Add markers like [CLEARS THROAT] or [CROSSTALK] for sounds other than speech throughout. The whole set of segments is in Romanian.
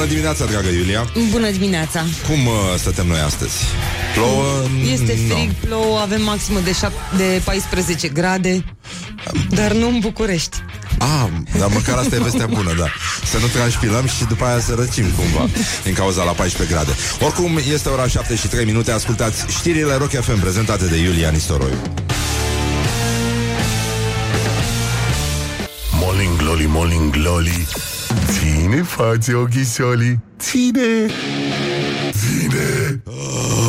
Bună dimineața, dragă Iulia! Bună dimineața! Cum uh, stătem noi astăzi? Plouă? Este No. frig, plouă, avem maximă de, șap- de 14 grade, dar nu în București. Ah, dar măcar asta e vestea bună, da. Să nu transpirăm și după aia să răcim cumva din cauza la 14 grade. Oricum, este ora 7 și 3 minute. Ascultați știrile Rock FM prezentate de Iulia Nistoroiu. Morning Glory, Morning Glory Ține față ochisoli Ține Ține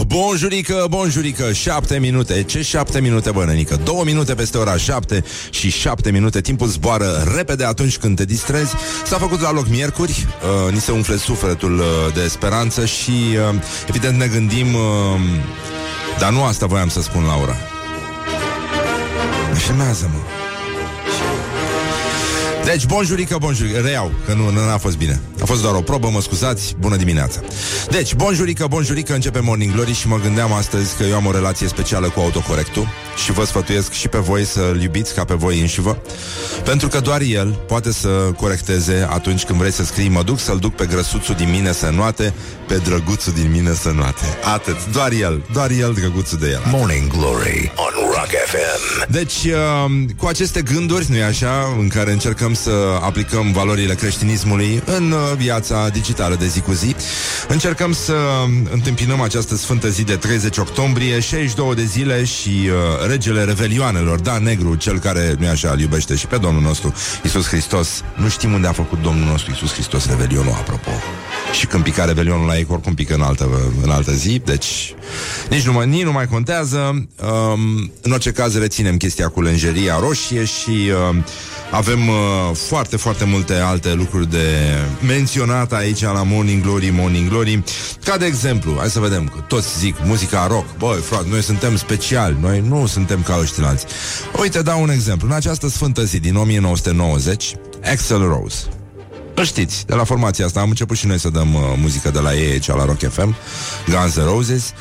Bonjurică, bonjurică, 7 minute. Ce 7 minute, bă, nenică? 2 minute peste ora 7 și 7 minute. Timpul zboară repede atunci când te distrezi. S-a făcut la loc miercuri, uh, ni se umfle sufletul uh, de speranță și, uh, evident, ne gândim... Uh, dar nu asta voiam să spun, Laura. Filmează-mă. Deci, bonjurică, bonjurică, reiau, că nu, nu a fost bine. A fost doar o probă, mă scuzați, bună dimineața. Deci, bonjurică, bonjurică, începe Morning Glory și mă gândeam astăzi că eu am o relație specială cu autocorectul și vă sfătuiesc și pe voi să-l iubiți ca pe voi înșivă, pentru că doar el poate să corecteze atunci când vrei să scrii mă duc să-l duc pe grăsuțul din mine să noate, pe drăguțul din mine să noate. Atât, doar el, doar el, drăguțul de el. Morning Glory on Rock FM Deci, uh, cu aceste gânduri, nu-i așa, în care încercăm să aplicăm valorile creștinismului în uh, viața digitală de zi cu zi, încercăm să întâmpinăm această sfântă zi de 30 octombrie, 62 de zile și uh, regele revelioanelor, da, negru, cel care, nu-i așa, îl iubește și pe Domnul nostru Isus Hristos. Nu știm unde a făcut Domnul nostru Isus Hristos revelionul, apropo. Și când pica revelionul la ei, oricum pică în altă, în altă zi, deci nici nu mai, nici nu mai contează. Um, în orice caz reținem chestia cu lenjeria roșie și uh, avem uh, foarte, foarte multe alte lucruri de menționat aici la Morning Glory, Morning Glory. Ca de exemplu, hai să vedem, că toți zic muzica rock. Băi, frate, noi suntem speciali, noi nu suntem ca ăștilalți. Uite, dau un exemplu. În această sfântă zi din 1990, Axel Rose, îl știți, de la formația asta am început și noi să dăm uh, muzică de la ei aici la Rock FM, Guns N' Roses.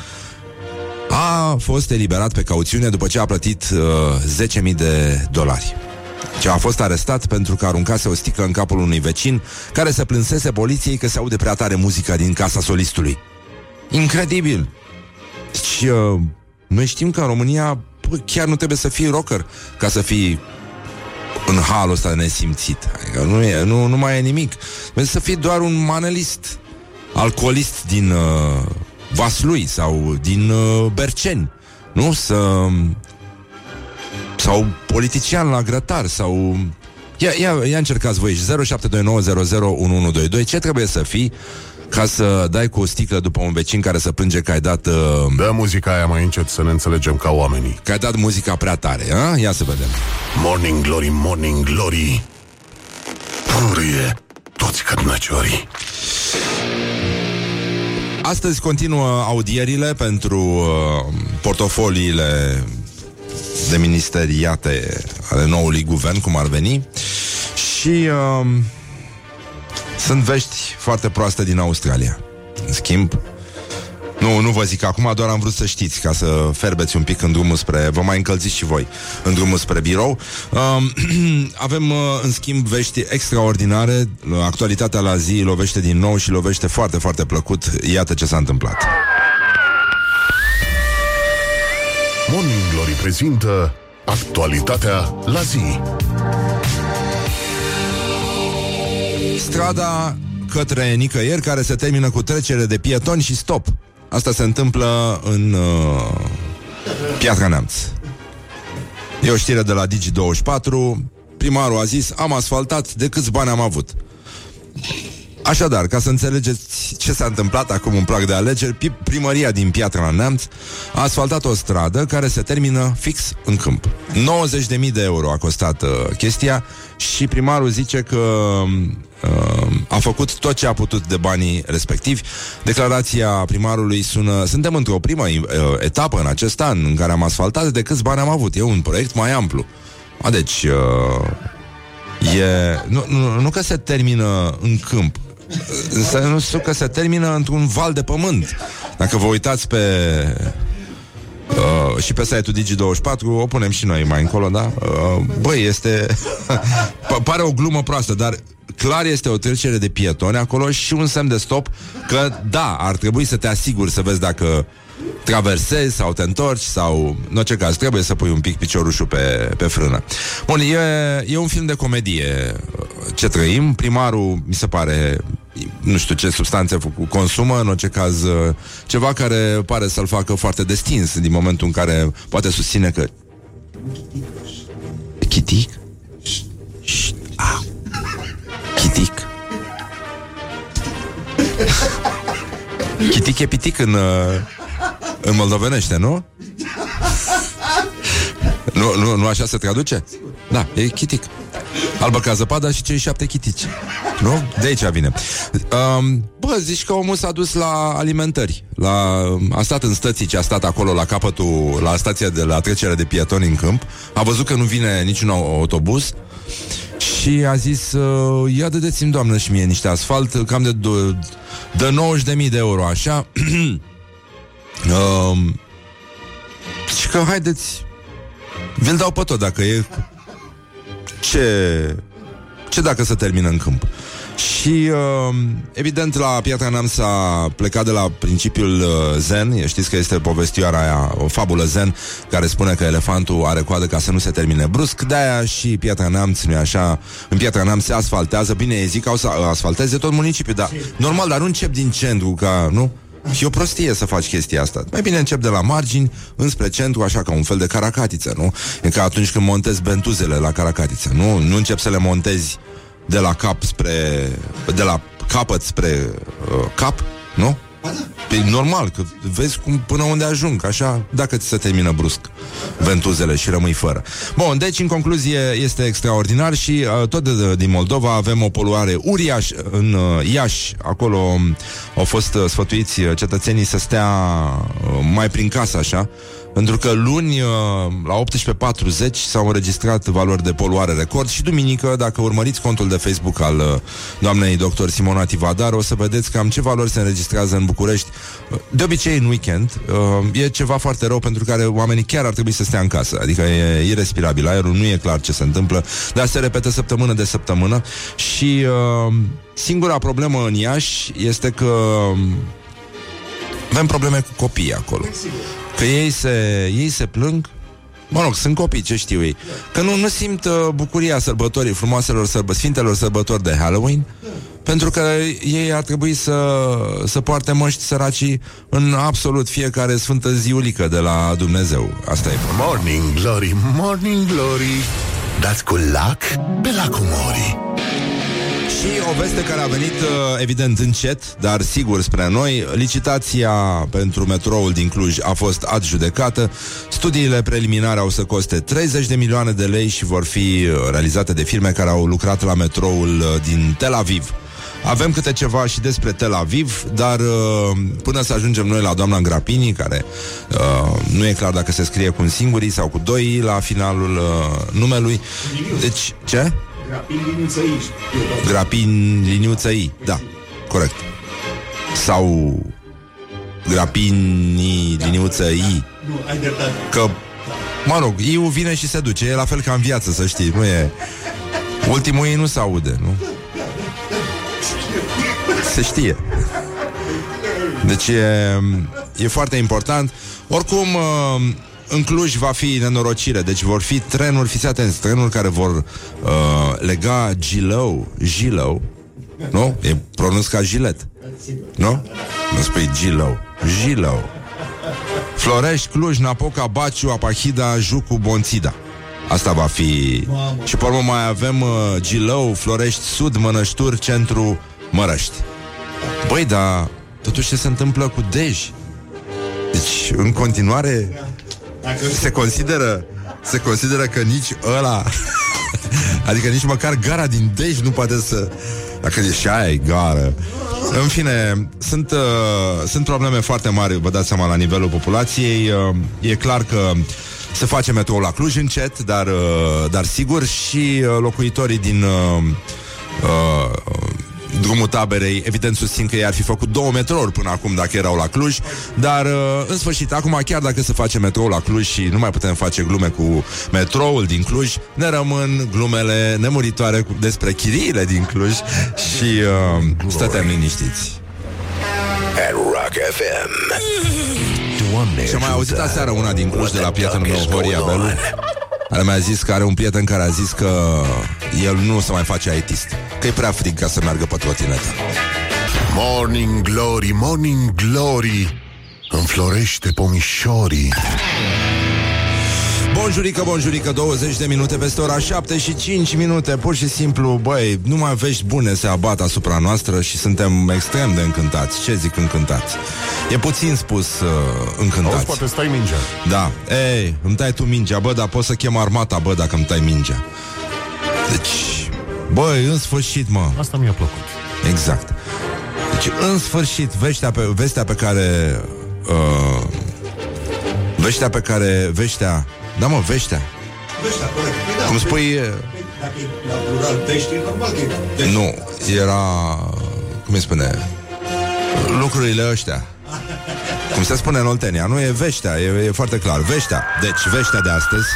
A fost eliberat pe cauțiune după ce a plătit uh, 10.000 de dolari. Ce a fost arestat pentru că aruncase o sticlă în capul unui vecin care se plânsese poliției că se aude prea tare muzica din casa solistului. Incredibil! Și uh, noi știm că în România bă, chiar nu trebuie să fii rocker ca să fii în halul ăsta nesimțit. Adică nu, e, nu, nu mai e nimic. Trebuie să fii doar un manelist, alcoolist din uh, Vaslui sau din uh, Berceni. Nu? Să... Sau politician la grătar sau... Ia, ia, ia încercați voi și 0729001122 Ce trebuie să fii ca să dai cu o sticlă după un vecin care să plânge că ai dat uh, Dă muzica aia mai încet să ne înțelegem ca oamenii că ai dat muzica prea tare, a? Ia să vedem. Morning Glory, Morning Glory Purie toți cădnăciorii Astăzi continuă audierile pentru uh, portofoliile de ministeriate ale noului guvern, cum ar veni. Și uh, sunt vești foarte proaste din Australia. În schimb, nu, nu vă zic acum, doar am vrut să știți Ca să ferbeți un pic în drumul spre Vă mai încălziți și voi în drumul spre birou. Um, [CLEARS THROAT] Avem uh, în schimb vești extraordinare. Actualitatea la zi lovește din nou Și lovește foarte, foarte plăcut. Iată ce s-a întâmplat. Morning Glory prezintă Actualitatea la zi Strada către nicăieri Care se termină cu trecere de pietoni și stop. Asta se întâmplă în uh, Piatra Neamț. E o știre de la Digi24. Primarul a zis Am asfaltat de câți bani am avut. Așadar, ca să înțelegeți ce s-a întâmplat acum în prag de alegeri, pi- primăria din Piatra Neamț a asfaltat o stradă care se termină fix în câmp. 90.000 de euro a costat uh, chestia și primarul zice că uh, a făcut tot ce a putut de banii respectivi. Declarația primarului sună... Suntem într-o primă uh, etapă în acest an în care am asfaltat de câți bani am avut. E un proiect mai amplu. A, deci... Uh, E, nu, nu, nu că se termină în câmp Însă nu știu că se termină într-un val de pământ Dacă vă uitați pe Uh, și pe site-ul Digi24 o punem și noi mai încolo, da? Uh, băi, este... [LAUGHS] pare o glumă proastă, dar clar este o trecere de pietoni acolo și un semn de stop că, da, ar trebui să te asiguri să vezi dacă traversezi sau te întorci sau, în orice caz, trebuie să pui un pic piciorușul pe, pe frână. Bun, e, e un film de comedie ce trăim. Primarul, mi se pare, nu știu ce substanțe consumă, în orice caz, ceva care pare să-l facă foarte destins din momentul în care poate susține că... Chitic? Chitic. Chitic e pitic în, în moldovenește, nu? nu, nu? Nu așa se traduce? Da, e chitic. Albă ca zăpada și cei șapte chitici. Nu? De aici vine. Um, bă, zici că omul s-a dus la alimentări. La, a stat în stății a stat acolo la capătul, la stația de la trecerea de pietoni în câmp. A văzut că nu vine niciun autobuz și a zis, uh, ia dădeți-mi, doamnă, și mie niște asfalt, cam de, de 90.000 de euro, așa. [CLEARS THROAT] um, și că haideți, vi-l dau pe tot dacă e... Ce... Ce dacă se termină în câmp? Și, uh, evident, la Piatra Neamț s-a plecat de la principiul uh, zen. Știți că este povestioara aia, o fabulă zen, care spune că elefantul are coadă ca să nu se termine brusc. De-aia și Piatra Neamț, nu așa? În Piatra Neamț se asfaltează. Bine, e zic că au să asfalteze tot municipiul, dar normal, dar nu încep din centru, ca, nu? Și e o prostie să faci chestia asta. Mai bine încep de la margini înspre centru, așa ca un fel de caracatiță, nu? E ca atunci când montezi bentuzele la caracatiță, nu? Nu încep să le montezi de la cap spre... de la capăt spre uh, cap, nu? E normal, că vezi cum până unde ajung, așa, dacă ți se termină brusc ventuzele și rămâi fără. Bun, deci, în concluzie, este extraordinar și uh, tot de, de, din Moldova avem o poluare uriaș în uh, Iași. Acolo um, au fost uh, sfătuiți uh, cetățenii să stea uh, mai prin casă, așa, pentru că luni, uh, la 18.40, s-au înregistrat valori de poluare record și duminică, dacă urmăriți contul de Facebook al uh, doamnei dr. Simona Tivadar, o să vedeți cam ce valori se înregistrează în București. Uh, de obicei, în weekend, e ceva foarte rău pentru care oamenii chiar ar trebui să stea în casă. Adică e irrespirabil, aerul nu e clar ce se întâmplă, dar se repetă săptămână de săptămână și singura problemă în Iași este că um, avem probleme cu copiii acolo. Că ei se, ei se plâng. Mă rog, sunt copii, ce știu ei. Că nu, nu simt uh, bucuria sărbătorii Frumoaselor sărbă, sfintelor sărbători de Halloween Pentru că ei ar trebui să, să poarte măști săracii În absolut fiecare sfântă ziulică de la Dumnezeu. Asta e. Morning Glory, Morning Glory. Dați cu lac pe lacul Mori și o veste care a venit, uh, evident, încet, dar sigur spre noi. Licitația pentru metroul din Cluj a fost adjudecată. Studiile preliminare au să coste 30 de milioane de lei și vor fi uh, realizate de firme care au lucrat la metroul uh, din Tel Aviv. Avem câte ceva și despre Tel Aviv, dar până să ajungem noi la doamna Grapini, care uh, nu e clar dacă se scrie cu un singur sau cu doi la finalul uh, numelui. Deci, ce? Grapin liniuță I. Grapin liniuță I, da, corect. Sau grapini da. liniuță I. Nu, ai dreptate. Că, mă rog, i vine și se duce. E la fel ca în viață, să știi. Nu e... Ultimul ei nu se aude, nu? Se știe. Deci e, e foarte important. Oricum, în Cluj va fi nenorocire, deci vor fi trenuri, fiți atenți, trenuri care vor uh, lega Gilău, Gilău, nu? E pronunț ca gilet, nu? Nu spui Gilău, Gilău. Florești, Cluj, Napoca, Baciu, Apahida, Jucu, Bonțida. Asta va fi... Și pe urmă mai avem uh, Gilău, Florești, Sud, Mănășturi, Centru, Mărăști. Băi, dar totuși ce se întâmplă cu Dej? Deci, în continuare, se consideră se consideră că nici ăla [LAUGHS] adică nici măcar gara din Dej nu poate să dacă e și aia e gară în fine, sunt, uh, sunt probleme foarte mari, vă dați seama, la nivelul populației. Uh, e clar că se face metrou la Cluj încet, dar, uh, dar sigur și uh, locuitorii din uh, uh, drumul taberei. Evident susțin că i-ar fi făcut două metrouri până acum dacă erau la Cluj, dar uh, în sfârșit, acum chiar dacă se face metrou la Cluj și nu mai putem face glume cu metroul din Cluj, ne rămân glumele nemuritoare cu, despre chiriile din Cluj și uh, stăteam liniștiți. At Rock FM. Doamne Și am mai auzit ajută. aseară una din Cluj de la What the prietenul duck meu, is Horia going Belu on? care mi-a zis că are un prieten care a zis că el nu se mai face ITist, că e prea frig ca să meargă pe trotinetă. Morning Glory, Morning Glory Înflorește pomișorii. Bonjurică, bonjurică, 20 de minute peste ora 7 și 5 minute. Pur și simplu, băi, numai vești bune se abat asupra noastră Și suntem extrem de încântați. Ce zic încântați? E puțin spus uh, Auzi, încântați poate stai mingea. Da, ei, îmi tai tu mingea, bă, dar poți să chem armata, bă, dacă îmi tai mingea. Deci, băi, în sfârșit, mă Asta mi-a plăcut. Exact. Deci, în sfârșit, vestea pe, vestea pe care... Uh, veștea pe care... Veștea... Da, mă, veștea. Veștea, corect. Păi da, Cum pe- spui... uh, Dacă e la plural pești, e normal că e pești. Nu, era... Cum îi spune? Lucrurile ăștia. Cum se spune în Oltenia, nu e veștea, e, e foarte clar. Veștea. Deci, veștea de astăzi.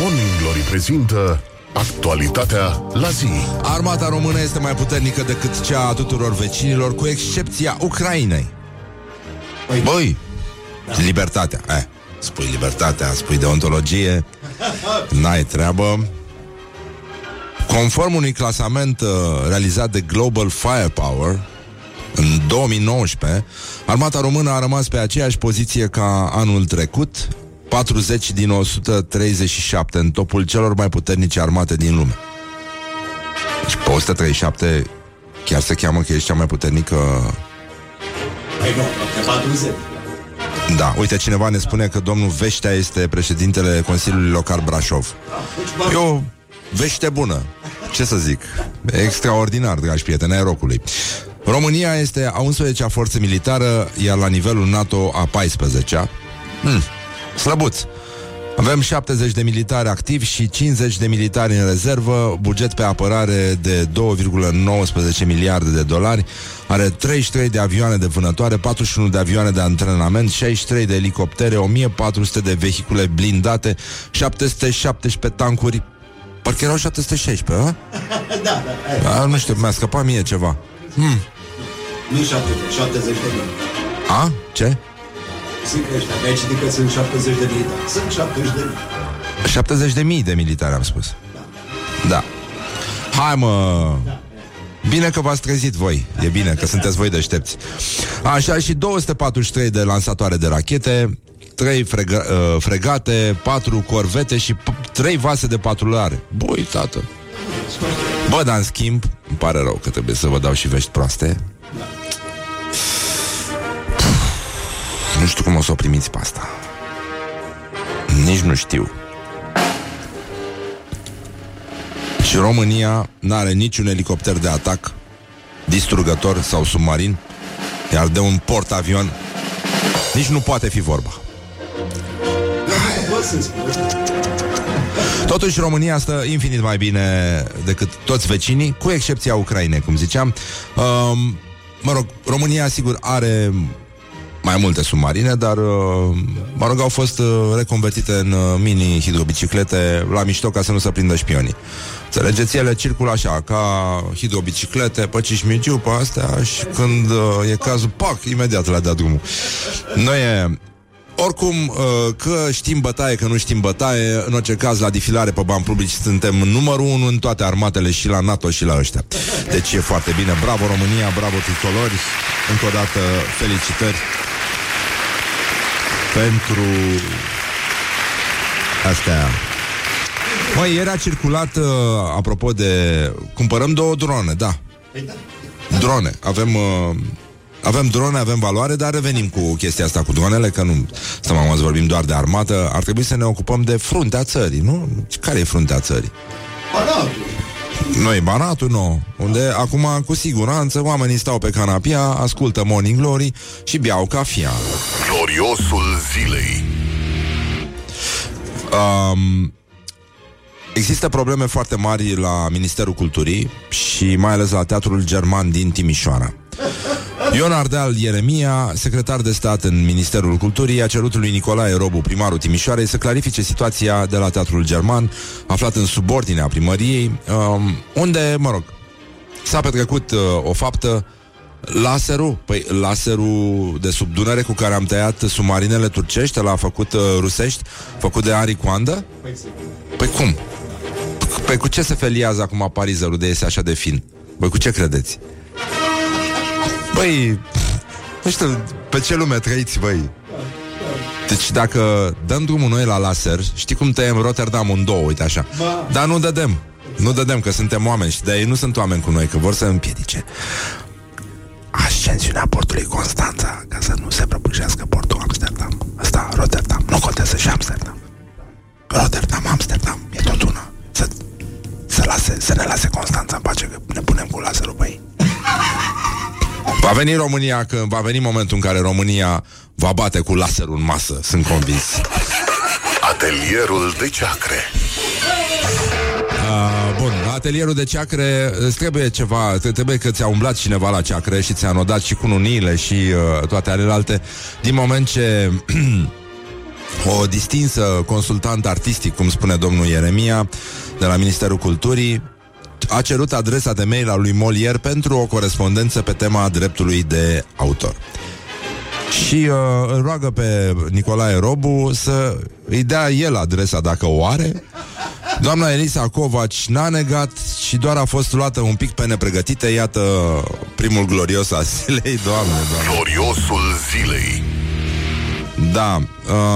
Morning Glory prezintă Actualitatea la zi Armata română este mai puternică decât cea a tuturor vecinilor, cu excepția Ucrainei. Băi, libertatea. Eh, spui libertatea, spui deontologie, n-ai treabă. Conform unui clasament uh, realizat de Global Firepower, în 2019, armata română a rămas pe aceeași poziție ca anul trecut, 40 din 137 în topul celor mai puternice armate din lume. Deci pe 137 chiar se cheamă că ești cea mai puternică Păi nu, pe 40. Da, uite, cineva ne spune că domnul Veștea este președintele Consiliului Local Brașov. Deci, E o vește bună. Ce să zic? Extraordinar, dragi prieteni, ai rocului. România este a 11-a forță militară, iar la nivelul NATO a 14-a. Hmm, slăbuț. Avem 70 de militari activi și 50 de militari în rezervă, buget pe apărare de 2,19 miliarde de dolari, are 33 de avioane de vânătoare, 41 de avioane de antrenament, 63 de elicoptere, 1400 de vehicule blindate, 717 tancuri, parcă erau 716, a? [LAUGHS] Da, da, hai. a nu știu, mi-a scăpat mie ceva. Nu 70, 70 de mii. A? Ce? Zic ăștia, ai citit că sunt 70 de militari. Sunt 70 de mii. 70 de mii de militari, am spus. Da. Hai, mă! Bine că v-ați trezit voi. E bine că sunteți voi deștepți. Așa, și 243 de lansatoare de rachete, 3 frega- uh, fregate, 4 corvete și 3 vase de patrulare. Băi, tată! Bă, dar în schimb, îmi pare rău că trebuie să vă dau și vești proaste. Nu știu cum o să o primiți pe asta. Nici nu știu. Și România n-are niciun elicopter de atac, distrugător sau submarin, iar de un portavion nici nu poate fi vorba. Bă, să spun. Totuși, România stă infinit mai bine decât toți vecinii, cu excepția Ucrainei, cum ziceam. Um, mă rog, România, sigur, are mai multe submarine, dar, uh, mă rog, au fost uh, reconvertite în uh, mini-hidrobiciclete la mișto ca să nu se prindă șpionii. Înțelegeți, ele circulă așa, ca hidrobiciclete, pe cișmigiu, pe astea și când uh, e cazul, pac, imediat le dea drumul. Nu e... Oricum, uh, că știm bătaie, că nu știm bătaie, în orice caz, la defilare pe bani publici suntem numărul unu în toate armatele și la NATO și la ăștia. Deci e foarte bine. Bravo România, bravo tricolori. Încă o dată felicitări pentru astea. Măi, ieri a circulat, uh, apropo de... Cumpărăm două drone, da. Păi da. Drone. Avem... Uh, avem drone, avem valoare, dar revenim cu chestia asta cu dronele, că nu stăm am să vorbim doar de armată, ar trebui să ne ocupăm de fruntea țării, nu? Care e fruntea țării? Banatul. Noi, Banatul, nu. Unde acum, cu siguranță, oamenii stau pe canapia, ascultă Morning Glory și beau cafea. Gloriosul zilei Um, Există probleme foarte mari la Ministerul Culturii și mai ales la Teatrul German din Timișoara. Ion Ardeal Ieremia, secretar de stat în Ministerul Culturii, a cerut lui Nicolae Robu, primarul Timișoarei, să clarifice situația de la Teatrul German, aflat în subordinea primăriei, um, unde, mă rog, s-a petrecut uh, o faptă Laserul, păi laserul de sub Dunăre cu care am tăiat submarinele turcești, l-a făcut uh, rusești, făcut de Ari Coandă? Păi cum? Păi cu ce se feliază acum parizerul de iese așa de fin? Băi, cu ce credeți? Băi, nu știu, pe ce lume trăiți, băi? Deci dacă dăm drumul noi la laser, știi cum tăiem Rotterdam în două, uite așa. Dar nu dădem. Nu dădem, că suntem oameni și de ei nu sunt oameni cu noi, că vor să împiedice ascensiunea portului Constanța ca să nu se prăbușească portul Amsterdam. Asta, Rotterdam, nu contează și Amsterdam. Rotterdam, Amsterdam, e tot una. Să, să, lase, să ne lase Constanța în pace, că ne punem cu laserul pe ei. Va veni România, că va veni momentul în care România va bate cu laserul în masă, sunt convins. Atelierul de ceacre. Uh, bun, la atelierul de ceacre îți trebuie ceva, trebuie că ți-a umblat cineva la ceacre și ți-a nodat și cununile și uh, toate alelalte, din moment ce [CLEARS THROAT] o distinsă consultant artistic, cum spune domnul Ieremia, de la Ministerul Culturii, a cerut adresa de mail a lui Molier pentru o corespondență pe tema dreptului de autor. Și uh, îl roagă pe Nicolae Robu să îi dea el adresa dacă o are. Doamna Elisa Covaci n-a negat și doar a fost luată un pic pe nepregătite. Iată primul glorios a zilei, doamne, doamne. Gloriosul zilei. Da.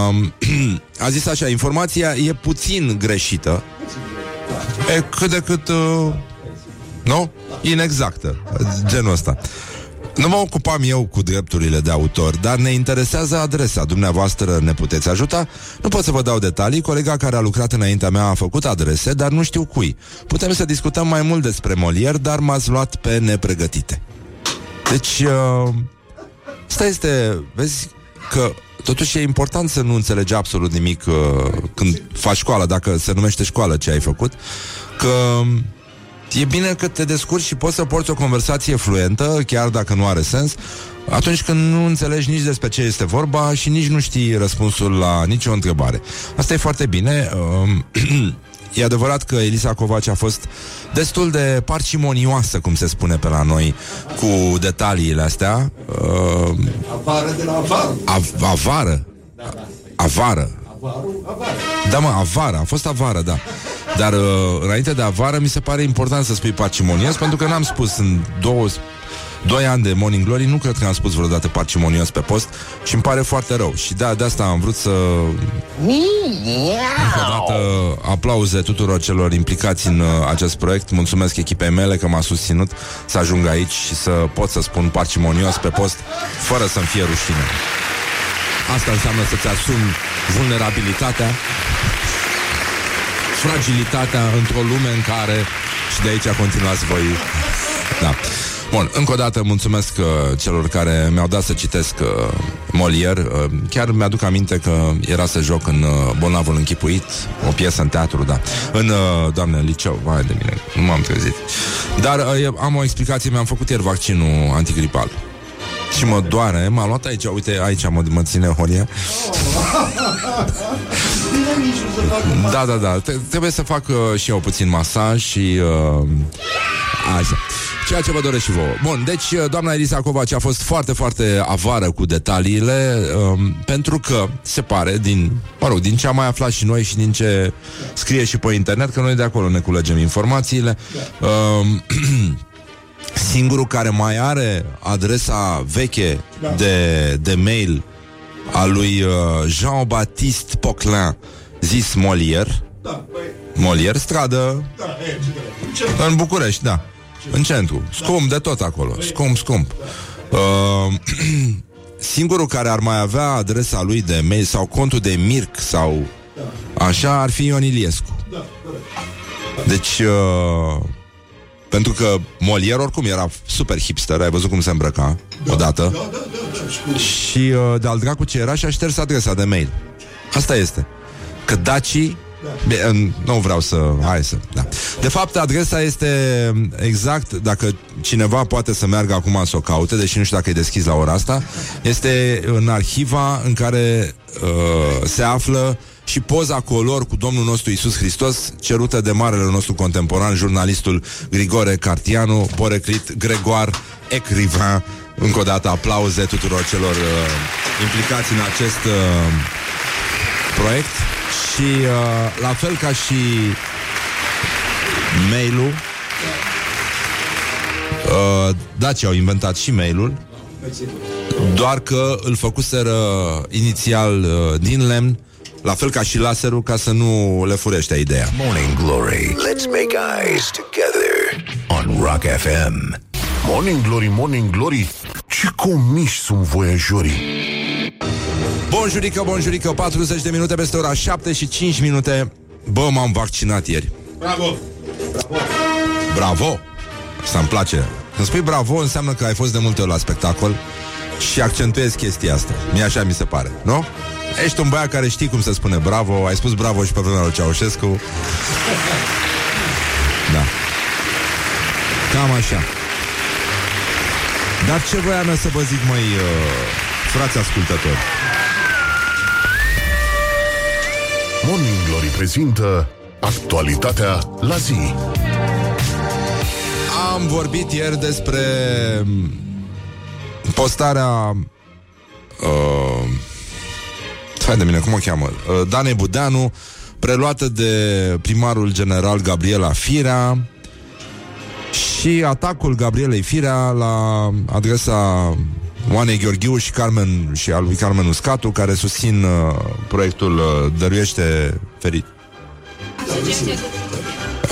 Um, [CLEARS THROAT] a zis așa, informația e puțin greșită. E cât de cât... Uh, nu? Inexactă. Genul ăsta. Nu mă ocupam eu cu drepturile de autor, dar ne interesează adresa. Dumneavoastră ne puteți ajuta? Nu pot să vă dau detalii. Colega care a lucrat înaintea mea a făcut adrese, dar nu știu cui. Putem să discutăm mai mult despre Molière, dar m-ați luat pe nepregătite. Deci, uh, asta este, vezi că totuși e important să nu înțelegi absolut nimic uh, când faci școală, dacă se numește școală ce ai făcut, că E bine că te descurci și poți să porți o conversație fluentă, chiar dacă nu are sens, atunci când nu înțelegi nici despre ce este vorba și nici nu știi răspunsul la nicio întrebare. Asta e foarte bine. Um, [CLEARS THROAT] e adevărat că Elisa Covaci a fost destul de parcimonioasă, cum se spune pe la noi, cu detaliile astea. Uh, Avară de la avară. av- avară. Avară. Da, mă, avară, a fost avară, da. Dar uh, înainte de avară mi se pare important să spui parcimonios, pentru că n-am spus în două, doi ani de Morning Glory, nu cred că am spus vreodată parcimonios pe post și îmi pare foarte rău. Și da, de asta am vrut să... Încă o dată aplauze tuturor celor implicați în uh, acest proiect. Mulțumesc echipei mele că m-a susținut să ajung aici și să pot să spun parcimonios pe post, fără să-mi fie rușine. Asta înseamnă să-ți asumi vulnerabilitatea, fragilitatea într-o lume în care și de aici continuați voi. Da. Bun, încă o dată mulțumesc uh, celor care mi-au dat să citesc uh, Molière. Uh, chiar mi-aduc aminte că era să joc în uh, Bolnavul Închipuit, o piesă în teatru, da. În, uh, doamne, în liceu, vai de mine, nu m-am trezit. Dar uh, am o explicație, mi-am făcut ieri vaccinul antigripal. Și mă doare, m-a luat aici, uite, aici mă, mă ține Horia. [LAUGHS] Da, da, da, Te- trebuie să fac uh, și eu puțin masaj și... Uh, așa. Ceea ce vă doresc și vouă. Bun, deci uh, doamna Elisa Covaci a fost foarte, foarte avară cu detaliile um, pentru că se pare din, mă rog, din ce am mai aflat și noi și din ce scrie și pe internet, că noi de acolo ne culegem informațiile. Um, [CLEARS THROAT] singurul care mai are adresa veche de, de mail a lui uh, Jean-Baptiste Poclin, zis Molière, Da, băi, Molière, stradă da, e, ce de- în București, da. În centru. Scump de tot acolo. Scump, scump. Uh, [CLEARS THROAT] singurul care ar mai avea adresa lui de mail sau contul de Mirc sau așa ar fi Ion Iliescu. Deci, uh, pentru că Molière oricum era super hipster, ai văzut cum se îmbrăca odată. Da, da, da, știu. Și uh, de-al dracu ce era și-a șters adresa de mail. Asta este. Că dacii Bine, nu vreau să... Hai să... Da. De fapt, adresa este exact, dacă cineva poate să meargă acum să o caute, deși nu știu dacă e deschis la ora asta, este în arhiva în care uh, se află și poza color cu Domnul nostru Isus Hristos, cerută de marele nostru contemporan, jurnalistul Grigore Cartianu, poreclit Gregoar Ecrivin. Încă o dată aplauze tuturor celor uh, implicați în acest uh, proiect. Și uh, la fel ca și mail-ul uh, Daci au inventat și mail-ul doar că îl făcuseră inițial uh, din lemn la fel ca și laserul, ca să nu le furește ideea. Morning Glory. Let's make eyes together On Rock FM Morning Glory, Morning Glory Ce comiși sunt voiajorii Bun jurică, bun jurică, 40 de minute peste ora 7 și 5 minute. Bă, m-am vaccinat ieri. Bravo! Bravo! Asta îmi place. Când spui bravo, înseamnă că ai fost de multe ori la spectacol și accentuez chestia asta. Mie așa mi se pare, nu? Ești un băiat care știi cum se spune bravo, ai spus bravo și pe vremea lui Ceaușescu. Da. Cam așa. Dar ce voiam eu să vă zic, măi, uh, frați ascultători? Morning Glory prezintă Actualitatea la zi Am vorbit ieri despre mm, postarea uh, Hai de mine, cum o cheamă? Uh, Dane Budeanu preluată de primarul general Gabriela Firea și atacul Gabrielei Firea la adresa Oanei Gheorghiu și Carmen și al lui Carmen Uscatu care susțin uh, proiectul uh, Dăruiește Ferit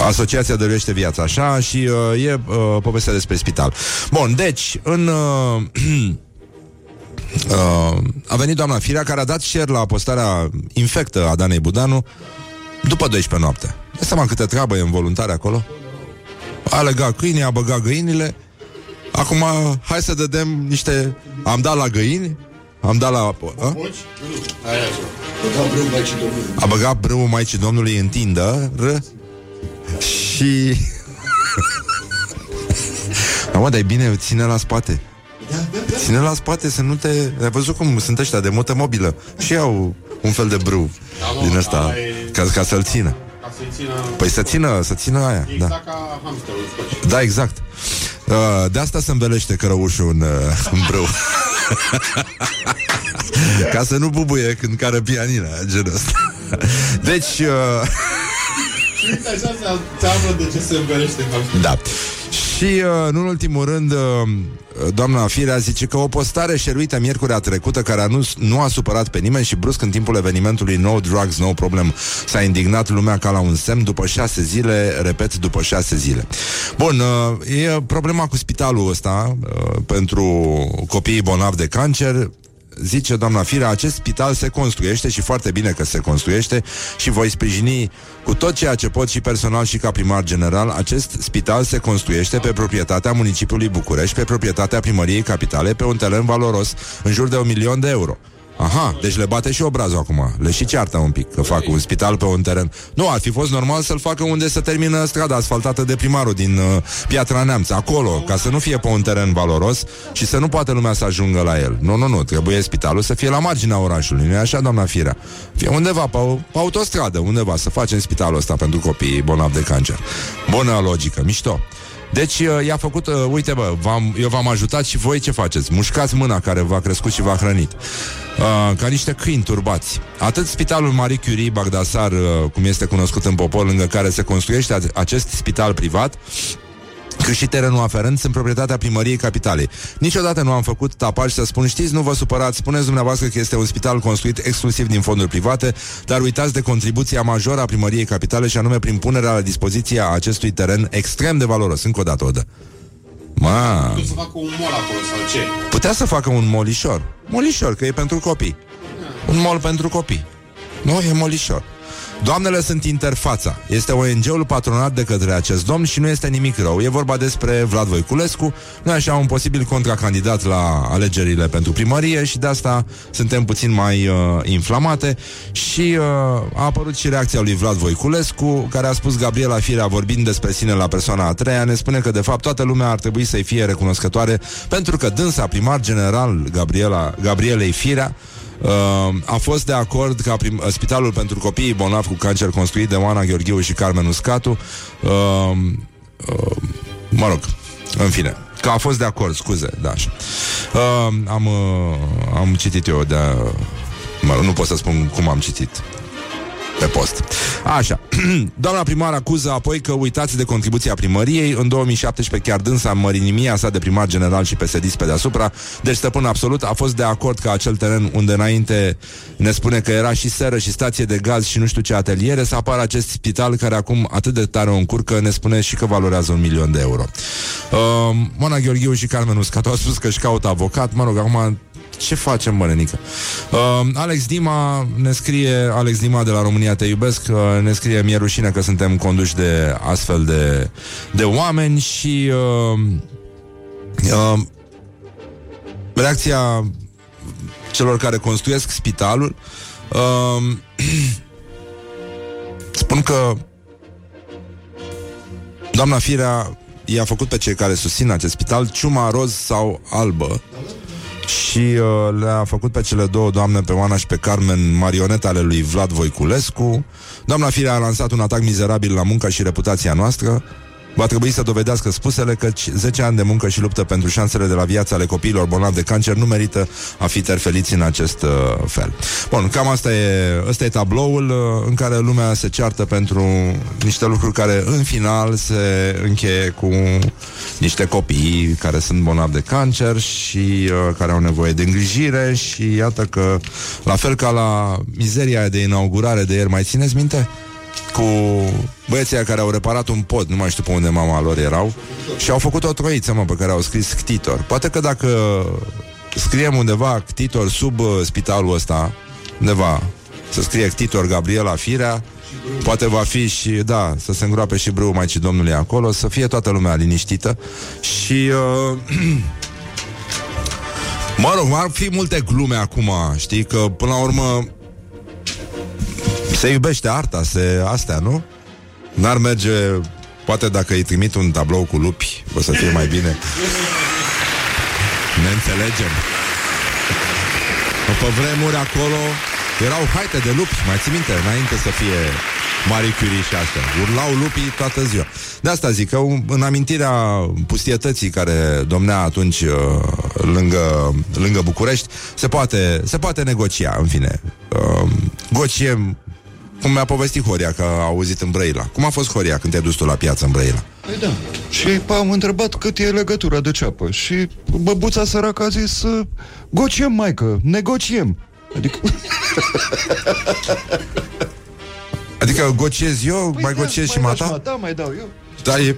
Asociația Dăruiește Viața, așa, și uh, e uh, povestea despre spital. Bun, deci, în... Uh, [CLEARS THROAT] uh, a venit doamna Firea care a dat share la postarea infectă a Danei Budanu după 12 noapte. Dă seama câte treabă e în voluntare acolo. A legat câinii, a băgat găinile. Acum, hai să dădem niște... Am dat la găini, am dat la... A? Dau brâu Maicii Domnului. A băgat brâul Maicii Domnului în tindă r- și... [LAUGHS] Da, mă, dar e bine, ține la spate. Ține la spate să nu te... Ai văzut cum sunt ăștia de motă mobilă? Și au un fel de brâu din ăsta ca, ca să-l țină. Ca să-i țină Păi să țină, să țină aia. Da. exact ca hamsterul scoci. Da, exact. Uh, de asta se învelește cărăușul în, uh, [LAUGHS] în brâu. [LAUGHS] Ca să nu bubuie când care pianina, genul ăsta. [LAUGHS] Deci, uh, Uite, așa se se află de ce se învelește hamsterul. da. Și, uh, nu în ultimul rând, uh, doamna Firea zice că o postare șeruită miercurea trecută, care a nu, nu a supărat pe nimeni și brusc în timpul evenimentului No Drugs, No Problem, s-a indignat lumea ca la un semn după șase zile, repet, după șase zile. Bun, uh, e problema cu spitalul ăsta uh, pentru copiii bolnavi de cancer, zice doamna Firea, acest spital se construiește și foarte bine că se construiește și voi sprijini cu tot ceea ce pot și personal și ca primar general, acest spital se construiește pe proprietatea municipiului București, pe proprietatea primăriei capitale, pe un teren valoros în jur de un milion de euro. Aha, deci le bate și obrazul acum. Le și ceartă un pic că fac un spital pe un teren. Nu, ar fi fost normal să-l facă unde să termină strada asfaltată de primarul din uh, Piatra Neamț, acolo, ca să nu fie pe un teren valoros și să nu poată lumea să ajungă la el. Nu, nu, nu, trebuie spitalul să fie la marginea orașului, nu e așa, doamna Firea? Fie undeva pe, o- pe autostradă, undeva, să facem spitalul ăsta pentru copiii bolnavi de cancer. Bună logică, mișto. Deci uh, i-a făcut, uh, uite bă, v-am, eu v-am ajutat și voi ce faceți? Mușcați mâna care v-a crescut și v-a hrănit. Uh, ca niște câini turbați. Atât spitalul Marie Curie Bagdasar, uh, cum este cunoscut în popor, lângă care se construiește a- acest spital privat, cât și terenul aferent sunt proprietatea primăriei capitalei. Niciodată nu am făcut tapaj să spun, știți, nu vă supărați, spuneți dumneavoastră că este un spital construit exclusiv din fonduri private, dar uitați de contribuția majoră a primăriei capitale și anume prin punerea la dispoziție a acestui teren extrem de valoros. Încă o dată o dă. Ma, Nu să facă un mol acolo sau ce? putea să facă un molișor. Molișor, că e pentru copii. Un mol pentru copii. Nu, e molișor. Doamnele sunt interfața. Este ONG-ul patronat de către acest domn și nu este nimic rău. E vorba despre Vlad Voiculescu, nu așa un posibil contracandidat la alegerile pentru primărie și de asta suntem puțin mai uh, inflamate și uh, a apărut și reacția lui Vlad Voiculescu, care a spus Gabriela Firea vorbind despre sine la persoana a treia, ne spune că de fapt toată lumea ar trebui să-i fie recunoscătoare pentru că dânsa primar general Gabriela, Gabrielei Firea Uh, a fost de acord ca prim, uh, Spitalul pentru copiii bolnavi cu cancer construit de Oana Gheorghiu și Carmen Uscatu uh, uh, mă rog, în fine că a fost de acord, scuze, da, așa. Uh, am, uh, am citit eu de mă rog, nu pot să spun cum am citit pe post. Așa. [CLEARS THROAT] Doamna primar acuză apoi că uitați de contribuția primăriei. În 2017 chiar dânsa mărinimia sa de primar general și psd pe deasupra. Deci stăpân absolut a fost de acord că acel teren unde înainte ne spune că era și seră și stație de gaz și nu știu ce ateliere, să apară acest spital care acum atât de tare o încurcă, ne spune și că valorează un milion de euro. Uh, Mona Gheorghiu și Carmen Uscat au spus că își caută avocat. Mă rog, acum ce facem, mă, Renica? Uh, Alex Dima ne scrie, Alex Dima de la România Te Iubesc, uh, ne scrie, mi-e rușine că suntem conduși de astfel de, de oameni și uh, uh, reacția celor care construiesc spitalul uh, [CLEARS THROAT] spun că doamna Firea i-a făcut pe cei care susțin acest spital ciuma roz sau albă și uh, le-a făcut pe cele două doamne, pe Oana și pe Carmen, marioneta ale lui Vlad Voiculescu. Doamna Firea a lansat un atac mizerabil la munca și reputația noastră. Va trebui să dovedească spusele că 10 ani de muncă și luptă pentru șansele de la viața ale copiilor bolnavi de cancer nu merită a fi terfeliți în acest uh, fel. Bun, cam asta e, asta e tabloul uh, în care lumea se ceartă pentru niște lucruri care în final se încheie cu niște copii care sunt bolnavi de cancer și uh, care au nevoie de îngrijire și iată că la fel ca la mizeria de inaugurare de ieri, mai țineți minte? Cu băieții care au reparat un pod, nu mai știu pe unde mama lor erau, și au făcut o troiță, mă, pe care au scris Ctitor. Poate că dacă scriem undeva Ctitor sub uh, spitalul ăsta, undeva, să scrie Ctitor Gabriela Firea, Poate va fi și, da, să se îngroape și brâu Maicii Domnului acolo, să fie toată lumea liniștită și... Uh, [CLEARS THROAT] mă rog, ar fi multe glume acum, știi, că până la urmă se iubește arta, se astea, nu? N-ar merge, poate dacă îi trimit un tablou cu lupi, o să fie mai bine. Ne înțelegem. Pe vremuri acolo erau haite de lupi, mai ții minte, înainte să fie Marie Curie și astea. Urlau lupii toată ziua. De asta zic că în amintirea pustietății care domnea atunci uh, lângă, lângă București, se poate, se poate negocia, în fine. Uh, gociem cum mi-a povestit Horia că a auzit în Brăila. Cum a fost Horia când te-ai dus tu la piață în Brăila? Păi da. Și am întrebat cât e legătura de ceapă. Și băbuța săracă a zis, gociem, maică, negociem. Adică... [LAUGHS] Adică gociez eu, păi mai da, gociez și mata? Da, mai dau eu. Dar e,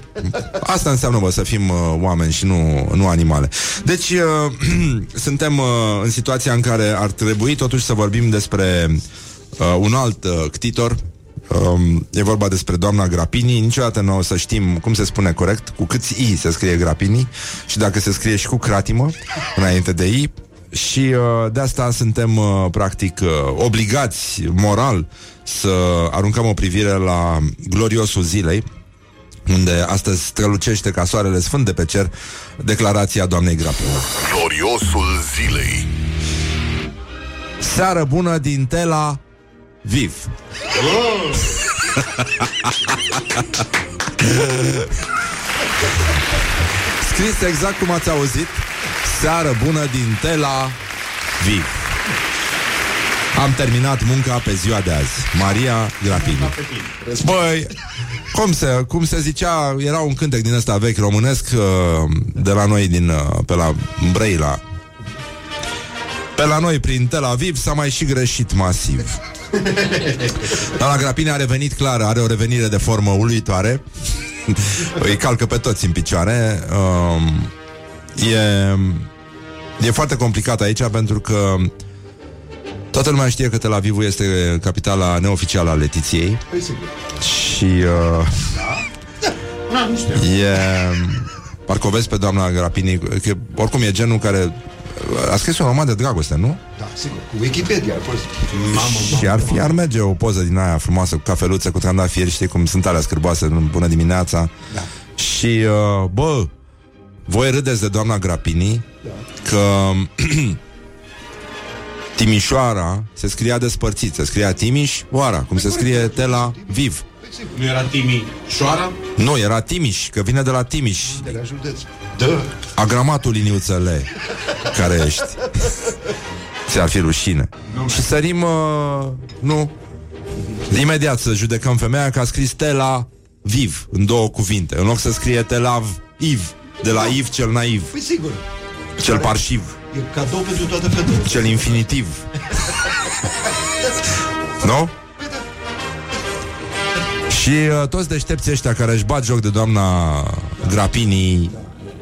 asta înseamnă, bă, să fim uh, oameni și nu, nu animale. Deci, uh, [CLEARS THROAT] suntem uh, în situația în care ar trebui totuși să vorbim despre uh, un alt uh, ctitor. Um, e vorba despre doamna Grapini. Niciodată nu o să știm cum se spune corect, cu câți i se scrie Grapini și dacă se scrie și cu cratimă înainte de i. Și uh, de asta suntem uh, practic uh, obligați moral să aruncăm o privire la gloriosul zilei, unde astăzi strălucește ca soarele sfânt de pe cer declarația doamnei Grapini. Gloriosul zilei. Seară bună din Tela Viv. Oh! [LAUGHS] Scris exact cum ați auzit Seară bună din Tela Viv Am terminat munca pe ziua de azi Maria Grapini Băi, cum se, cum se zicea Era un cântec din ăsta vechi românesc uh, De la noi din uh, Pe la Brăila Pe la noi prin Tel Aviv S-a mai și greșit masiv [LAUGHS] dar la Grapini a revenit clar, are o revenire de formă uluitoare. [LAUGHS] Îi calcă pe toți în picioare. Um, e, e foarte complicat aici pentru că Toată lumea știe că Tel Avivul este capitala neoficială a Letiției Păi sigur. și uh, Ah, nu știu. e... Parcă o vezi pe doamna Grapini, că oricum e genul care a scris un roman de dragoste, nu? Da, sigur. Cu Wikipedia a fost. Mamă, Și ar fi, ar merge o poză din aia frumoasă cu cafeluță, cu trandafiri, știi cum sunt alea scârboase, bună dimineața. Da. Și, uh, bă, voi râdeți de doamna Grapini Da. că [CLEARS THROAT] Timișoara se scria despărțit, se scria Timișoara, cum se scrie Tela Viv. Păi sigur. nu era Timi Șoara? Nu, era Timiș, că vine de la Timiș, De la județ. Da. agramatul liniuțele care ești. Ți-ar fi rușine. Și sărim, uh, nu, imediat să judecăm femeia că a scris Tela Viv în două cuvinte, în loc să scrie Telav Iv, de la Iv cel naiv, Păi sigur. cel parșiv, E cadou pentru toate fetele. cel infinitiv. [LAUGHS] nu? Și uh, toți deștepții ăștia care își bat joc de doamna Grapini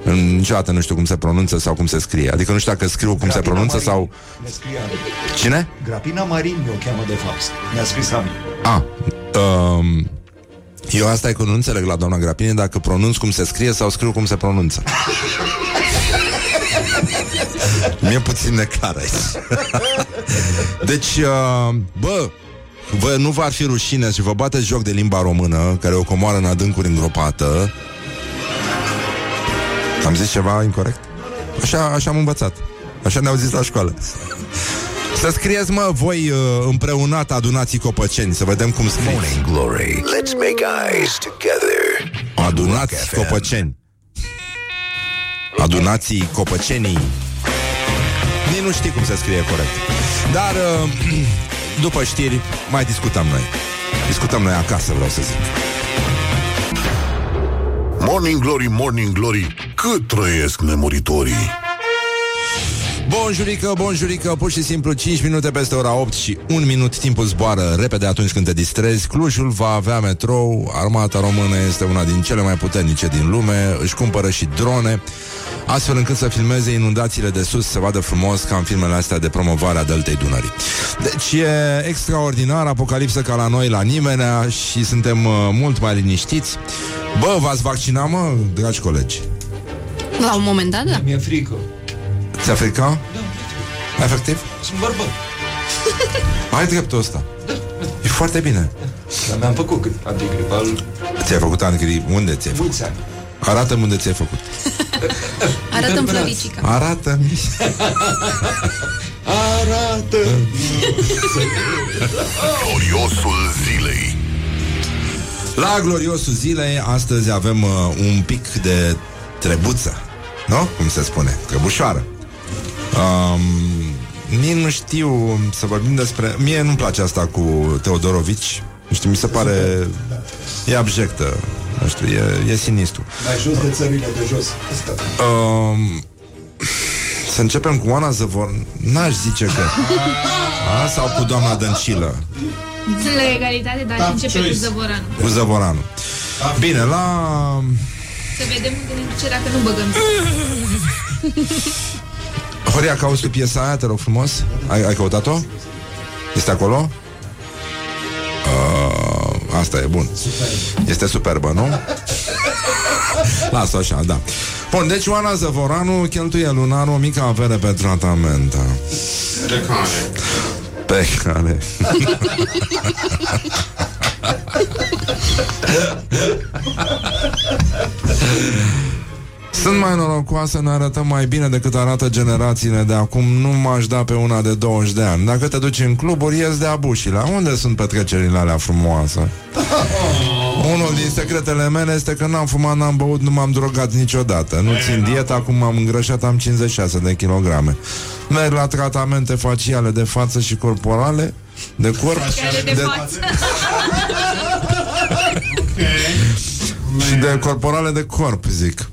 în- Niciodată nu știu cum se pronunță sau cum se scrie Adică nu știu dacă scriu cum se Grapina pronunță Marin. sau... Ne scria. Cine? Grapina Marin o cheamă de fapt. Mi-a scris Ami. A, um, eu asta e că nu înțeleg la doamna Grapini Dacă pronunț cum se scrie sau scriu cum se pronunță [LAUGHS] Mi-e puțin neclar aici [LAUGHS] Deci, uh, bă Vă, nu v-ar fi rușine și vă bateți joc de limba română Care o comoară în adâncuri îngropată Am zis ceva incorrect? Așa, așa am învățat Așa ne-au zis la școală Să scrieți, mă, voi uh, împreunat adunații copăceni Să vedem cum scrieți Morning Glory. Let's make eyes together. Adunați Rock FM. copăceni Adunații copăcenii Nici nu știi cum se scrie corect Dar uh, [CLEARS THROAT] După știri mai discutăm noi Discutăm noi acasă, vreau să zic Morning Glory, Morning Glory. Cât trăiesc nemuritorii? Bonjurică, bonjurică, pur și simplu 5 minute peste ora 8 și 1 minut timpul zboară repede atunci când te distrezi. Clujul va avea metrou, armata română este una din cele mai puternice din lume, își cumpără și drone, astfel încât să filmeze inundațiile de sus, să vadă frumos ca în filmele astea de promovare a Deltei Dunării. Deci e extraordinar, apocalipsă ca la noi, la nimenea și suntem uh, mult mai liniștiți. Bă, v-ați vaccinat, mă, dragi colegi? La un moment dat, da. Mi-e frică. Ți-a fricat? Da. Efectiv? Sunt bărbat. [LAUGHS] Ai dreptul ăsta. E foarte bine. Dar mi-am făcut cât antigripal Ți-ai făcut antigri... Unde ți-ai făcut? mulți ani. Arată-mi unde ți-ai făcut. [LAUGHS] Arată-mi Floricica. Arată-mi. [LAUGHS] Arată! [LAUGHS] Gloriosul zilei. La gloriosul zilei, astăzi avem uh, un pic de trebuță. Nu? Cum se spune? Trebușoară. Um, nici nu știu să vorbim despre... Mie nu-mi place asta cu Teodorovici. Nu știu, mi se pare... E abjectă. Nu știu, e, e sinistru. Mai jos de țările de jos. Asta. Um, să începem cu Oana Zăvor N-aș zice că A, Sau cu doamna Dăncilă Sunt la egalitate, dar Tough începe cu choice. Zăvoranul. Cu Zăvoranu Bine, la Să vedem unde ne duce dacă nu băgăm. Horia, cauți tu piesa aia, te rog frumos Ai, ai căutat-o? Este acolo? Uh, asta e bun. Este superbă, nu? Lasă așa, da. Bun, deci Oana Zăvoranu cheltuie lunar o mică avere pe tratamente De care? Pe care [LAUGHS] Sunt mai norocoasă, ne arătăm mai bine decât arată generațiile de acum. Nu m-aș da pe una de 20 de ani. Dacă te duci în cluburi, ies de abușile. Unde sunt petrecerile alea frumoase? [LAUGHS] Unul din secretele mele este că n-am fumat, n-am băut, nu m-am drogat niciodată. Nu țin dieta, acum m-am îngrășat, am 56 de kilograme. Merg la tratamente faciale de față și corporale De corp Care de față. [LAUGHS] și de corporale de corp, zic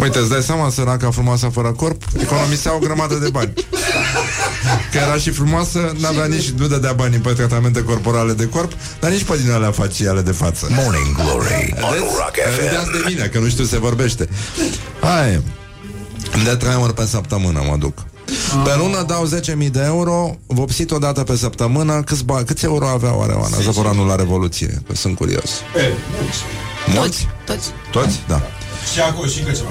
Uite, îți dai seama, săraca frumoasă fără corp Economisea o grămadă de bani Că era și frumoasă N-avea nici, nu dădea bani pe tratamente corporale de corp Dar nici pe din alea faciale de față Morning Glory on Rock Vedeați FM. de mine, că nu știu se vorbește Hai De trei ori pe săptămână mă duc Pe lună dau 10.000 de euro, vopsit o dată pe săptămână. Câți, ba- câți euro avea oare Oana Zăvoranul la Revoluție? Că sunt curios. E, mulți. Mulți? Toți. Toți? Da. Și acolo și încă ceva.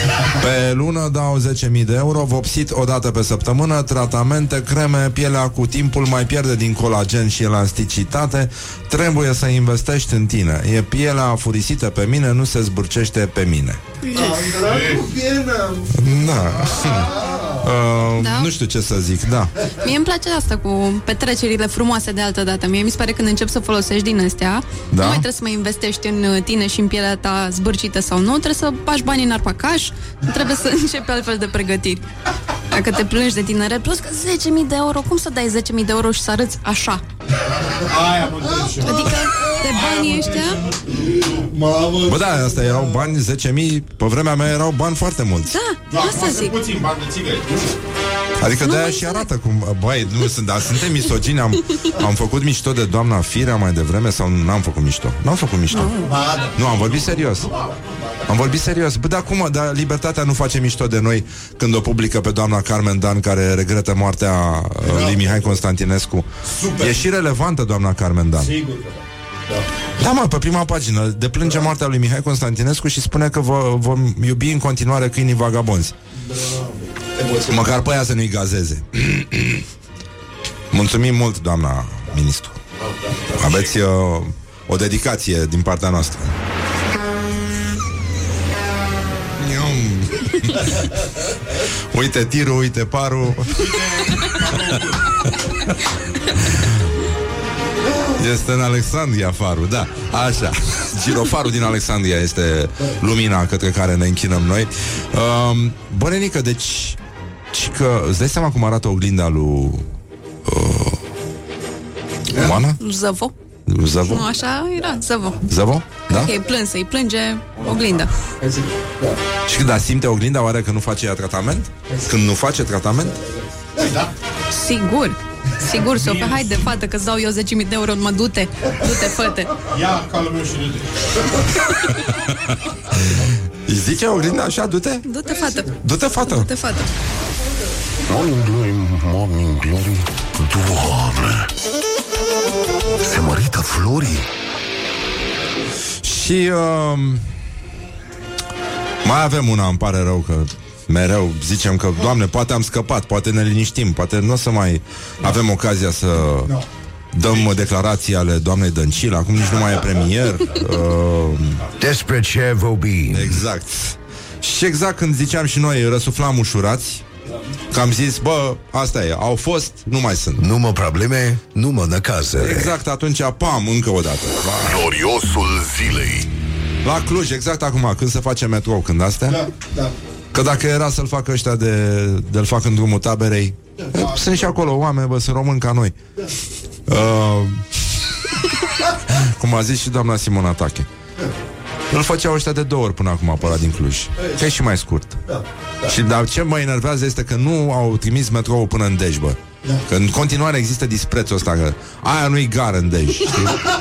[LAUGHS] Pe lună dau 10.000 de euro, vopsit o dată pe săptămână, tratamente, creme, pielea cu timpul mai pierde din colagen și elasticitate, trebuie să investești în tine. E pielea afurisită pe mine, nu se zbârcește pe mine. Da. [LAUGHS] Uh, Da? Nu știu ce să zic, da. Mie îmi place asta cu petrecerile frumoase de altă dată. Mie mi se pare când încep să folosești din astea, Da? nu mai trebuie să mai investești în uh, tine și în pielea ta zbârcită sau nu, trebuie să bagi banii în arpacaș, trebuie să [LAUGHS] începi altfel de pregătiri. Dacă te plângi de tineret, plus că 10.000 de euro, cum să dai 10.000 de euro și să arăți așa? Aia mă întreb și eu. Adică de banii ăștia, Mamă. Bă, da, asta erau bani, 10.000, pe vremea mea erau bani foarte mulți. da, asta zic. puțin bani de țigări. Adică de-aia și arată cum, băi, nu sunt, dar suntem misogini, am, am făcut mișto de doamna Firea mai devreme sau n-am făcut mișto? N-am făcut mișto. Nu, am vorbit serios. Am vorbit serios. Bă, dar cum, dar libertatea nu face mișto de noi când o publică pe doamna Carmen Dan care regretă moartea uh, lui Mihai Constantinescu. Super. E și relevantă doamna Carmen Dan. Sigur că da. Da, mă, pe prima pagină deplânge moartea lui Mihai Constantinescu și spune că vă, vom iubi în continuare câinii vagabonzi. Măcar pe aia să nu-i gazeze. Mulțumim mult, doamna ministru. Aveți uh, o dedicație din partea noastră. Ium. uite tirul, uite parul. Este în Alexandria farul, da, așa Girofarul din Alexandria este lumina către care ne închinăm noi um, Bănenică, deci ci că îți dai seama cum arată oglinda lui uh, Oana? Zăvo. Zăvo? Nu, așa era, zăvo. Zăvo? Da? Ok, plâns, îi plânge oglinda. Și când simte oglinda, oare că nu face ea tratament? Când nu face tratament? Sigur. Sigur, Sofia, haide, fată, că-ți dau eu 10.000 de euro, mă, du-te, du-te, făte. Ia calul meu și du-te. Îi zice oglinda așa, du-te? Du-te, fată, Du-te, fată! du-te, fată. Morning Glory, Morning Glory Doamne Se mărită florii Și uh, mai avem una, îmi pare rău că mereu zicem că, Doamne, poate am scăpat, poate ne liniștim, poate nu o să mai avem ocazia să dăm declarații ale doamnei Dăncilă, acum nici nu mai e premier. Uh, Despre ce vorbi exact. Și exact când ziceam și noi, răsuflam ușurați, că am zis, bă, asta e, au fost, nu mai sunt. Nu mă probleme, nu mă năcază Exact atunci, pam, încă o dată. La, Gloriosul zilei. La Cluj, exact acum, când se face metrou, când astea. Da, da. Că dacă era să-l facă ăștia de, de-l fac în drumul taberei. E, Sunt și acolo oameni, bă, sunt români ca noi. Uh, [LAUGHS] Cum a zis și doamna Simona Tache îl făceau ăștia de două ori până acum pe ăla din Cluj. Că e și mai scurt. Și dar ce mă enervează este că nu au trimis metrou până în Dej, bă. Că în continuare există disprețul ăsta Că aia nu-i gară în Dej știi?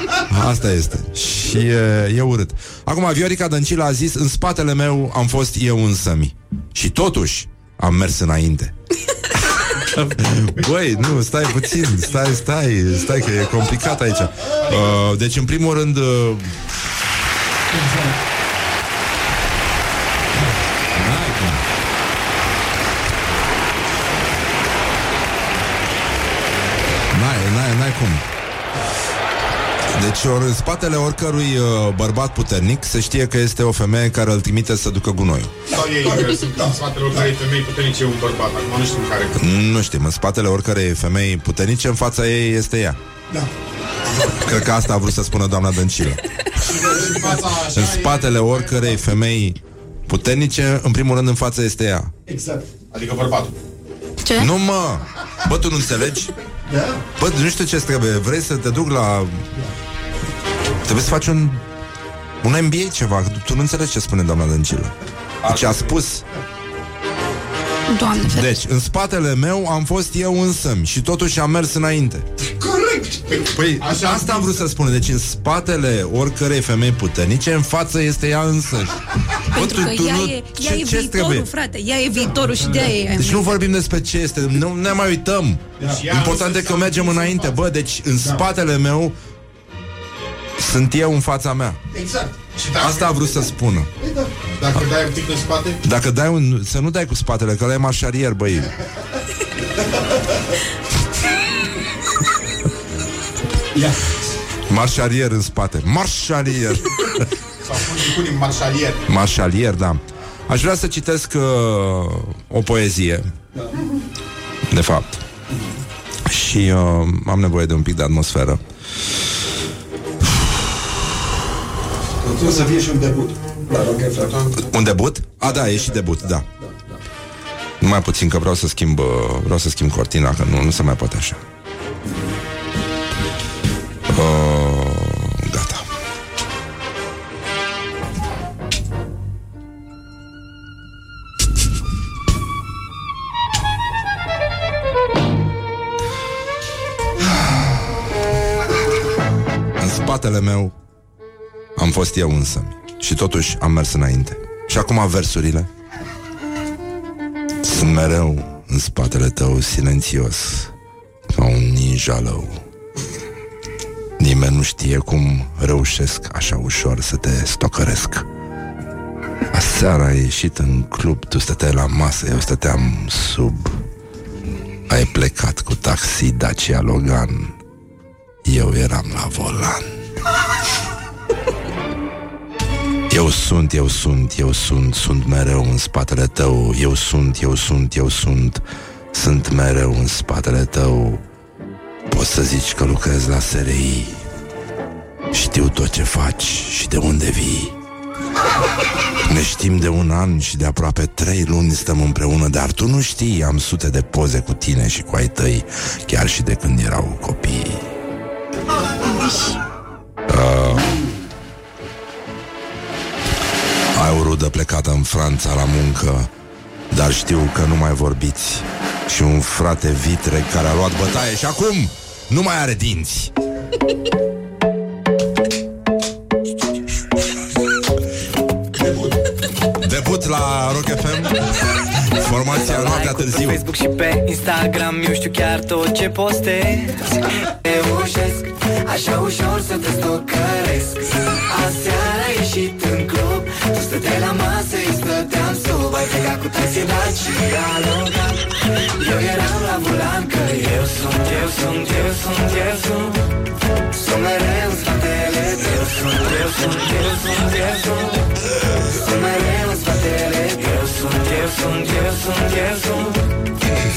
[LAUGHS] Asta este. Și e, e urât. Acum Viorica Dăncilă a zis În spatele meu am fost eu însămi. Și totuși am mers înainte. [LAUGHS] Băi, nu, stai puțin Stai, stai, stai că e complicat aici. Uh, Deci în primul rând uh, N-ai cum. N-ai, n-ai, n-ai cum deci ori, în spatele oricărui uh, bărbat puternic se știe că este o femeie care îl trimite să ducă gunoiul. Sau ei care sunt în spatele oricărei femei puternice un bărbat. Acum nu știu care. Nu știm, în spatele oricărei femei puternice, în fața ei este ea. Da. Cred că asta a vrut să spună doamna Dăncilă. Și în fața așa În e- spatele oricărei femei puternice, în primul rând în față este ea. Exact. Adică bărbatul. Ce? Nu mă! Bă, tu nu înțelegi? Da. Bă, nu știu ce trebuie. Vrei să te duc la... Trebuie să faci un... Un MBA ceva. Tu nu înțelegi ce spune doamna Dăncilă. Deci a spus... Doamne, ferește. Deci, în spatele meu am fost eu însămi și totuși am mers înainte. Corect. Păi, Așa am asta am zis. vrut să spun. Deci, în spatele oricărei femei puternice, în față este ea însăși. Pentru tu- că tu ea nu- e, ce- ea e ce viitorul, trebuie? frate. Ea e viitorul și de-aia e Deci nu vorbim despre ce este, nu ne mai uităm. Important e că mergem înainte, bă, deci în spatele meu sunt eu în fața mea. Exact. Și dacă, Asta a vrut să spună. Păi da. Dacă dai un pic în spate, Dacă dai un... Să nu dai cu spatele, că ăla e marșarier, băi. [LAUGHS] ia. Marșarier în spate. Marșarier. [LAUGHS] Sau pun punem marșalier. Marșalier, da. Aș vrea să citesc uh, o poezie. De fapt. Și uh, am nevoie de un pic de atmosferă. Trebuie să fie și un debut la Rock FM. Un debut? A, da, e și debut, da. Numai puțin că vreau să schimb uh, Vreau să schimb cortina, că nu, nu se mai poate așa uh, Gata. [SIGHS] În spatele meu Am fost eu însă Și totuși am mers înainte. Și acum versurile Sunt mereu în spatele tău Silențios Ca un ninja lău Nimeni nu știe cum reușesc Așa ușor să te stocăresc. Aseară ai ieșit în club Tu stăteai la masă, eu stăteam sub. Ai plecat cu taxi Dacia Logan. Eu eram la volan. Eu sunt, eu sunt, eu sunt, sunt mereu în spatele tău. Eu sunt, eu sunt, eu sunt, sunt mereu în spatele tău Poți să zici că lucrez la SRI Știu tot ce faci și de unde vii. Ne știm de un an și de aproape trei luni stăm împreună Dar tu nu știi, am sute de poze cu tine și cu ai tăi Chiar și de când erau copii. Uh, Ai o rudă plecată în Franța la muncă Dar știu că nu mai vorbiți. Și un frate vitre care a luat bătaie Și acum nu mai are dinți. Debut la Rock FM Formația noaptea Pe târziu. Facebook și pe Instagram Eu știu chiar tot ce postez. Reușesc așa ușor să te stocăresc. Aseară ai ieșit în club Tu stăteai la masă, eu stăteam sub Ai plecat cu taxi dat și alocat Eu eram la volan că eu sunt, eu sunt, eu sunt, eu sunt. Sunt mereu în spatele tău. Sunt, eu sunt, eu sunt, eu sunt. Sunt mereu în spatele tău. Sunt, eu sunt, eu sunt, eu sunt.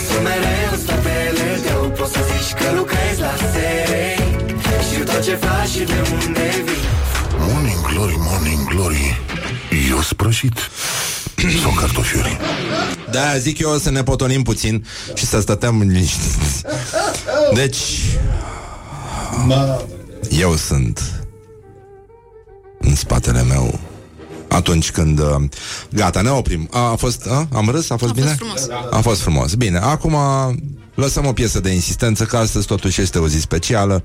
Sunt mereu în spatele tău. Poți să zici că lucrezi la serie Știu tot ce faci și de unde vii. Morning Glory, Morning Glory. Eu sprășit Sau cartofiuri Da, zic eu să ne potolim puțin Și să stătem liniștiți Deci Eu sunt În spatele meu atunci când... uh, Gata, ne oprim. A, a fost... A, am râs? A fost A bine? fost frumos. A fost frumos. Bine, acum lăsăm o piesă de insistență, că astăzi totuși este o zi specială.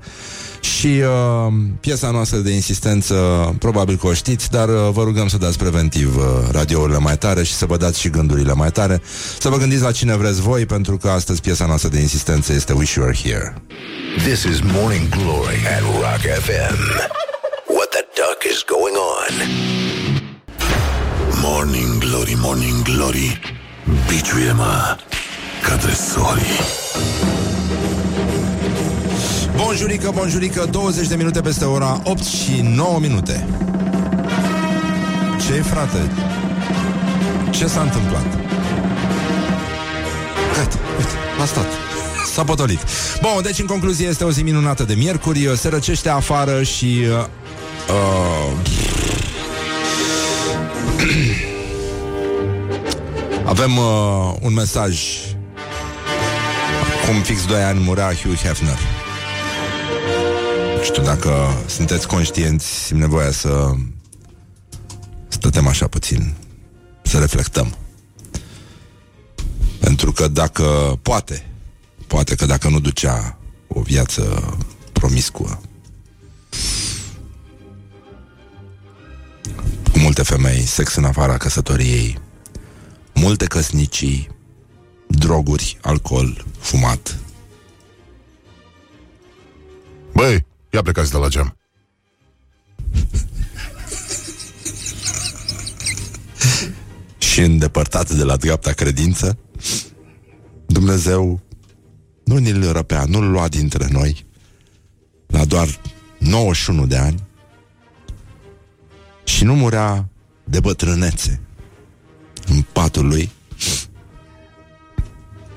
Și uh, piesa noastră de insistență probabil că o știți, dar uh, vă rugăm să dați preventiv uh, radiourile mai tare și să vă dați și gândurile mai tare, să vă gândiți la cine vreți voi, pentru că astăzi piesa noastră de insistență este Wish You Were Here. This is Morning Glory at Rock FM What the duck is going on? Morning Glory, Morning Glory. Biciuie-mă ca tresorii Bonjurică, bonjurică, 20 de minute peste ora 8 și 9 minute. ce frate? Ce s-a întâmplat? Gata, uite, a stat. S-a potolit. Bun, deci în concluzie este o zi minunată de miercuri, se răcește afară și... Uh, [CLEARS THROAT] avem uh, un mesaj cum fix 2 ani murea Hugh Hefner. Nu știu dacă sunteți conștienți, simt nevoia să stătem așa puțin, să reflectăm. Pentru că dacă poate, poate că dacă nu ducea o viață promiscuă, cu multe Multe femei, sex în afara căsătoriei, multe căsnicii, droguri, alcool, fumat. Băi, ia plecați de la geam. și îndepărtat de la dreapta credință, Dumnezeu nu ni-l răpea, nu-l lua dintre noi la doar 91 de ani și nu murea de bătrânețe în patul lui,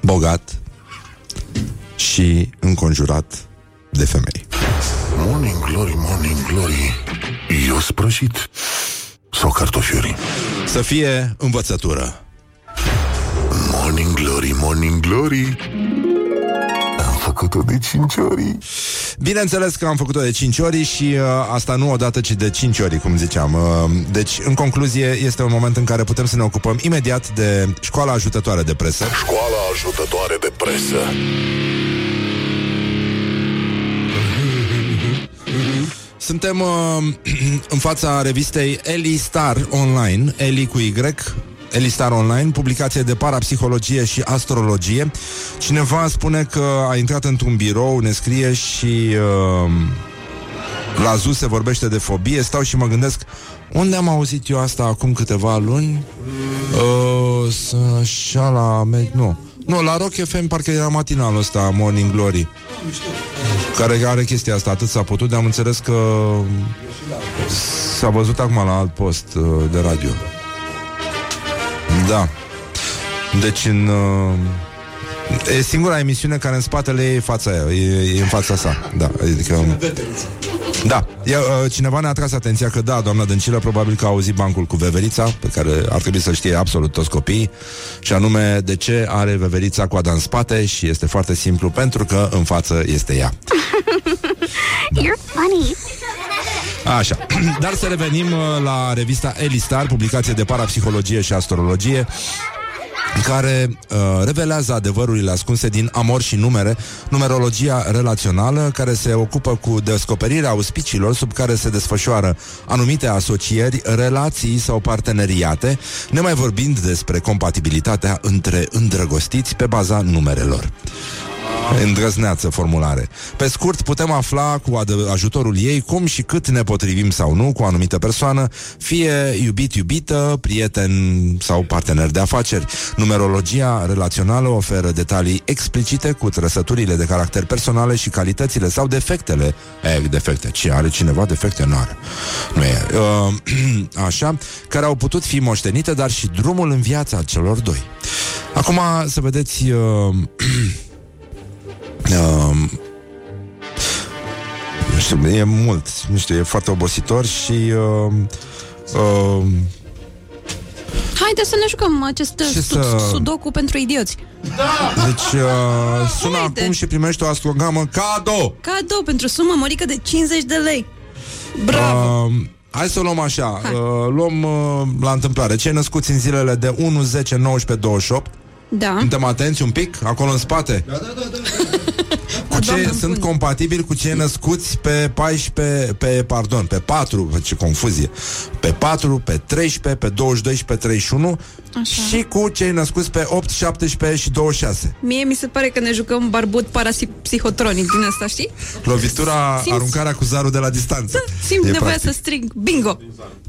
bogat și înconjurat de femei. Morning glory, morning glory. Eu sprășit sau cartofiuri? Să fie învățătură. Morning glory, morning glory. Am făcut-o de cinci ori. Bineînțeles că am făcut-o de 5 ori și uh, asta nu odată, ci de 5 ori, cum ziceam. Uh, deci, în concluzie, este un moment în care putem să ne ocupăm imediat de școala ajutătoare de presă. Școala ajutătoare de presă. Suntem uh, [CLEARS THROAT] în fața revistei Eli Star Online, Eli cu Y, Eli Star Online, publicație de parapsihologie și astrologie. Cineva spune că a intrat într-un birou, ne scrie și uh, la ZU se vorbește de fobie. Stau și mă gândesc, unde am auzit eu asta acum câteva luni? Uh, să, așa la... me- Nu. Nu, la Rock FM parcă era matinalul ăsta, Morning Glory care are chestia asta, atât s-a putut, de am înțeles că s-a văzut acum la alt post uh, de radio. Da. Deci în... Uh, e singura emisiune care în spatele ei e fața aia, e, e în fața sa. Da, adică... Da, e, uh, cineva ne-a tras atenția că da, doamna Dăncilă probabil că a auzit bancul cu veverița, pe care ar trebui să știe absolut toți copiii, și anume de ce are veverița coada în spate și este foarte simplu, pentru că în față este ea. [LAUGHS] You're funny. Așa, [CLEARS THROAT] dar să revenim uh, la revista Elistar, publicație de parapsihologie și astrologie, care uh, revelează adevărurile ascunse din amor și numere, numerologia relațională, care se ocupă cu descoperirea auspiciilor sub care se desfășoară anumite asocieri, relații sau parteneriate, nemai vorbind despre compatibilitatea între îndrăgostiți pe baza numerelor. Îndrăzneață formulare. Pe scurt, putem afla cu ad- ajutorul ei cum și cât ne potrivim sau nu cu o anumită persoană, fie iubit-iubită, prieten sau partener de afaceri. Numerologia relațională oferă detalii explicite cu trăsăturile de caracter personale și calitățile sau defectele. E, defecte. Ce are cineva defecte? Nu are. Nu e. Uh, [CLEARS THROAT] așa, care au putut fi moștenite, dar și drumul în viața celor doi. Acum să vedeți uh, [CLEARS THROAT] Uh, nu știu, e mult, nu știu, e foarte obositor și uh, uh, Haideți să ne jucăm acest Ce su- să- sudoku pentru idioți. deci uh, sună Haide. acum și primești o astrogramă cadou. Cadou pentru sumă mărică de 50 de lei. Bravo! Uh, hai să o luăm așa, uh, luăm uh, la întâmplare. Cei născuți în zilele de 1, 10, 19, 28 Da. Suntem atenți un pic, acolo în spate? Da, da, da, da. Cu ce Doamne, sunt bun. compatibili cu cei născuți pe 14, pe, pardon, pe 4, ce confuzie, pe 4, pe 13, pe 22 și pe 31 Așa. și cu cei născuți pe 8, 17 și 26. Mie mi se pare că ne jucăm barbut parapsihotronic din asta, știi? Lovitura, Simți- aruncarea cu zarul de la distanță. Simt E nevoia practic. să strig bingo!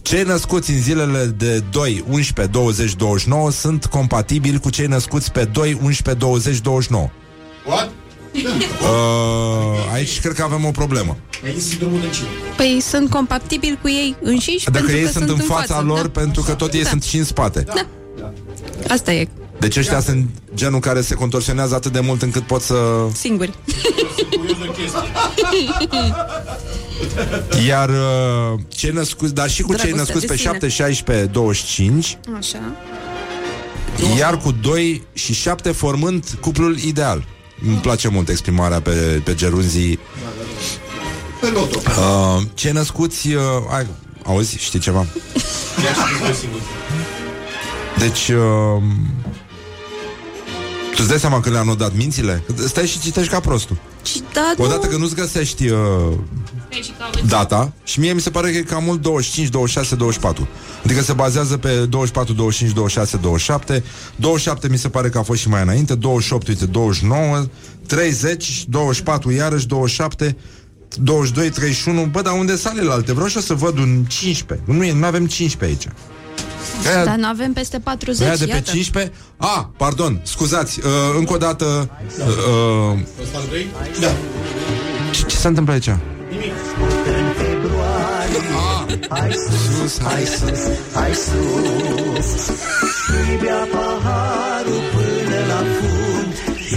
Cei născuți în zilele de 2, 11, 20, 29 sunt compatibili cu cei născuți pe 2, 11, 20, 29. What? [LAUGHS] Uh, aici cred că avem o problemă. Aici sunt drumul de cine? Păi sunt compatibili cu ei înșiși Dacă pentru ei că sunt în fața față, lor, da? pentru că tot ei Da. sunt și în spate. Asta e, Deci ăștia sunt genul care se contorsionează atât de mult încât pot să... singuri. [LAUGHS] Iar uh, cei născuți, dar și cu cei Dragostea născuți de pe sine. 7, 16, 25, Așa. iar cu 2 și 7 formând cuplul ideal. Îmi place mult exprimarea pe, pe gerunzii. Pe loto. Uh, cei născuți... Uh, ai, auzi, știi ceva? Deci... Uh, tu îți dai seama că le-am notat mințile? Stai și citești ca prostul. Și da, Odată nu, că nu-ți găsești uh, Ok, și cauți. data și mie mi se pare că e cam mult 25, 26, 24. Adică se bazează pe 24, 25, 26, 27. 27 mi se pare că a fost și mai înainte, 28, uite, 29, 30, 24 iarăși, 27, 22, 31. Bă, dar unde sunt alte? Vreau și eu să văd un 15. Nu, e, nu avem 15 aici. Aia- Dar nu avem peste 40, Aia de pe iată. 15? A, pardon, scuzați, uh, încă o dată uh, uh, Da. ce, ce se întâmplă aici? Hai sus, hai sus, hai sus Și bea paharul până la fund Și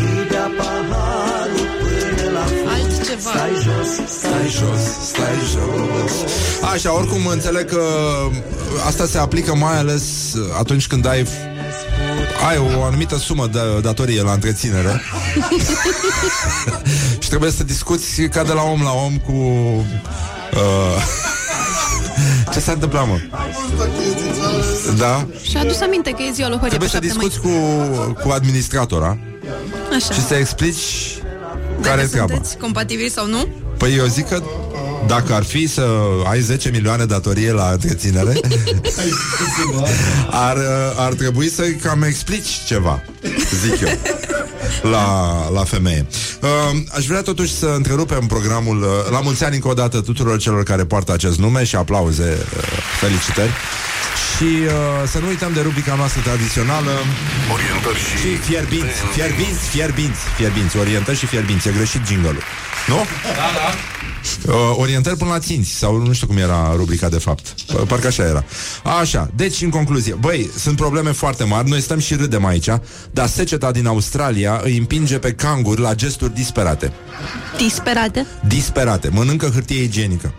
fund Altceva. Stai jos, Stai jos, stai jos Așa, oricum înțeleg că asta se aplică mai ales atunci când ai ai o anumită sumă de datorie la întreținere [LAUGHS] și trebuie să discuți ca de la om la om cu uh, [LAUGHS] ce s-a întâmplat, mă? Da? Și-a adus aminte că e ziua lui Horia Trebuie să pe 7 mai. discuți cu, cu administratora Așa. și să explici care e Dacă treaba. sunteți compatibili sau nu? Păi eu zic că dacă ar fi să ai 10 milioane datorie la întreținere, [LAUGHS] ar, ar trebui să cam explici ceva, zic eu, la, la femeie. Uh, aș vrea totuși să întrerupem programul uh, la mulți ani încă o dată tuturor celor care poartă acest nume și aplauze, uh, felicitări. Și uh, să nu uităm de rubrica noastră tradițională. Orientări și... și fierbinți, fierbinți, fierbinți, fierbinți, orientări și fierbinți. E greșit jingle Nu? Da, da. Uh, orientări până la ținți Sau nu știu cum era rubrica de fapt. P- Parcă așa era. Așa, deci în concluzie. Băi, sunt probleme foarte mari. Noi stăm și râdem aici Dar seceta din Australia îi împinge pe canguri La gesturi disperate. Disperate. Disperate, mănâncă hârtie igienică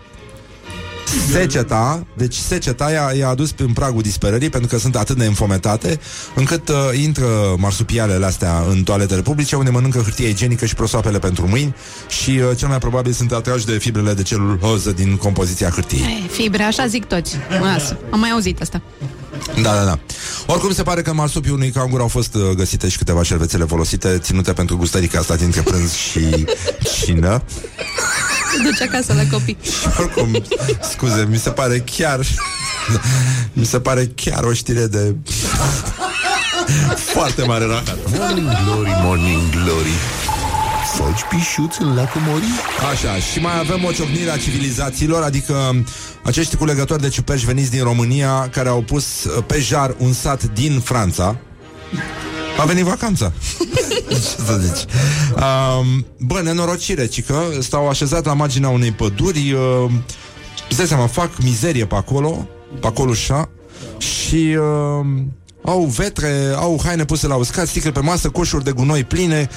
Seceta, deci seceta i-a, i-a adus în pragul disperării pentru că sunt atât de înfometate încât uh, intră marsupialele astea în toaletele publice unde mănâncă hârtie igienică și prosoapele pentru mâini și uh, cel mai probabil sunt atrași de fibrele de celuloză din compoziția hârtiei. Ei, fibre, așa zic toți. Lasă. Am mai auzit asta. Da, da, da. Oricum se pare că în marsupii unui cangur au fost uh, găsite și câteva șervețele folosite, ținute pentru gustărica asta dintre prânz și cină. Se [LAUGHS] duce acasă la copii. Oricum, scuze, mi se pare chiar Mi se pare chiar o știre de Foarte mare rahat Morning Glory, Morning Glory Foci pișuți în lacul Mori? Așa, și mai avem o ciocnire a civilizațiilor Adică acești culegători de ciuperci veniți din România Care au pus uh, pe jar un sat din Franța a venit vacanța. [LAUGHS] Ce să zici? Um, Bă, nenorocire, cică. Stau așezat la marginea unei păduri uh, Îți dai seama, fac mizerie pe acolo Pe acolo așa Și uh, au vetre Au haine puse la uscat, sticle pe masă Coșuri de gunoi pline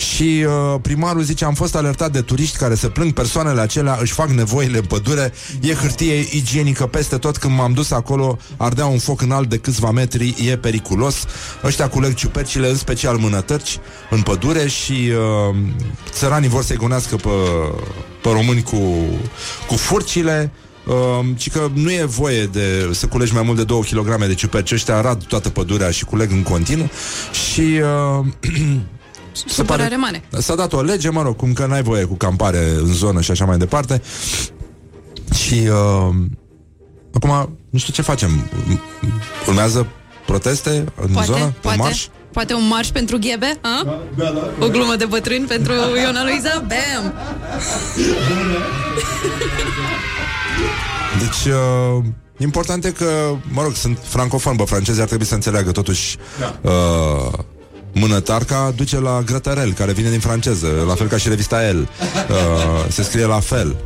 și uh, primarul zice, am fost alertat de turiști care se plâng, persoanele acelea își fac nevoile în pădure, e hârtie igienică peste tot, când m-am dus acolo, ardea un foc înalt de câțiva metri, e periculos. Ăștia culeg ciupercile, în special mânătărci, în pădure și uh, țăranii vor să-i gonească pe, pe români cu, cu furcile, Uh, ci că nu e voie de să culegi mai mult de 2 kg de ciuperci. Ăștia arad toată pădurea și culeg în continuu. Și uh, [CLEARS THROAT] Supărare mare. S-a dat o lege, mă rog, cum că n-ai voie cu campare în zonă și așa mai departe. Și uh, acum, nu știu ce facem. Urmează proteste în Poate, zonă? poate, Un marș? poate un marș pentru ghebe? A? Da, da. O glumă de bătrâni pentru Iona Luiza? Bam! [LAUGHS] Deci, uh, important e că, mă rog, sunt francofon, bă, francezii ar trebui să înțeleagă totuși Da. uh, Mânătarca duce la grătărel, care vine din franceză, la fel ca și revista El. [LAUGHS] Uh, se scrie la fel.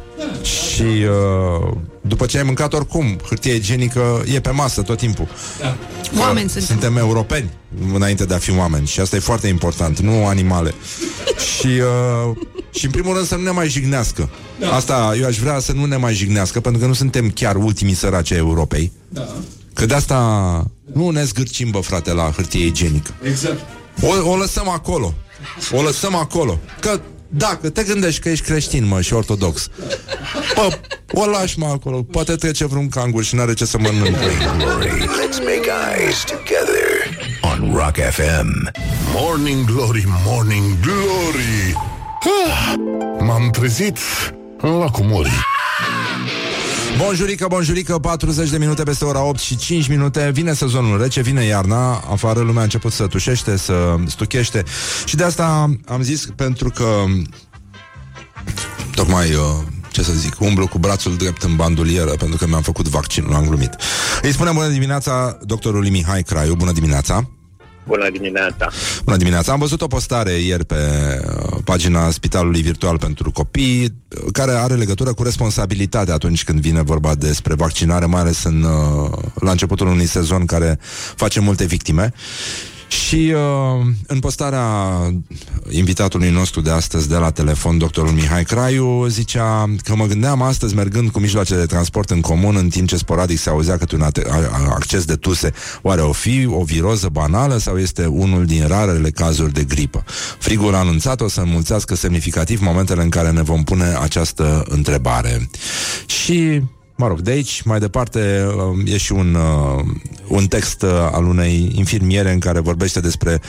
Și uh, după ce ai mâncat oricum, hârtie igienică e pe masă tot timpul. Da. Oameni Uh, suntem. Suntem europeni înainte de a fi oameni și asta e foarte important, nu animale. [LAUGHS] și, uh, și în primul rând să nu ne mai jignească. Da. Asta eu aș vrea să nu ne mai jignească, pentru că nu suntem chiar ultimii săraci ai Europei. Da. Că de asta nu ne zgârcim, bă, frate, la hârtie igienică. Exact. O, o lăsăm acolo. O lăsăm acolo. Că dacă te gândești că ești creștin, mă, și ortodox Bă, o lași, mă, acolo Poate trece vreun cangur și n-are ce să mănâncă Glory. Let's make eyes together on Rock FM. Morning Glory, Morning Glory. Ah, M-am trezit în lacul Mori. Bonjurică, bonjurică, 40 de minute peste ora 8 și 5 minute. Vine sezonul rece, vine iarna. Afară lumea a început să tușește, să stuchește. Și de asta am zis pentru că Tocmai, uh, ce să zic, umblu cu brațul drept în bandulieră Pentru că mi-am făcut vaccinul, am glumit. Îi spunem bună dimineața doctorului Mihai Craiu. Bună dimineața. Bună dimineața! Bună dimineața! Am văzut o postare ieri pe uh, pagina Spitalului Virtual pentru Copii, uh, care are legătură cu responsabilitatea atunci când vine vorba despre vaccinare, mai ales în, uh, la începutul unui sezon care face multe victime. Și uh, în postarea invitatului nostru de astăzi de la telefon, doctorul Mihai Craiu, zicea că mă gândeam astăzi mergând cu mijloace de transport în comun, în timp ce sporadic se auzea câte un ate- a- acces de tuse. Oare o fi o viroză banală sau este unul din rarele cazuri de gripă? Frigul a anunțat o să înmulțească semnificativ momentele în care ne vom pune această întrebare. Și Mă rog, de aici, mai departe, uh, e și un, uh, un text uh, al unei infirmiere în care vorbește despre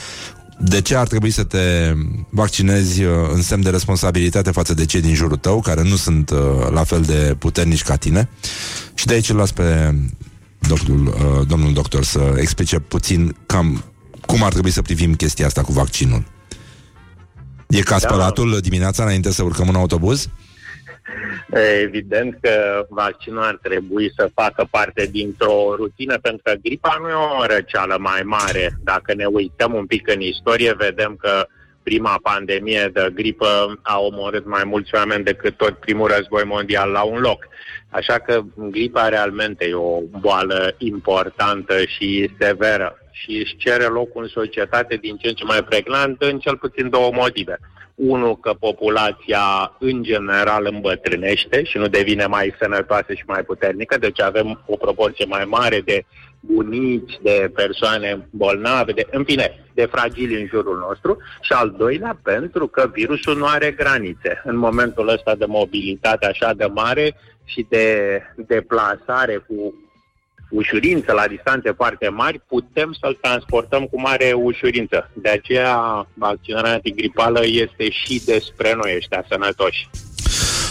de ce ar trebui să te vaccinezi uh, în semn de responsabilitate față de cei din jurul tău, care nu sunt uh, la fel de puternici ca tine. Și de aici îl las pe doctorul, uh, domnul doctor să explice puțin cam cum ar trebui să privim chestia asta cu vaccinul. E ca Da. spălatul dimineața înainte să urcăm în autobuz? Evident că vaccinul ar trebui să facă parte dintr-o rutină, pentru că gripa nu e o răceală mai mare. Dacă ne uităm un pic în istorie, vedem că prima pandemie de gripă a omorât mai mulți oameni decât tot primul război mondial la un loc. Așa că gripa realmente e o boală importantă și severă și își cere loc în societate din ce în ce mai pregnant în cel puțin două motive. Unul, că populația în general îmbătrânește și nu devine mai sănătoasă și mai puternică, deci avem o proporție mai mare de bunici, de persoane bolnave, de, în fine, de fragili în jurul nostru și al doilea, pentru că virusul nu are granițe. În momentul ăsta de mobilitate așa de mare și de deplasare cu ușurință la distanțe foarte mari, putem să-l transportăm cu mare ușurință. De aceea, vaccinarea antigripală este și despre noi ăștia sănătoși.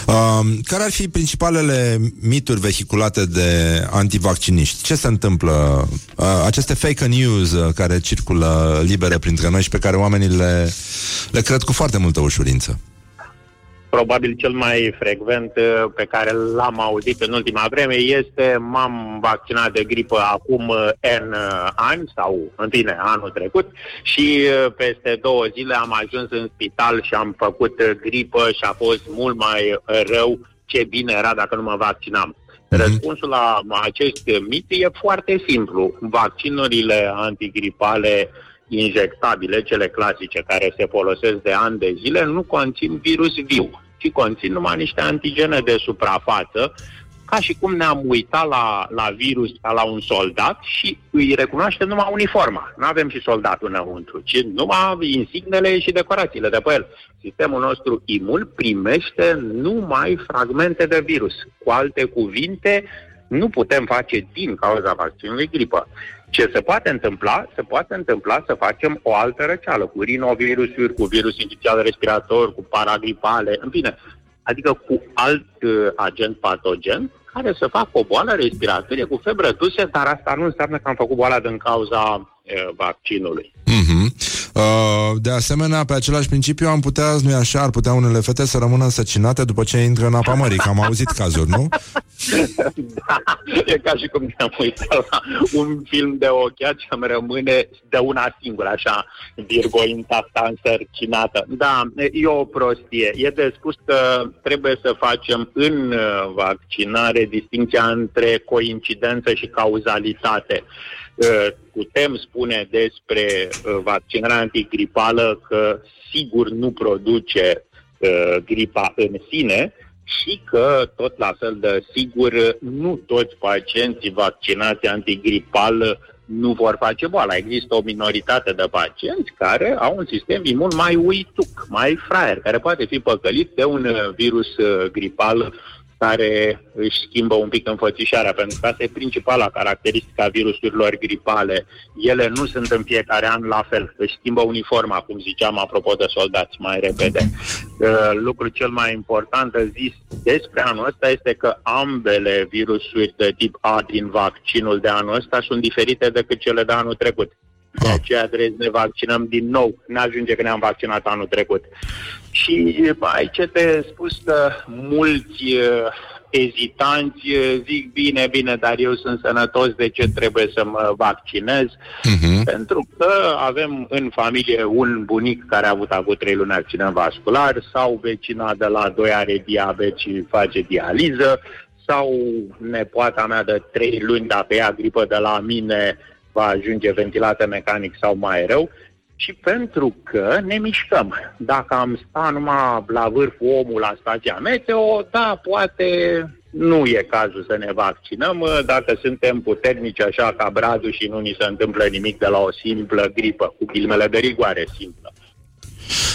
Uh, care ar fi principalele mituri vehiculate de antivacciniști? Ce se întâmplă? Uh, aceste fake news uh, care circulă libere printre noi și pe care oamenii le, le cred cu foarte multă ușurință. Probabil cel mai frecvent uh, pe care l-am auzit în ultima vreme este m-am vaccinat de gripă acum uh, N uh, ani sau, în fine, anul trecut și uh, peste două zile am ajuns în spital și am făcut uh, gripă și a fost mult mai uh, rău ce bine era dacă nu mă vaccinam. Răspunsul la acest mit e foarte simplu. Vaccinurile antigripale injectabile, cele clasice, care se folosesc de ani de zile, nu conțin virus viu, ci conțin numai niște antigene de suprafață, ca și cum ne-am uitat la, la virus ca la un soldat și îi recunoaște numai uniforma. Nu avem și soldatul înăuntru, ci numai insignele și decorațiile de pe el. Sistemul nostru imun primește numai fragmente de virus. Cu alte cuvinte, nu putem face din cauza vaccinului gripă. Ce se poate întâmpla? Se poate întâmpla să facem o altă răceală, cu rinovirusuri, cu virus inițial respirator, cu paragripale, în fine, adică cu alt uh, agent patogen care să facă o boală respiratorie cu febră duse, dar asta nu înseamnă că am făcut boala din cauza uh, vaccinului. Mhm. Uh, de asemenea, pe același principiu am putea, nu așa, ar putea unele fete să rămână însăcinate după ce intră în apa mării, că am auzit cazuri, nu? da, [LAUGHS] e ca și cum ne-am uitat la un film de ochiat și îmi rămâne de una singură, așa, Virgo intacta însărcinată. Da, e o prostie. E de spus că trebuie să facem în uh, vaccinare distinția între coincidență și cauzalitate. Uh, Putem spune despre uh, vaccinarea antigripală că sigur nu produce uh, gripa în sine, și că, tot la fel de sigur, nu toți pacienții vaccinați antigripal nu vor face boala. Există o minoritate de pacienți care au un sistem imun mai uituc, mai fraier, care poate fi păcălit de un uh, virus uh, gripal care își schimbă un pic înfățișarea, pentru că asta e principala caracteristică a virusurilor gripale. Ele nu sunt în fiecare an la fel, își schimbă uniforma, cum ziceam, apropo de soldați, mai repede. Uh, Lucrul cel mai important zis despre anul ăsta este că ambele virusuri de tip A din vaccinul de anul ăsta sunt diferite decât cele de anul trecut. De aceea trebuie să ne vaccinăm din nou. Ne ajunge că ne-am vaccinat anul trecut. Și aici te spus că mulți uh, ezitanți uh, zic bine, bine, dar eu sunt sănătos, de ce trebuie să mă vaccinez? Mhm. Pentru că avem în familie un bunic care a avut acum trei luni accident vascular sau vecina de la 2 are diabet și face dializă sau nepoata mea de trei luni, dacă ea gripă de la mine, va ajunge ventilată mecanic sau mai rău și pentru că ne mișcăm. Dacă am sta numai la vârful omul la stația meteo, da, poate nu e cazul să ne vaccinăm dacă suntem puternici așa ca bradul și nu ni se întâmplă nimic de la o simplă gripă, cu ghilimele de rigoare simplă.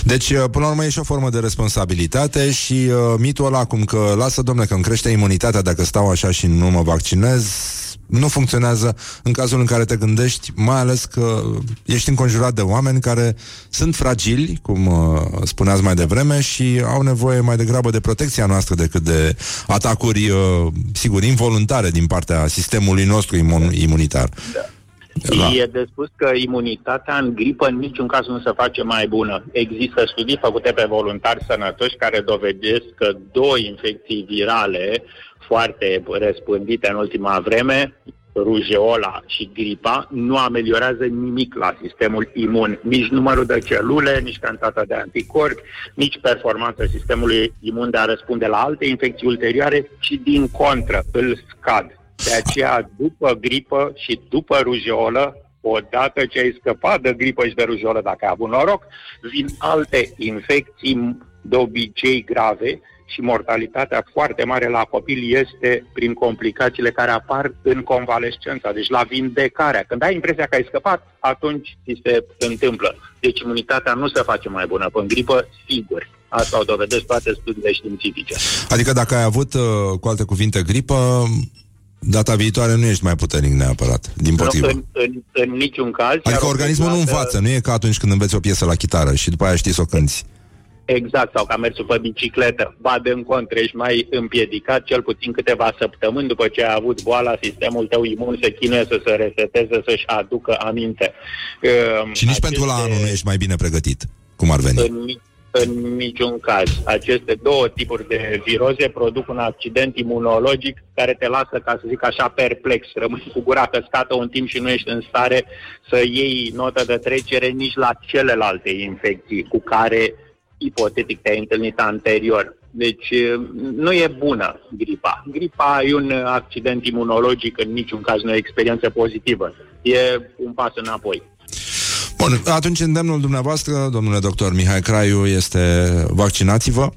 Deci, uh, până la urmă, e și o formă de responsabilitate și uh, mitul ăla cum că lasă, domne, că îmi crește imunitatea dacă stau așa și nu mă vaccinez, nu funcționează în cazul în care te gândești, mai ales că ești înconjurat de oameni care sunt fragili, cum uh, spuneați mai devreme, și au nevoie mai degrabă de protecția noastră decât de atacuri, uh, sigur, involuntare din partea sistemului nostru imun- imunitar. Da. E de spus că imunitatea în gripă în niciun caz nu se face mai bună. Există studii făcute pe voluntari sănătoși care dovedesc că două infecții virale foarte răspândite în ultima vreme, rujeola și gripa, nu ameliorează nimic la sistemul imun. Nici numărul de celule, nici cantitatea de anticorpi, nici performanța sistemului imun de a răspunde la alte infecții ulterioare, ci din contră îl scad. De aceea, după gripă și după rujeolă, odată ce ai scăpat de gripă și de rujeolă, dacă ai avut noroc, vin alte infecții, de obicei grave, și mortalitatea foarte mare la copil este prin complicațiile care apar în convalescența, deci la vindecarea. Când ai impresia că ai scăpat, atunci ți se întâmplă. Deci imunitatea nu se face mai bună. În gripă, sigur. Asta o dovedesc toate studiile științifice. Adică dacă ai avut, uh, cu alte cuvinte, gripă, data viitoare nu ești mai puternic neapărat, din potrivă. În, în, în niciun caz. Adică iar o organismul nu perioadă- învață, nu e ca atunci când înveți o piesă la chitară și după aia știi să o cânti. Exact, sau ca mersul pe bicicletă. Ba de în contră, ești mai împiedicat cel puțin câteva săptămâni după ce ai avut boala, sistemul tău imun se chinuie să se reseteze, să-și aducă aminte. Um, Și nici pentru la anul nu ești mai bine pregătit, cum ar veni. în, ni- în niciun caz. Aceste două tipuri de viroze produc un accident imunologic care te lasă, ca să zic așa, perplex. Rămâi cu gura căscată un timp și nu ești în stare să iei notă de trecere nici la celelalte infecții cu care ipotetic te-ai întâlnit anterior. Deci nu e bună gripa. Gripa e un accident imunologic, în niciun caz nu e o experiență pozitivă. E un pas înapoi. Bun, atunci îndemnul dumneavoastră, domnule doctor Mihai Craiu, este vaccinați-vă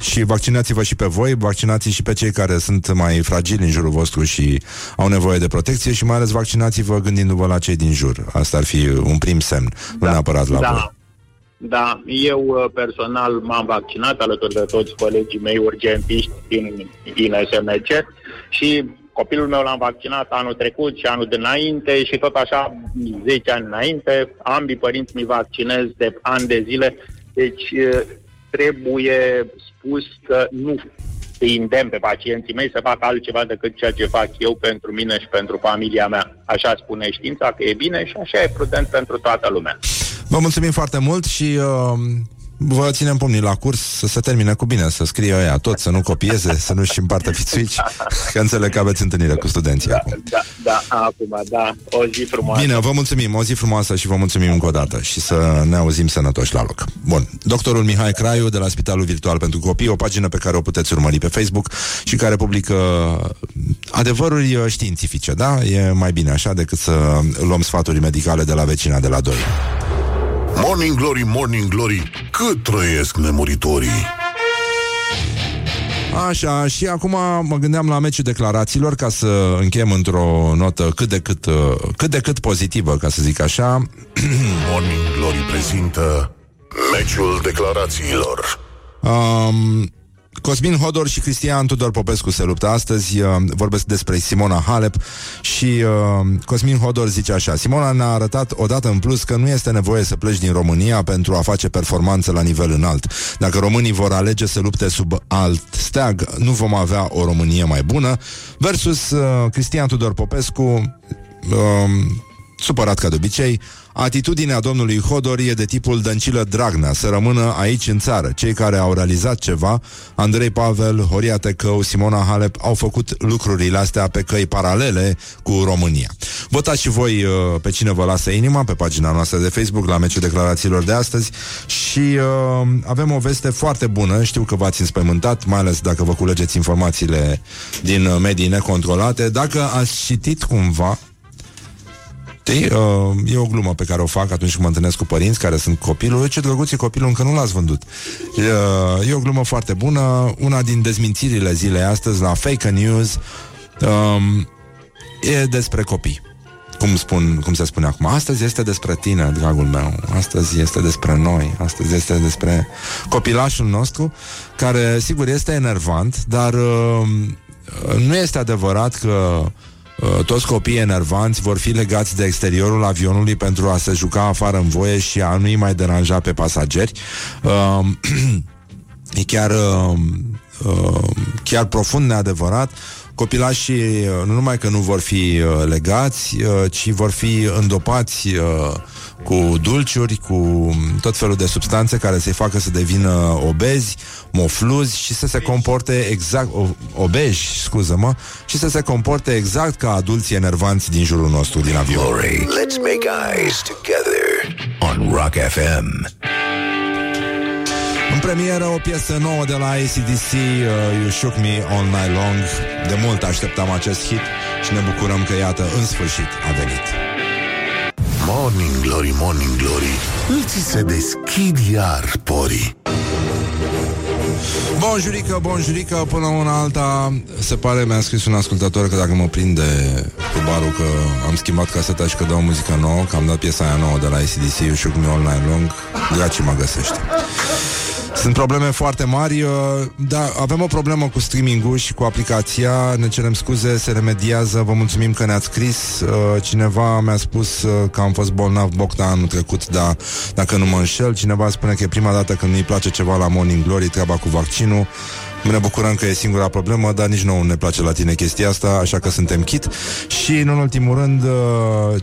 și vaccinați-vă și pe voi, vaccinați și pe cei care sunt mai fragili în jurul vostru și au nevoie de protecție și mai ales vaccinați-vă gândindu-vă la cei din jur. Asta ar fi un prim semn, nu neapărat la voi. Da. Da, eu uh, personal m-am vaccinat alături de toți colegii mei urgentiști din, din SMC și copilul meu l-am vaccinat anul trecut și anul dinainte și tot așa 10 ani înainte. Ambii părinți mi vaccinez de ani de zile, deci uh, trebuie spus că nu îi îndemn pe pacienții mei să facă altceva decât ceea ce fac eu pentru mine și pentru familia mea. Așa spune știința că e bine și așa e prudent pentru toată lumea. Vă mulțumim foarte mult și uh, vă ținem pumnii la curs să se termine cu bine, să scrie ăia tot, să nu copieze, să nu-și împartă fițuici, că înțeleg că aveți întâlnire cu studenții acum. Da, da, acum, da, o zi frumoasă. Bine, vă mulțumim, o zi frumoasă și vă mulțumim încă o dată și să ne auzim sănătoși la loc. Bun, doctorul Mihai Craiu de la Spitalul Virtual pentru Copii, o pagină pe care o puteți urmări pe Facebook și care publică adevăruri uh, științifice, da? E mai bine așa decât să luăm sfaturi medicale de la vecina de la 2. Morning Glory, Morning Glory, cât trăiesc nemuritorii? Așa, și acum mă gândeam la meciul declarațiilor ca să încheiem într-o notă cât de cât, uh, cât de cât pozitivă, ca să zic așa. [CLEARS THROAT] Morning Glory prezintă meciul declarațiilor. Um, Cosmin Hodor și Cristian Tudor Popescu se luptă astăzi. Uh, vorbesc despre Simona Halep și uh, Cosmin Hodor zice așa. Simona ne-a arătat odată în plus că nu este nevoie să pleci din România pentru a face performanță la nivel înalt. Dacă românii vor alege să lupte sub alt steag, nu vom avea o Românie mai bună. Versus uh, Cristian Tudor Popescu, uh, supărat ca de obicei, Atitudinea domnului Hodor e de tipul Dăncilă Dragnea, să rămână aici în țară. Cei care au realizat ceva, Andrei Pavel, Horia Tecău, Simona Halep, au făcut lucrurile astea pe căi paralele cu România. Votați și voi uh, pe cine vă lasă inima pe pagina noastră de Facebook la meciul declarațiilor de astăzi și uh, avem o veste foarte bună. Știu că v-ați înspăimântat, mai ales dacă vă culegeți informațiile din uh, medii necontrolate. Dacă ați citit cumva Știi? Uh, e o glumă pe care o fac atunci când mă întâlnesc cu părinți care sunt copilul. Ce drăguț e copilul, încă nu l-ați vândut. Uh, e o glumă foarte bună. Una din dezmințirile zilei astăzi la Fake News um, e despre copii. Cum, spun, cum se spune acum, astăzi este despre tine, dragul meu, astăzi este despre noi, astăzi este despre copilașul nostru, care, sigur, este enervant, dar uh, nu este adevărat că Uh, toți copiii enervanți vor fi legați de exteriorul avionului pentru a se juca afară în voie și a nu-i mai deranja pe pasageri. Uh, [CLEARS THROAT] e chiar, uh, uh, chiar profund neadevărat. Copilașii uh, nu numai că nu vor fi uh, legați, uh, ci vor fi îndopați uh, cu dulciuri, cu tot felul de substanțe care să-i facă să devină obezi, mofluzi și să se comporte exact, o, obeji, scuză-mă, și să se comporte exact ca adulții enervanți din jurul nostru din avion. Glory. Let's make eyes together on Rock FM. În premieră o piesă nouă de la ACDC, uh, You Shook Me All Night Long. De mult așteptam acest hit și ne bucurăm că, iată, în sfârșit a venit. Morning Glory, Morning Glory Îți se deschid iar porii Bonjurică, bonjurică, până una alta Se pare, mi-a scris un ascultător Că dacă mă prinde cu barul Că am schimbat caseta și că dau muzică nouă Că am dat piesa aia nouă de la ACDC You Shook Me All Night Long Gaci mă găsește sunt probleme foarte mari, uh, dar avem o problemă cu streaming-ul și cu aplicația. Ne cerem scuze, se remediază. Vă mulțumim că ne-ați scris. Uh, cineva mi-a spus uh, că am fost bolnav Bocta anul trecut, dar dacă nu mă înșel, cineva spune că e prima dată când nu-i place ceva la Morning Glory, treaba cu vaccinul. Ne bucurăm că e singura problemă, dar nici nouă ne place la tine chestia asta, așa că suntem kit. Și, în ultimul rând, uh,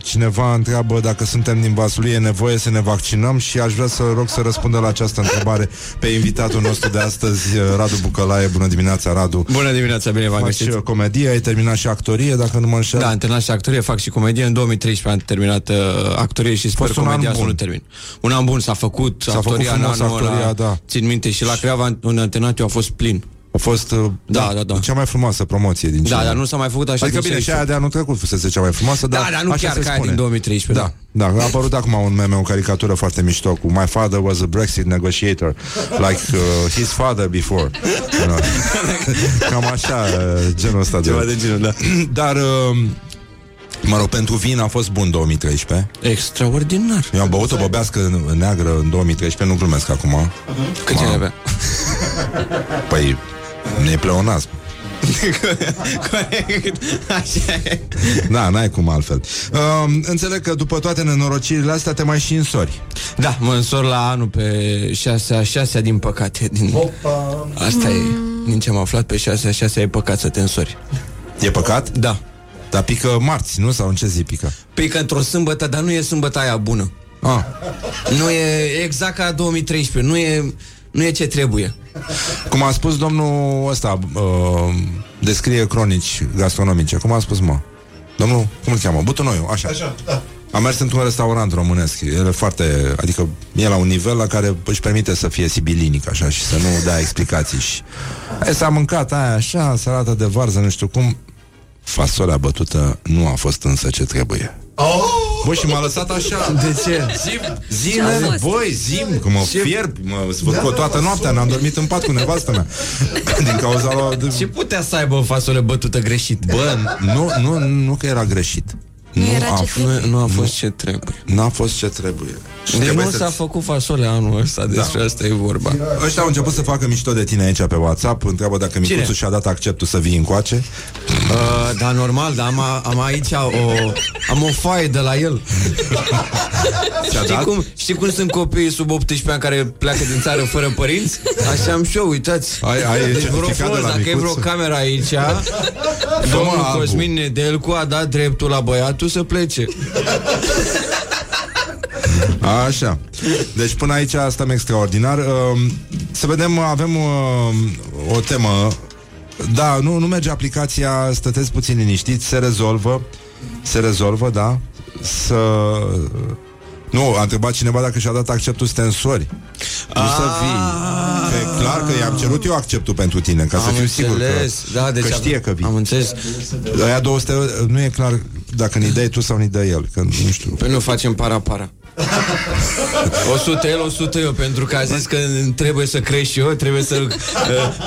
cineva întreabă dacă suntem din Vaslui, e nevoie să ne vaccinăm și aș vrea să rog să răspundă la această întrebare pe invitatul nostru de astăzi, uh, Radu Bucălaie. Bună dimineața, Radu! Bună dimineața, bine v-am Faci găsit. uh, comedie, ai terminat și actorie, dacă nu mă înșel. Da, am terminat și actorie, fac și comedie. În 2013 am terminat uh, actorie și sper Fost un an comedia să bun. nu termin. Un an bun s-a făcut, S-a făcut actoria în frumos anul actoria, ăla, da. Țin minte și la Creava un antenatiu a fost plin. A fost uh, Da, da, da. cea mai frumoasă promoție din Da, cele- dar nu s-a mai făcut așa Adică din bine, și selecție. aia de anul trecut fusese cea mai frumoasă, dar Da, dar nu așa chiar se ca aia spune. din 2013. Da, da, a apărut acum un meme, o caricatură foarte mișto cu My father was a Brexit negotiator, like uh, his father before. You know. [LAUGHS] Cam așa, uh, genul ăsta Ceva de genul, da. [CLEARS THROAT] Dar, uh, mă rog, pentru vin a fost bun 2013. Extraordinar. Eu am băut o băbească neagră în 2013, nu glumesc acum. Cât ce avea? Păi, e pleonasm. Corect. [LAUGHS] Așa e. Da, n-ai cum altfel. Uh, înțeleg că după toate nenorocirile astea te mai și însori. Da, mă însor la anul pe șasea, șasea din păcate. Din... Asta e. Din ce am aflat pe șasea, șasea e păcat să te însori. E păcat? Da. Dar pică marți, nu? Sau în ce zi pică? Pică într-o sâmbătă, dar nu e sâmbătă aia bună. Ah. Nu e exact ca 2013, nu e, nu e ce trebuie. Cum a spus domnul ăsta, uh, descrie cronici gastronomice. Cum a spus, mă? Domnul, cum îl cheamă? Butunoiu, așa. Așa, da. Am mers într-un restaurant românesc. El e foarte, adică e la un nivel la care își permite să fie sibilinic așa și să nu dea explicații și e, s-a mâncat aia așa, salată de varză, nu știu cum. Fasolea bătută nu a fost însă ce trebuie. Oh! Bă, și m-a lăsat așa. De ce? Zim, Ce zim, a fost? băi, zim, că mă fierb, mă zvârcot toată noaptea, n-am dormit în pat cu nevastă mea. [LAUGHS] Din cauza la... Ce putea să aibă o fasole bătută greșit? Bă, nu, nu, nu că era greșit. Nu era a, ce f- Nu, nu a fost ce trebuie. n-a fost ce trebuie. Deci trebuie nu să-ți- s-a făcut fasole anul ăsta, despre Da. asta e vorba. Ăștia au început să facă mișto de tine aici pe WhatsApp Întreabă dacă Cine? Micuțu și-a dat acceptul să vii încoace Uh, da, normal, dar am, am aici o, am o foaie de la el. [LAUGHS] Ți-a știi, dat? cum, știi cum sunt copiii sub 18 ani care pleacă din țară fără părinți? Așa am și eu, uitați. Ai- ai deci, vă rog certificat de frumos, la dacă e vreo micuț? cameră aici, [LAUGHS] Dă-mă domnul albul. Cosmin Nedelcu a dat dreptul la băiatul să plece. Așa. Deci până aici stăm extraordinar. Uh, Să vedem, avem uh, o temă. Da, nu, nu merge aplicația, stăteți puțin liniștiți, se rezolvă. Se rezolvă, da. Să... Nu, a întrebat cineva dacă și-a dat acceptul să te însori. Nu să vii. Că e clar că i-am cerut eu acceptul pentru tine, ca să Am fiu sigur că, înțeles. Da, deci că am- știe că vii. Am înțeles. Aia 200 euro, nu e clar dacă ni dai tu sau ni dă el, că nu știu. Păi nu facem para-para. 100 el, 100 eu Pentru că a zis că trebuie să crești și eu Trebuie să uh,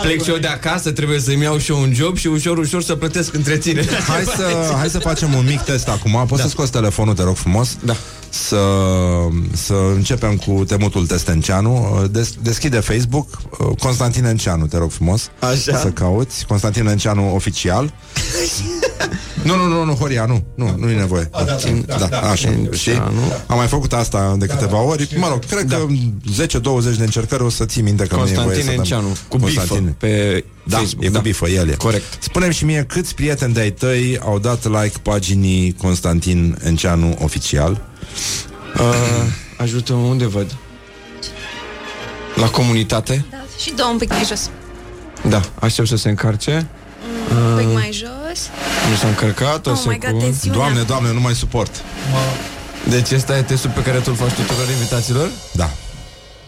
plec și eu de acasă Trebuie să-mi iau și eu un job Și ușor, ușor să plătesc între tine Hai să, hai să facem un mic test acum. Poți da. să scoți telefonul, te rog frumos? Da. Să, să începem cu temutul Testenceanu. Des, deschide Facebook uh, Constantin Enceanu, te rog frumos. Așa. Să cauți Constantin Enceanu oficial. [LAUGHS] nu, nu, nu, nu, Horia, nu, nu, nu e nevoie. Da, da, da, da, așa, știi? Am mai făcut asta de câteva ori. Mă rog, cred că 10-20 de încercări o să ții minte că nu e Constantin voie să dăm- Enceanu Cu bifă Constantin. pe Da, Facebook e cu bifă, el e. Corect Spune-mi și mie câți prieteni de-ai tăi au dat like paginii Constantin Enceanu oficial? Uh, Ajută unde văd? La comunitate? Da, și două un pic mai jos. Da, aștept să se încarce Un pic mai jos. Nu s-a încărcat o Oh my God, secundă. tensiunea. Doamne, doamne, nu mai suport. Deci ăsta e testul pe care tu îl faci tuturor invitaților? Da.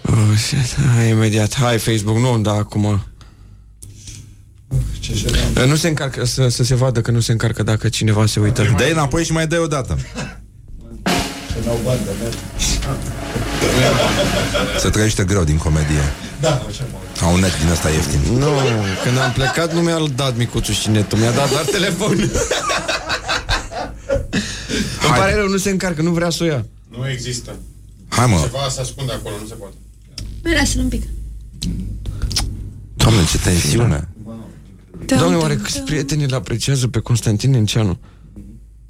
Oh, shit. Hai, imediat. Hai, Facebook, nu, da, acum. Uh, Nu se încarcă, să, să se vadă că nu se încarcă dacă cineva se uită. Dă-i înapoi și mai dai o dată. Se trăiește greu din comedie. Da, așa mă. Au un net din ăsta ieftin. Nu, când am plecat nu mi-a dat micuțul și netul, mi-a dat doar telefon. [LAUGHS] Îmi pare rău, nu se încarcă, nu vrea să o ia. Nu există. Hai mă. Ceva se ascunde acolo, nu se poate. Mai lasă-l un pic. Doamne, ce tensiune. Doamne, oare câți prieteni îl apreciază pe Constantin Enceanu?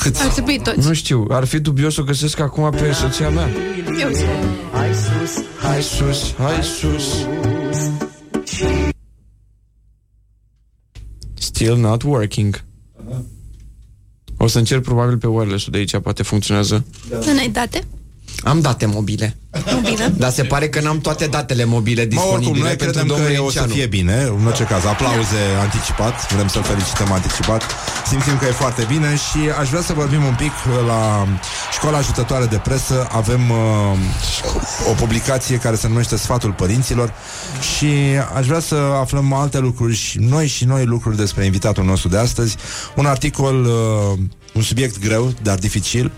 Câți? Ar trebui toți. Nu știu, ar fi dubios să o găsesc acum pe soția mea. Eu zic. Hai sus, Hai sus, hai sus. Still not working. O să încerc probabil pe wireless-ul de aici, poate funcționează. Nu ne-ai date? Am date mobile. Mobile? Dar se pare că n-am toate datele mobile Mă, oricum, disponibile noi pentru credem că domnul o să Enceanu. fie bine În orice caz, aplauze anticipat Vrem să-l felicităm anticipat Simțim că e foarte bine și aș vrea să vorbim un pic La școala ajutătoare de presă Avem uh, o publicație care se numește Sfatul părinților Și aș vrea să aflăm alte lucruri și Noi și noi lucruri despre invitatul nostru de astăzi Un articol uh, Un subiect greu, dar dificil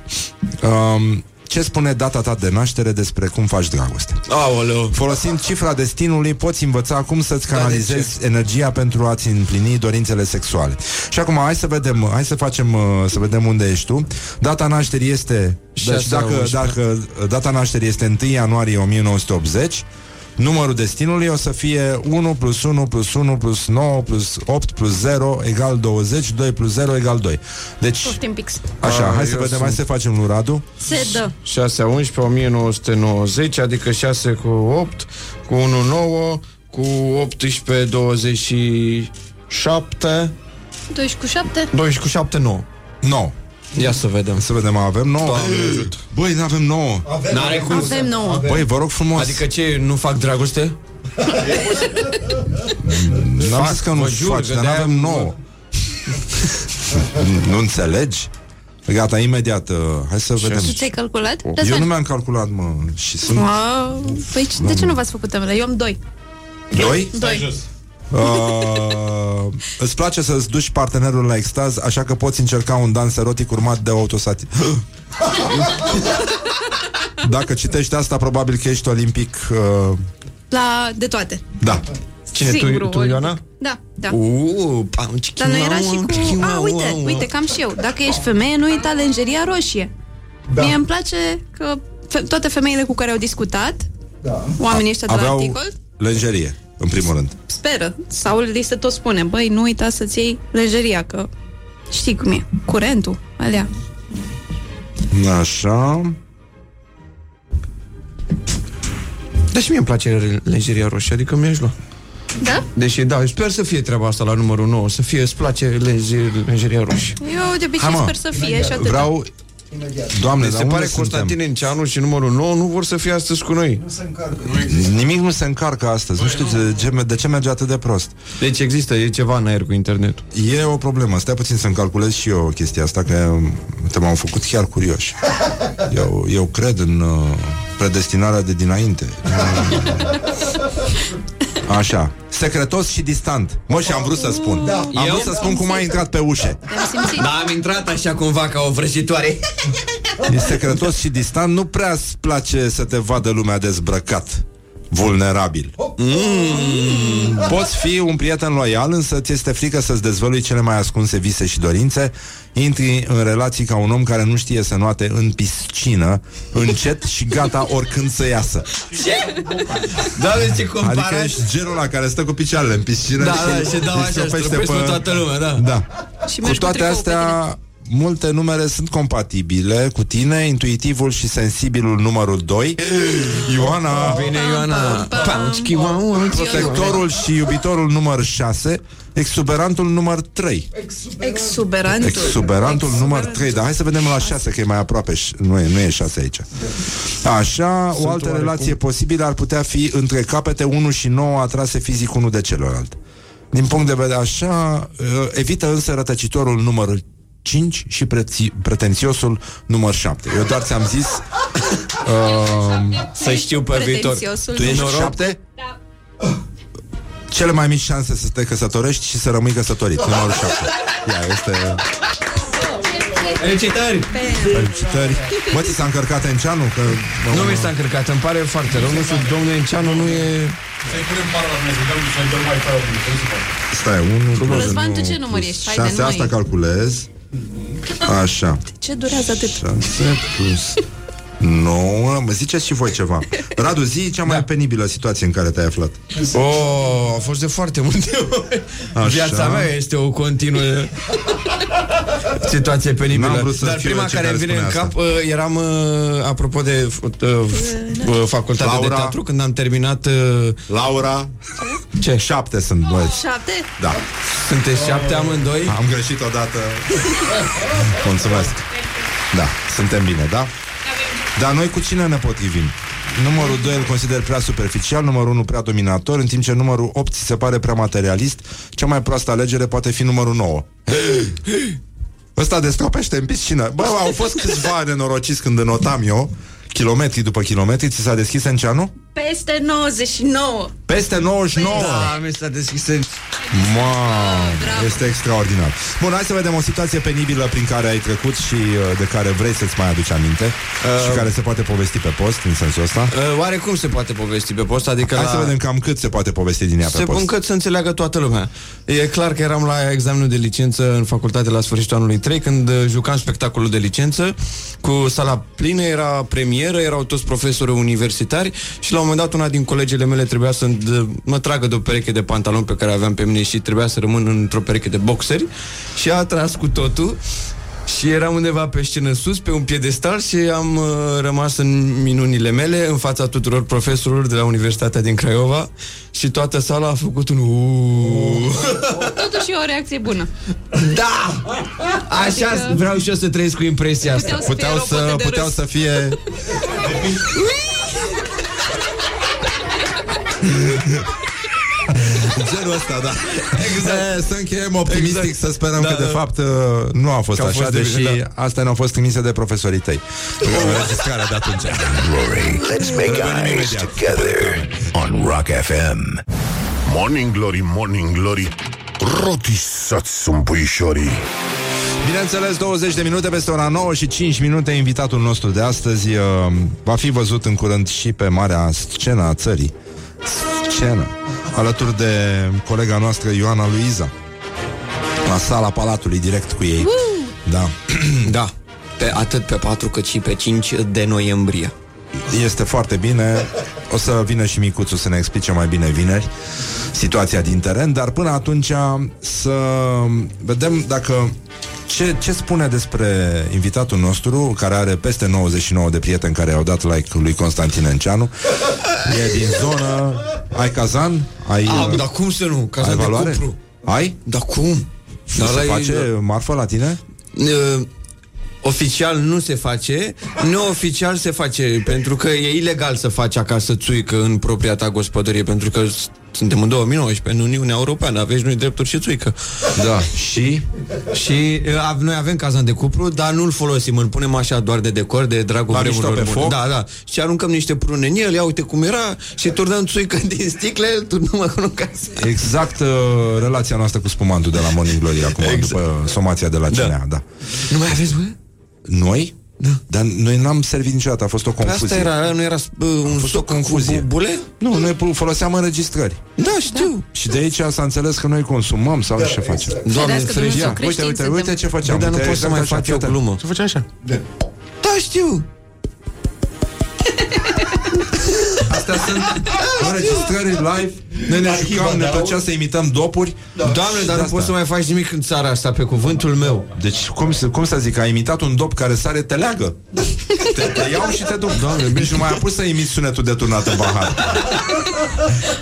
um, ce spune data ta de naștere despre cum faci dragoste? Aoleu. Folosind cifra destinului, poți învăța cum să-ți Da, de canalizezi energia pentru a-ți împlini dorințele sexuale. Și acum, hai să vedem, hai să facem, uh, să vedem unde ești tu. Data nașterii este, deci 6 dacă, 11. dacă data nașterii este 1 ianuarie 1980, Numărul destinului o să fie 1 plus 1 plus 1 plus 9 plus 8 plus 0 egal 20, 2 plus 0 egal 2. Deci, Poftim pix. așa, Ah, hai să eu vedem, sunt- hai să facem lui Radu. Se dă. 6 a 11, 1990, adică 6 cu 8, cu 1 9, cu 18, 27, 12 cu 7. 12 cu 7, 9. 9. Ia să vedem. Să vedem, avem 9. Doamne ajută. Băi, nu avem 9. N-are cum să... Avem 9. Băi, vă rog frumos. Adică ce, nu fac dragoste? N-am fac, zis că nu vă jur faci, că dar de-aia n-avem mă- 9. [LAUGHS] nu înțelegi? Gata, imediat, uh, hai să vedem. Tu ți-ai calculat? Eu Răzvan. nu mi-am calculat, mă, și sunt Wow. Păi ce- de ce nu v-ați făcut temele? Eu am 2. doi. Doi. Uh, îți place să-ți duci partenerul la extaz, așa că poți încerca un dans erotic urmat de autosati. [LAUGHS] Dacă citești asta, probabil că ești olimpic. Uh, La de toate. da. Cine, Sigur, tu, tu Oliver. Ioana? Da, da. Uuu, pam, Dar nu era și cu... A, uite, uite, cam și eu. Dacă ești femeie, nu uita lenjeria roșie. Da. Mie îmi place că fe- toate femeile cu care au discutat, da. oamenii ăștia de la Aveau articol, lenjerie, în primul rând. speră. Sau li se tot spune, băi, nu uita să-ți iei lejeria, că știi cum e, curentul, alea. Așa. Dar și mie îmi place lenjeria roșie, adică mi-aș lua. Da? Deși, da, sper să fie treaba asta la numărul 9, să fie, îți place lenje- lenjeria roșie. Eu de obicei Hai, mă. sper să fie și atât. Vreau... Doamne, Mi dar se unde pare suntem? Constantin Enceanu și numărul 9 nu vor să fie astăzi cu noi. Nimic nu se încarcă astăzi. Nu știu de ce, de ce merge atât de prost. Deci există, e ceva în aer cu internetul. E o problemă. Stai puțin să-mi calculez și eu chestia asta, că te m-am făcut chiar curioși. Eu, eu cred în uh, predestinarea de dinainte. [LAUGHS] Așa. Secretos și distant. Mă, și am vrut să spun. Da. Am Eu? vrut să spun cum a intrat pe ușe. Da, am intrat așa cumva ca o vrăjitoare. E secretos și distant. Nu prea îți place să te vadă lumea dezbrăcat. Vulnerabil. Mm. Poți fi un prieten loial, însă ți este frică să-ți dezvălui cele mai ascunse vise și dorințe. Intri în relații ca un om care nu știe să noate în piscină, încet și gata oricând să iasă. Ce? Doamne, ce comparați? Adică ești genul ăla care stă cu picioarele în piscină Da, da, și dau îi așa, stropește stropesc pe toată lumea, da. Da. Și Cu mergi cu toate tricou pe astea, multe numere sunt compatibile cu tine, intuitivul și sensibilul numărul 2, Ioana, Bine, Ioana. Pauci, wow, wow, protectorul și iubitorul număr 6, exuberantul număr 3. Exuberantul. Exuberantul număr 3, dar hai să vedem la 6, că e mai aproape, și- nu e, nu e 6 aici. Așa, o altă relație posibilă ar putea fi între capete 1 și 9 atrase fizic unul de celălalt. Din punct de vedere așa, uh, evită însă rătăcitorul numărul 5 și preți- pretențiosul număr 7. Eu doar ți-am zis [LAUGHS] uh, Să știu pe viitor. Pretențiosul Tu ești Noroc. 7? Cele mai mici șanse să te căsătorești și să rămâi căsătorit. Numărul 7. Ia, este... Felicitări! Felicitări. Bă, ți s-a încărcat Enceanu? Că... Nu mi s-a încărcat, îmi pare foarte rău. Nu știu, domnul Enceanu nu e... Să-i punem pară la mine, să dăm să dăm mai tare Stai, unul, Răzvan, tu ce număr ești? Hai de Șase, noi. asta calculez. Așa. Ce durează atât? 6 plus 9. Mă ziceți și voi ceva. Radu, zi cea mai penibilă situație în care te-ai aflat. Oh, a fost de foarte multe ori. Așa. Viața mea este o continuă situație penibilă. N-am vrut să Dar fiu prima eu cel care îmi care vine în spune cap, uh, eram, uh, apropo de uh, uh, facultatea de Laura. teatru, când am terminat... uh, Laura. Ce? Șapte sunt băieți. Șapte? Da. Sunteți șapte amândoi? Am greșit odată. Mulțumesc. Da, suntem bine, da? Dar noi cu cine ne potrivim? Numărul 2 îl consider prea superficial, numărul 1 prea dominator, în timp ce numărul 8 ți se pare prea materialist. Cea mai proastă alegere poate fi numărul 9. Ăsta destropește în piscină. Bă, au fost câțiva nenorociți când înotam eu, kilometri după kilometri, ți s-a deschis în ceanu? Peste 99. Peste 99! Da, mi s-a deschis în... Wow, este extraordinar. Bun, hai să vedem o situație penibilă prin care ai trecut și uh, de care vrei să-ți mai aduci aminte uh, și care se poate povesti pe post, în sensul ăsta. Uh, oare cum se poate povesti pe post? Adică Hai la... să vedem cam cât se poate povesti din ea pe Se post. încât să înțeleagă toată lumea. E clar că eram la examenul de licență în facultate la sfârșitul anului 3, când uh, jucam spectacolul de licență cu sala plină, era premieră, erau toți profesori universitari și la un moment dat una din colegele mele trebuia să d- mă tragă de o pereche de pantaloni pe care aveam pe mine și trebuia să rămân într-o pereche de boxeri și a tras cu totul și eram undeva pe scenă sus, pe un piedestal și am uh, rămas în minunile mele, în fața tuturor profesorilor de la Universitatea din Craiova și toată sala a făcut un uuuu. [LAUGHS] Totuși e o reacție bună. Da! Așa Adică- vreau și eu să trăiesc cu impresia asta. Puteau să fie Puteau robote să, de puteau râs. să fie... Genul ăsta, da. Exact. Să încheiem optimistic, exact. să sperăm Da, că de da. fapt uh, nu a fost Că au așa, fost de deși bine, da. astea ne-au fost trimise de profesorii tăi. Înregistrarea de atunci. Glory. Let's make Revenim eyes imediat. together on Rock FM. Morning Glory, Morning Glory. Rotisați sunt puișorii. Bineînțeles, 20 de minute peste ora 9 și 5 minute invitatul nostru de astăzi uh, va fi văzut în curând și pe marea scenă a țării. Scenă. Alături de colega noastră Ioana Luiza. La sala Palatului, direct cu ei. Da. [CLEARS THROAT] Da. Pe, atât pe 4 cât și pe 5 de noiembrie. Este foarte bine. O să vină și Micuțu să ne explice mai bine vineri situația din teren, dar până atunci să vedem dacă ce, ce spune despre invitatul nostru, care are peste 99 de prieteni care au dat like lui Constantin Enceanu. E din zonă. Ai cazan? Ai, A, uh, dar cum să nu? Cazan ai de valoare? cupru. Ai? Dar cum? Și Dar se ăla e- face marfă la tine? Uh, Oficial nu se face, neoficial se face, pentru că e ilegal să faci acasă țuică în propria ta gospodărie, pentru că s- suntem în 2019, în Uniunea Europeană, aveți noi drepturi și țuică. Da, și? Și uh, av- noi avem cazan de cupru, dar nu-l folosim, îl punem așa doar de decor, de dragul La mișto vremurilor pe bune. foc? Da, da. Și aruncăm niște prune în el, ia uite cum era, și turnăm țuică [LAUGHS] din sticle, îl turnăm acolo în casă. Exact uh, relația noastră cu spumantul de la Morning Glory acum, exact. după somația de la CNA, da. Nu mai aveți, bă? Noi? Da. Dar noi n-am servit niciodată, a fost o confuzie. Asta era, nu era uh, un fost o soc confuzie. cu bule? Nu, noi pu- foloseam înregistrări. Da, știu. Și de aici s-a înțeles că noi consumăm sau ce facem. Doamne, Ferească ferește. Dumnezeu, Ia, uite, creștini uite, suntem. uite ce făceam. Bă, dar nu Uite, pot să exact mai așa, fac eu fii atent. glumă. Să face așa. Da, știu. Astea sunt [LAUGHS] înregistrări live. Noi ne jucam, ne plăcea să imităm dopuri. Doamne, dar nu asta. poți să mai faci nimic în țara asta, pe cuvântul meu. Deci, cum, să- cum să zic, ai imitat un dop care sare, te leagă. Te, te iau și te duc. Doamne, nici nu mai a pus să imiți sunetul de turnat în pahar.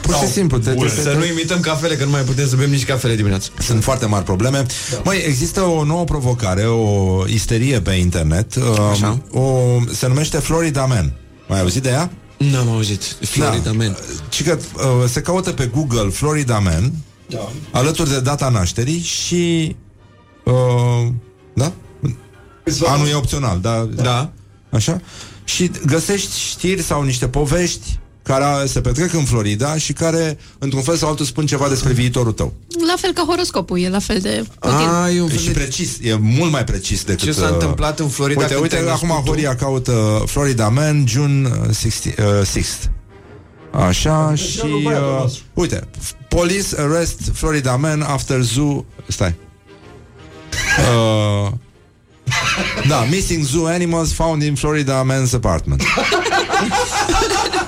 Pur și simplu. Te, te, te, Să nu imităm cafele, că nu mai putem să bem nici cafele dimineața. Sunt foarte mari probleme. Da. Măi, există o nouă provocare, o isterie pe internet. Așa. Um, o, se numește Florida Man. Mai ai auzit de ea? N-am auzit. Florida, man. Ci că uh, se caută pe Google Florida Man Da. alături de data nașterii și uh, da? Anul e opțional, da? Da. Așa? Și găsești știri sau niște povești care se petrec în Florida și care, într-un fel sau altul, spun ceva despre viitorul tău. La fel ca horoscopul, e la fel de util. A, e un E fel și de... precis, e mult mai precis decât... Ce s-a uh, întâmplat în Florida Uite, când uite, te-ai acum născut tu? Horia caută Florida Man, June uh, 60, uh, 6th. Așa și... Uh, uite, Police arrest Florida man after zoo... Stai. Uh, [LAUGHS] da, missing zoo animals found in Florida man's apartment. [LAUGHS]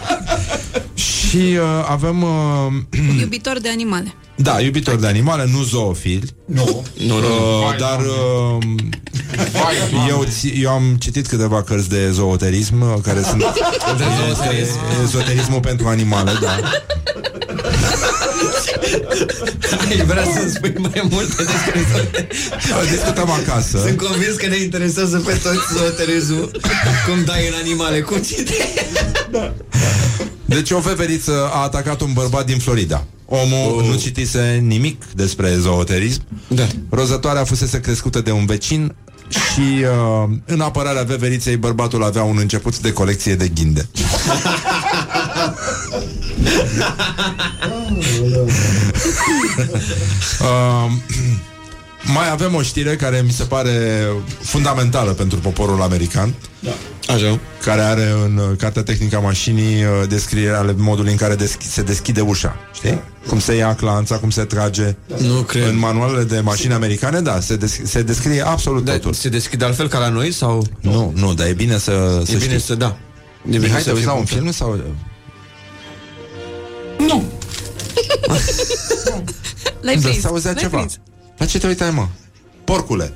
și uh, avem... Uh, [CLEARS THROAT] Iubitor de animale. da, iubitori de animale, nu zoofili. Nu. Nu, nu, nu. Uh, dar uh, eu, ți- eu am citit câteva cărți de ezoterism uh, care sunt [LAUGHS] este ezoterismul pentru animale, da. [LAUGHS] Ai vrea să spui mai multe despre zote. Discutăm acasă. Sunt convins că ne interesează pe toți zoterismul. Cum dai în animale, cum citești. Deci o veveriță a atacat un bărbat din Florida. Omul oh. nu citise nimic despre ezoterism. Da. Rozătoarea fusese crescută de un vecin și uh, în apărarea veveriței bărbatul avea un început de colecție de ghinde. [LAUGHS] uh, mai avem o știre care mi se pare fundamentală pentru poporul american Așa. care are în uh, cartea tehnică a mașinii uh, descrierea ale modului în care deschi- se deschide ușa. Știi? Cum se ia clanța, cum se trage. Nu cred. În manualele de mașini americane, da, se, des- se descrie absolut Da, totul. se deschide altfel ca la noi sau... Nu, nu, dar e bine să, să E bine știi. să da. E bine Hai să să uiți la fii un punctat. film sau... L-ai [LAUGHS] Da, prins. se auzea L-ai ceva. prins. La ce te uitai, mă? Porcule.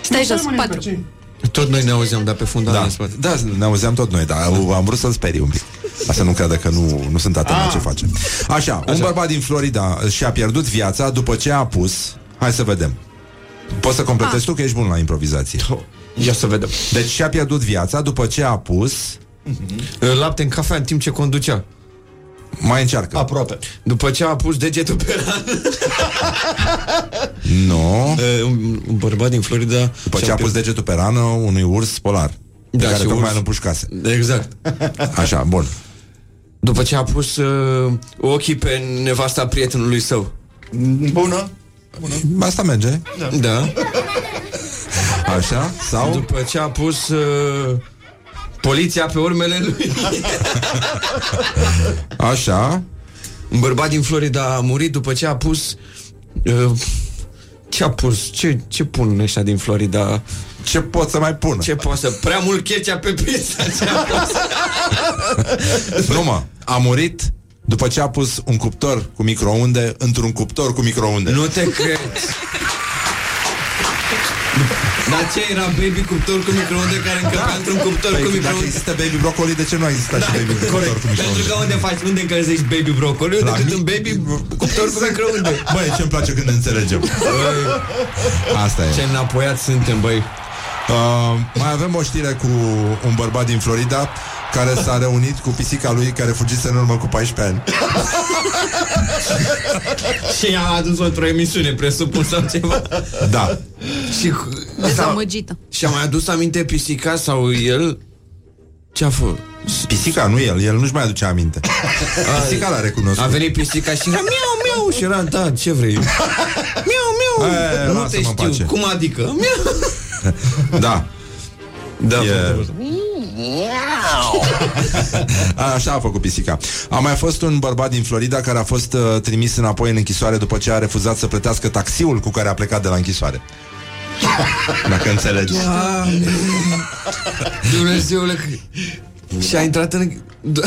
Stai jos, patru. Tot noi ne auzeam, dar pe fundal Da, în spate. da, ne auzeam tot noi, dar am vrut să-l sperii un pic. Ca să nu creadă că nu, nu sunt atent la ce face. Așa, un bărbat din Florida și-a pierdut viața după ce a pus... Hai să vedem. Poți să completezi tu că ești bun la improvizație. Ia să vedem. Deci și-a pierdut viața după ce a pus... Lapte în cafea în timp ce conducea. Mai încearcă. Aproape. După ce a pus degetul pe ran. [LAUGHS] Nu. un, un bărbat din Florida După ce și-a a pus degetul pe rană unui urs polar. Pe Da, care și tocmai urs- îl împușcase. Exact. [LAUGHS] Așa, bun. După ce a pus uh, ochii pe nevasta prietenului său. Bună. Asta merge. Da. Așa, sau... După ce a pus uh, poliția pe urmele lui. [LAUGHS] Așa. Un bărbat din Florida a murit după ce a pus... Uh, ce a pus? Ce, ce pun ăștia din Florida? Ce pot să mai pună? Ce pot să... Prea mult ketchup pe pizza. Ce a pus? [LAUGHS] nu mă, a murit după ce a pus un cuptor cu microunde într-un cuptor cu microunde. Nu te cred. Dar ce era baby cuptor cu microunde care încăpea într-un cuptor Păi, cu dacă microunde? există baby broccoli, de ce nu a existat și baby cuptor Corect. cu microunde? Pentru că unde faci, unde încălzești baby broccoli, La decât mic- un baby cuptor cu microunde. Băi, ce-mi place când ne înțelegem. Asta e. Ce înapoiat suntem, băi. Uh, mai avem o știre cu un bărbat din Florida care s-a reunit cu pisica lui care fugise în urmă cu 14 ani. [LAUGHS] Și i-a adus într-o emisiune, presupun, sau ceva. Da. Și, cu- Dezamăgită. și a mai adus aminte pisica sau el? Ce a fost? Pisica, nu el, el nu-și mai aduce aminte. [LAUGHS] Pisica l-a recunoscut. A venit pisica și era miau, miau Și era, da, ce vrei? [LAUGHS] Miau, miau E, Nu te lasă-mă în știu, pace. cum adică? Miau Da. Da, E... [LAUGHS] Așa a făcut pisica. A mai fost un bărbat din Florida care a fost uh, trimis înapoi în închisoare după ce a refuzat să plătească taxiul cu care a plecat de la închisoare. [LAUGHS] Dacă înțelegi. Doamne Dumnezeule că- Și a intrat în [LAUGHS]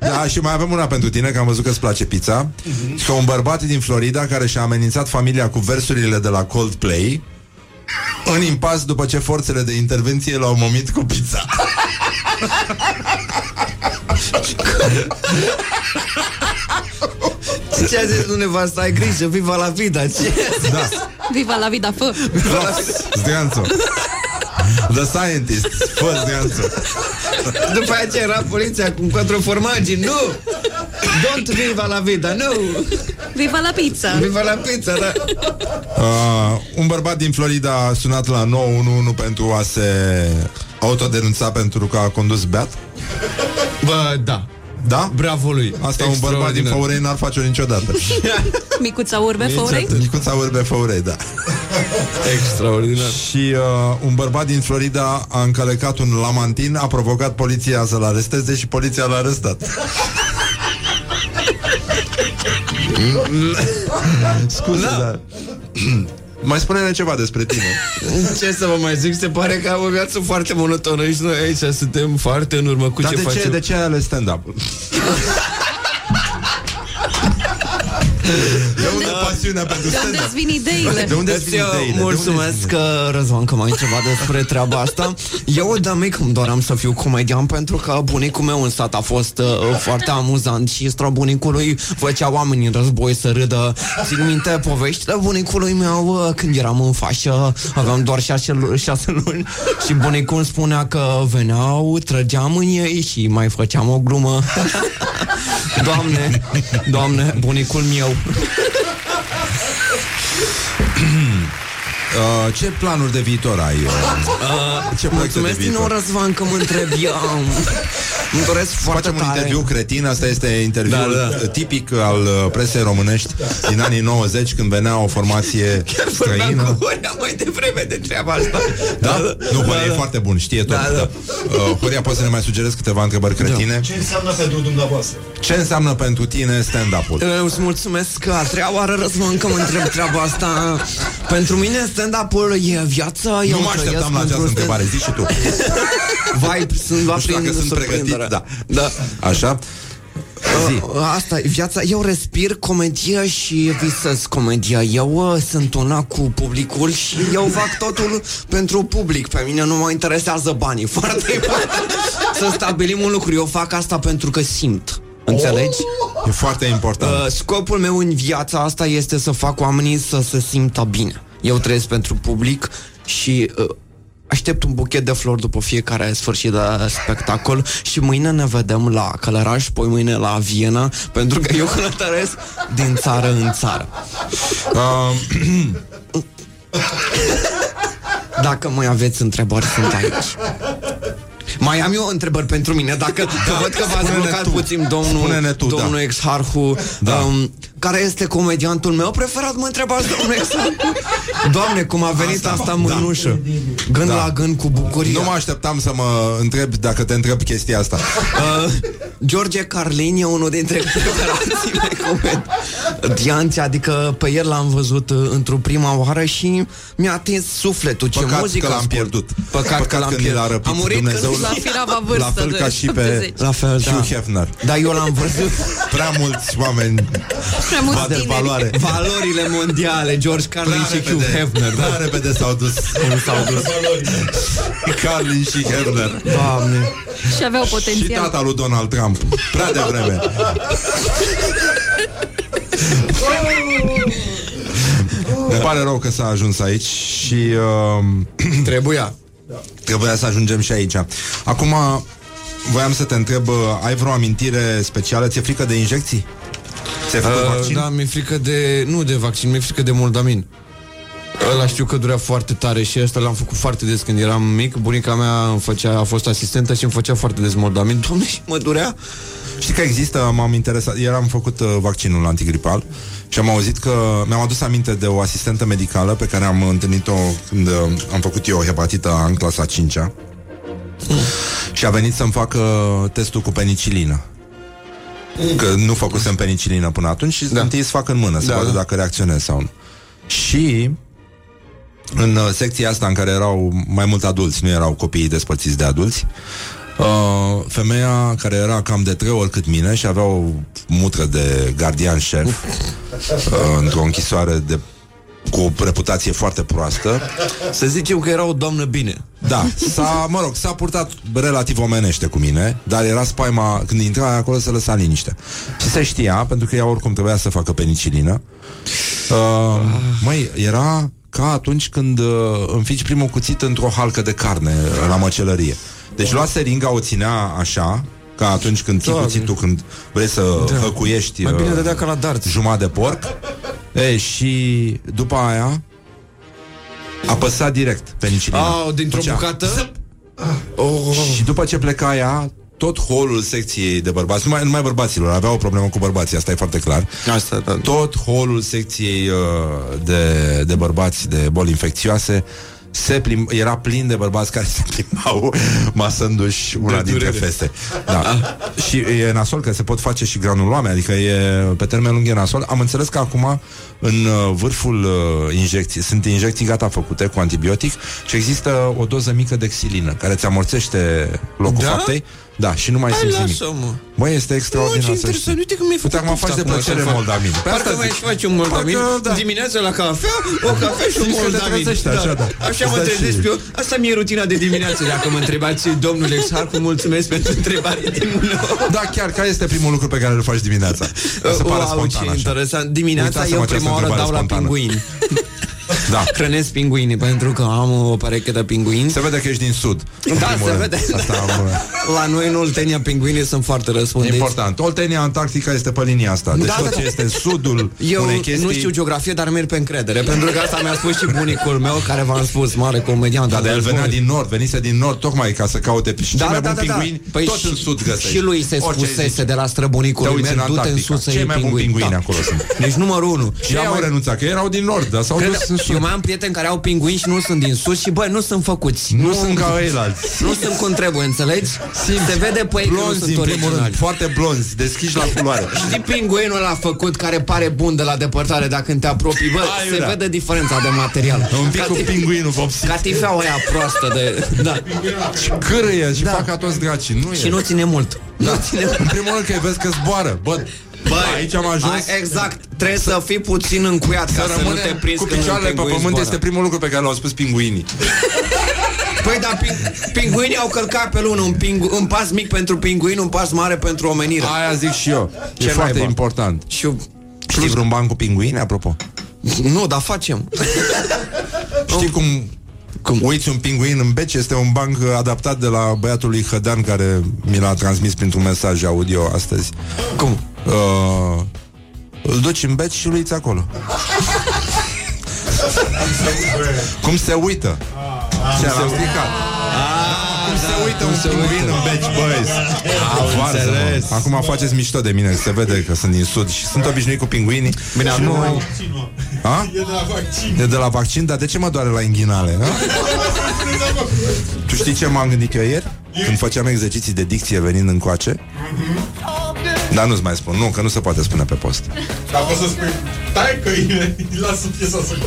Da, și mai avem una pentru tine, că am văzut că îți place pizza. Și că un bărbat din Florida care și-a amenințat familia cu versurile de la Coldplay în impas după ce forțele de intervenție l-au momit cu pizza. [LAUGHS] Ce a zis nevasta? Ai grijă, viva la vida Ce? Da. Viva la vida, fă! Zdeanțo. The Scientist. Fă Zdeanțo. După aceea era poliția cu quattro formaggi Nu! Don't viva la vida, nu! Viva la pizza! Viva la pizza, da Uh, un bărbat din Florida a sunat la 911 pentru a se autodenunța pentru că a condus beat. Bă, da Da? Bravo lui Asta un bărbat din Făurei n-ar face-o niciodată. [LAUGHS] Micuța urbe, făurei? Nicuța urbe Făurei, da. Extraordinar Și uh, un bărbat din Florida a încălecat un lamantin, a provocat poliția să-l aresteze și poliția l-a arestat. [LAUGHS] Scuze, da. dar... [CLEARS THROAT] Mai spune-ne ceva despre tine. [LAUGHS] Ce să vă mai zic, se pare că am o viață foarte monotonă Și noi aici suntem foarte în urmă cu Dar ce de facem ce, de ce ai ales stand-up? [LAUGHS] De unde pasiunea pentru De unde stand-up? îți vin ideile? De unde îți Îți vin ideile? De unde îți mulțumesc vin că Răzvan că m-ai întrebat despre treaba asta Eu de mic îmi doream să fiu comedian Pentru că bunicul meu în sat a fost uh, foarte amuzant Și străbunicului făcea oamenii în război să râdă Țin minte poveștile bunicului meu uh, Când eram în fașă Aveam doar șase, lu- șase luni Și bunicul îmi spunea că veneau Trăgeam în ei și mai făceam o glumă [LAUGHS] Doamne, doamne, bunicul meu Uh, ce planuri de viitor ai? Uh, ce proiecte de Mulțumesc din nou, viitor? Răzvan, că mă întrebi [LAUGHS] eu. Îmi doresc foarte Facem un tare. interviu cretin, asta este interviul Da, da. tipic al uh, presei românești din anii 90 când venea o formație [LAUGHS] Vorbeam străină. cu Horia mai devreme de treaba asta. Da? Nu, Horia e foarte bun, știe tot. Da, da. Uh, Horia, poți să ne mai sugerezi câteva întrebări cretine? Ce înseamnă pentru dumneavoastră? Ce înseamnă pentru tine stand-up-ul? Eu Îți mulțumesc că a treia oară, Răzvan, că mă întreb treaba asta. Pentru mine stand-up-ul e viață. Eu Nu mă trăiesc așteptam la această pentru întrebare, zi și tu. Vai, sunt la Nu știu dacă prin sunt pregătit, surprindere. da. da. Așa? Zi. Uh, Asta e viața. Eu respir comedie și visez comedia. Eu uh, sunt una cu publicul și eu fac totul pentru public. Pe mine nu mă interesează banii. [LAUGHS] Foarte important să stabilim un lucru. Eu fac asta pentru că simt. Înțelegi? E foarte important. Uh, scopul meu în viața asta este să fac oamenii să se simtă bine. Eu trăiesc pentru public și uh, aștept un buchet de flori după fiecare sfârșit de spectacol și mâine ne vedem la Călăraș, poi mâine la Viena, pentru că eu călătoresc din țară în țară. Uh, Dacă mai aveți întrebări, sunt aici. Mai am eu întrebări pentru mine Dacă [LAUGHS] că văd că v-ați Spune-ne blocat tu. puțin domnul, Spune-ne tu, domnul da. ex-harhu Da. um, care este comediantul meu preferat, mă întrebați, domnule Exarcu? [LAUGHS] Doamne, cum a venit asta, asta mânușă. Gând Da. la gând cu bucurie. Nu mă așteptam să mă întreb dacă te întreb chestia asta. [LAUGHS] Uh, George Carlin e unul dintre preferații mei comedianți, adică pe el l-am văzut uh, într-o prima oară și mi-a atins sufletul. Ce Păcat muzică că l-am ascult. pierdut. Păcat, Păcat că l-am că ni pierdut. l-a răpit A murit Dumnezeul. când La firava vârstă La fel de ca și pe 70. La fel, da. Hugh Hefner. Dar eu l-am văzut Prea mulți oameni Prea mulți de tineri. valoare. Valorile mondiale, George Carlin Prea și Hugh repede, Hefner. prea repede s-au dus. s-au dus. Carlin și Hefner. Doamne. Și aveau Și potențial. tata lui Donald Trump. Prea devreme. Ne pare rău că s-a ajuns aici și uh, Trebuia. trebuia să ajungem și aici. Acum, voiam să te întreb, uh, ai vreo amintire specială? Ți-e frică de injecții? Ți-ai făcut Uh, vaccin? da, mi-e frică de... Nu de vaccin, mi-e frică de moldamin. Ăla știu că durea foarte tare și ăsta l-am făcut foarte des când eram mic. Bunica mea îmi făcea, a fost asistentă și îmi făcea foarte des moldamin. [LAUGHS] Doamne, și mă durea. Știi că există, m-am interesat, ieri am făcut uh, vaccinul antigripal și am auzit că mi-am adus aminte de o asistentă medicală pe care am întâlnit-o când uh, am făcut eu hepatită A în clasa 5-a și a venit să-mi facă testul cu penicilină. Că nu făcusem penicilină până atunci și da. întâi îți fac în mână să Da, vadă da. dacă reacționez sau nu. Și în uh, secția asta în care erau mai mult adulți, nu erau copiii despărțiți de adulți, uh, femeia care era cam de trei ori cât mine și avea o mutră de gardian șef uh, într-o închisoare de cu o reputație foarte proastă. Să zicem că era o doamnă bine. Da, s-a, mă rog, s-a purtat relativ omenește cu mine, dar era spaima, când intra acolo să lăsa liniște. Și se știa, pentru că ea oricum trebuia să facă penicilină. Uh, măi, era ca atunci când uh, înfici primul cuțit într-o halcă de carne la măcelărie. Deci lua seringa, o ținea așa, ca atunci când ții Doamne. cuțitul, când vrei să Da. hăcuiești Mai bine uh, dădea ca la dart. jumătate de porc. E, și după aia apăsa direct penicilina. Au, dintr-o Făcea bucată? Oh. și după ce pleca ea, tot holul secției de bărbați, numai, numai bărbaților, avea o problemă cu bărbații, asta e foarte clar. Asta, da. Tot holul secției uh, de, de bărbați de boli infecțioase se plim, era plin de bărbați care se plimbau masându-și una De dintre durere. feste. [LAUGHS] Da. și e nasol că se pot face și granuloame, adică e pe termen lung e nasol. Am înțeles că acum în uh, vârful uh, injecții, sunt injecții gata făcute cu antibiotic și există o doză mică de xilină care ți amorțește locul Da? faptei. Da, și nu mai Hai, simți nimic. lasă-mă. Băi, este extraordinar Mă, ce să interesant. știi. Uite că mi-ai Uite, făcut acum poftă faci de acum plăcere să fac. moldamin. Pe Parcă asta mai zic. și faci un moldamin Parcă, da. Dimineața la cafea, o cafea și un Știi că te moldamin trezești așa, da. Așa mă Îți dai trezesc și- eu Asta mi-e rutina de dimineață Dacă mă întrebați, domnule Exarcu Mulțumesc pentru întrebare din nou Da, chiar, care este primul lucru pe care îl faci dimineața? Ca să pară Wow, spontan ce așa. interesant Dimineața Uitați-mă eu această prima oară întrebare dau la spontană. pinguini [LAUGHS] Da. [LAUGHS] Hrănesc pinguini pentru că am o pereche de pinguini. Se vede că ești din sud. în Da, primul se rând. vede. Asta am, La noi în Oltenia pinguinii sunt foarte răspândiți. Important. Oltenia, Antarctica este pe linia asta. Deci Da, tot da, ce da. este în sudul [LAUGHS] Eu unei chestii... nu știu geografie, dar merg pe încredere Pentru că asta mi-a spus și bunicul meu Care v-am spus, mare comediant Da, al dar el venea războiului. din nord, venise din nord tocmai ca să caute și Da, cei da, mai da, buni da, da. pinguini, Păi tot și- în sud găsești. Și lui se Orice ai spusese zice. de la Te străbunicului uiți în meu, du-te în Antarctica. sus să Cei iei mai buni pinguini. pinguini Da. acolo sunt. Deci numărul 1 Și ei au renunțat, că erau din nord, dar s-au Cred, dus în sud. Eu mai am prieteni care au pinguini și nu sunt din sus și băi, nu sunt făcuți. Nu sunt ca ăilalți. [LAUGHS] Nu sunt cum trebuie, înțelegi? Se vede pe ei că nu Blonzi, sunt în primul originali. rând, foarte blonzi, deschiși la culoare. Știi pinguinul ăla făcut care pare bun de la depărtare dacă când te apropii, bă, se Aiurea. vede diferența de material. Un pic cu Cati- pinguinul vopsit. Catifeaua aia proastă de... Da. Și cârâie și Da. fac ca toți dracii. Nu Și e. nu ține mult. Da. Nu ține În primul rând că îi vezi că zboară. Bă, Băi, aici am ajuns. ai- Exact, trebuie să fii puțin încuiat ca Să să, nu rămâne te prinzi cu când un picioarele pe pinguin pământ zboară. este primul lucru pe care l-au spus pinguinii. [LAUGHS] Păi, dar ping- pinguinii au călcat pe lună un, pingu- un pas mic pentru pinguin, un pas mare pentru omenire. Aia zic și eu. E Ce foarte naiba? important. Și eu... Știi vreun ban cu pinguini, apropo? Nu, dar facem. [LAUGHS] Știi cum, cum uiți un pinguin în beci? Este un banc adaptat de la băiatul lui Hădan care mi l-a transmis printr-un mesaj audio astăzi. Cum? Uh, îl duci în beci și îl uiți acolo. cum se uită? Și l-am stricat. Cum se uită un pinguin în Beach Boys. Au Varză, înțeles. mă. Acum faceți mișto de mine, se vede că sunt din sud și sunt obișnuit cu pinguinii. Bine, și nu- nu... A? E de la vaccin. E de la vaccin, dar de ce mă doare la inghinale? A? Tu știi ce m-am gândit eu ieri? Când făceam exerciții de dicție venind încoace? Dar nu-ți mai spun, nu, că nu se poate spune pe post. Dar poți să spui, tai că îi lasă piesa să [LAUGHS]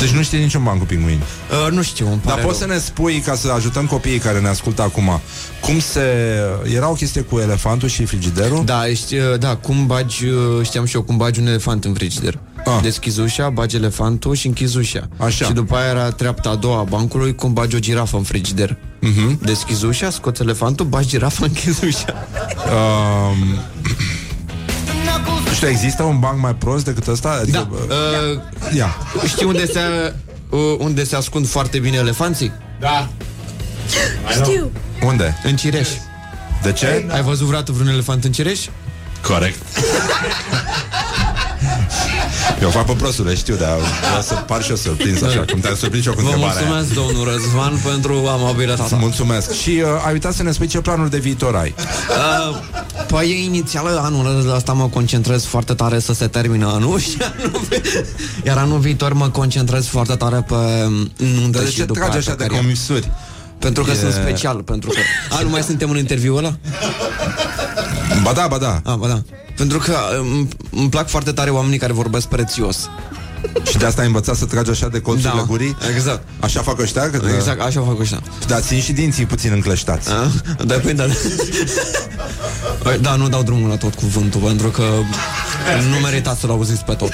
Deci nu știi niciun ban cu pinguini. Uh, nu știu, îmi Dar pare poți rău. să ne spui, ca să ajutăm copiii care ne ascultă acum, cum se... Era o chestie cu elefantul și frigiderul? Da, ști, uh, da, cum bagi, uh, știam și eu cum bagi un elefant în frigider. Ah. Deschizi ușa, bagi elefantul și închizi ușa. Așa. Și după aia era treapta a doua a bancului, cum bagi o girafă în frigider. Mhm. Deschizi ușa, scoți elefantul, bagi girafa, închizi ușa. Um, nu știu, există un banc mai prost decât ăsta? Adică, Da. Uh, Ia. știi unde se, uh, unde se ascund foarte bine elefanții? Da. Știu. Unde? În cireș. De ce? Ai văzut vreodată vreun elefant în cireș? Corect. [LAUGHS] Eu fac pe prostule, știu, dar vreau să par și eu surprins așa, cum te-am surprins și eu cu Vă întrebarea aia. mulțumesc, domnul Răzvan, pentru amabilitatea. Mulțumesc. Și uh, ai uitat să ne spui ce planuri de viitor ai. Uh, păi inițial anul ăsta mă concentrez foarte tare să se termină anul [LAUGHS] și anul vi- iar anul viitor mă concentrez foarte tare pe nuntă Dar de și ce după tragi aia așa pe de carieră. comisuri? Pentru că E- sunt special, pentru că... A, nu mai suntem în interviul ăla? Ba da, ba da. A, ba da. Pentru că îmi, îmi plac foarte tare oamenii care vorbesc prețios. Și de asta ai învățat să tragi așa de colțurile Da, gurii? exact. Așa fac ăștia? Că Exact, așa fac ăștia. Da, țin și dinții puțin încleștați. A? Depinde. Păi, Da, nu dau drumul la tot cuvântul, pentru că nu meritați să-l auziți pe tot.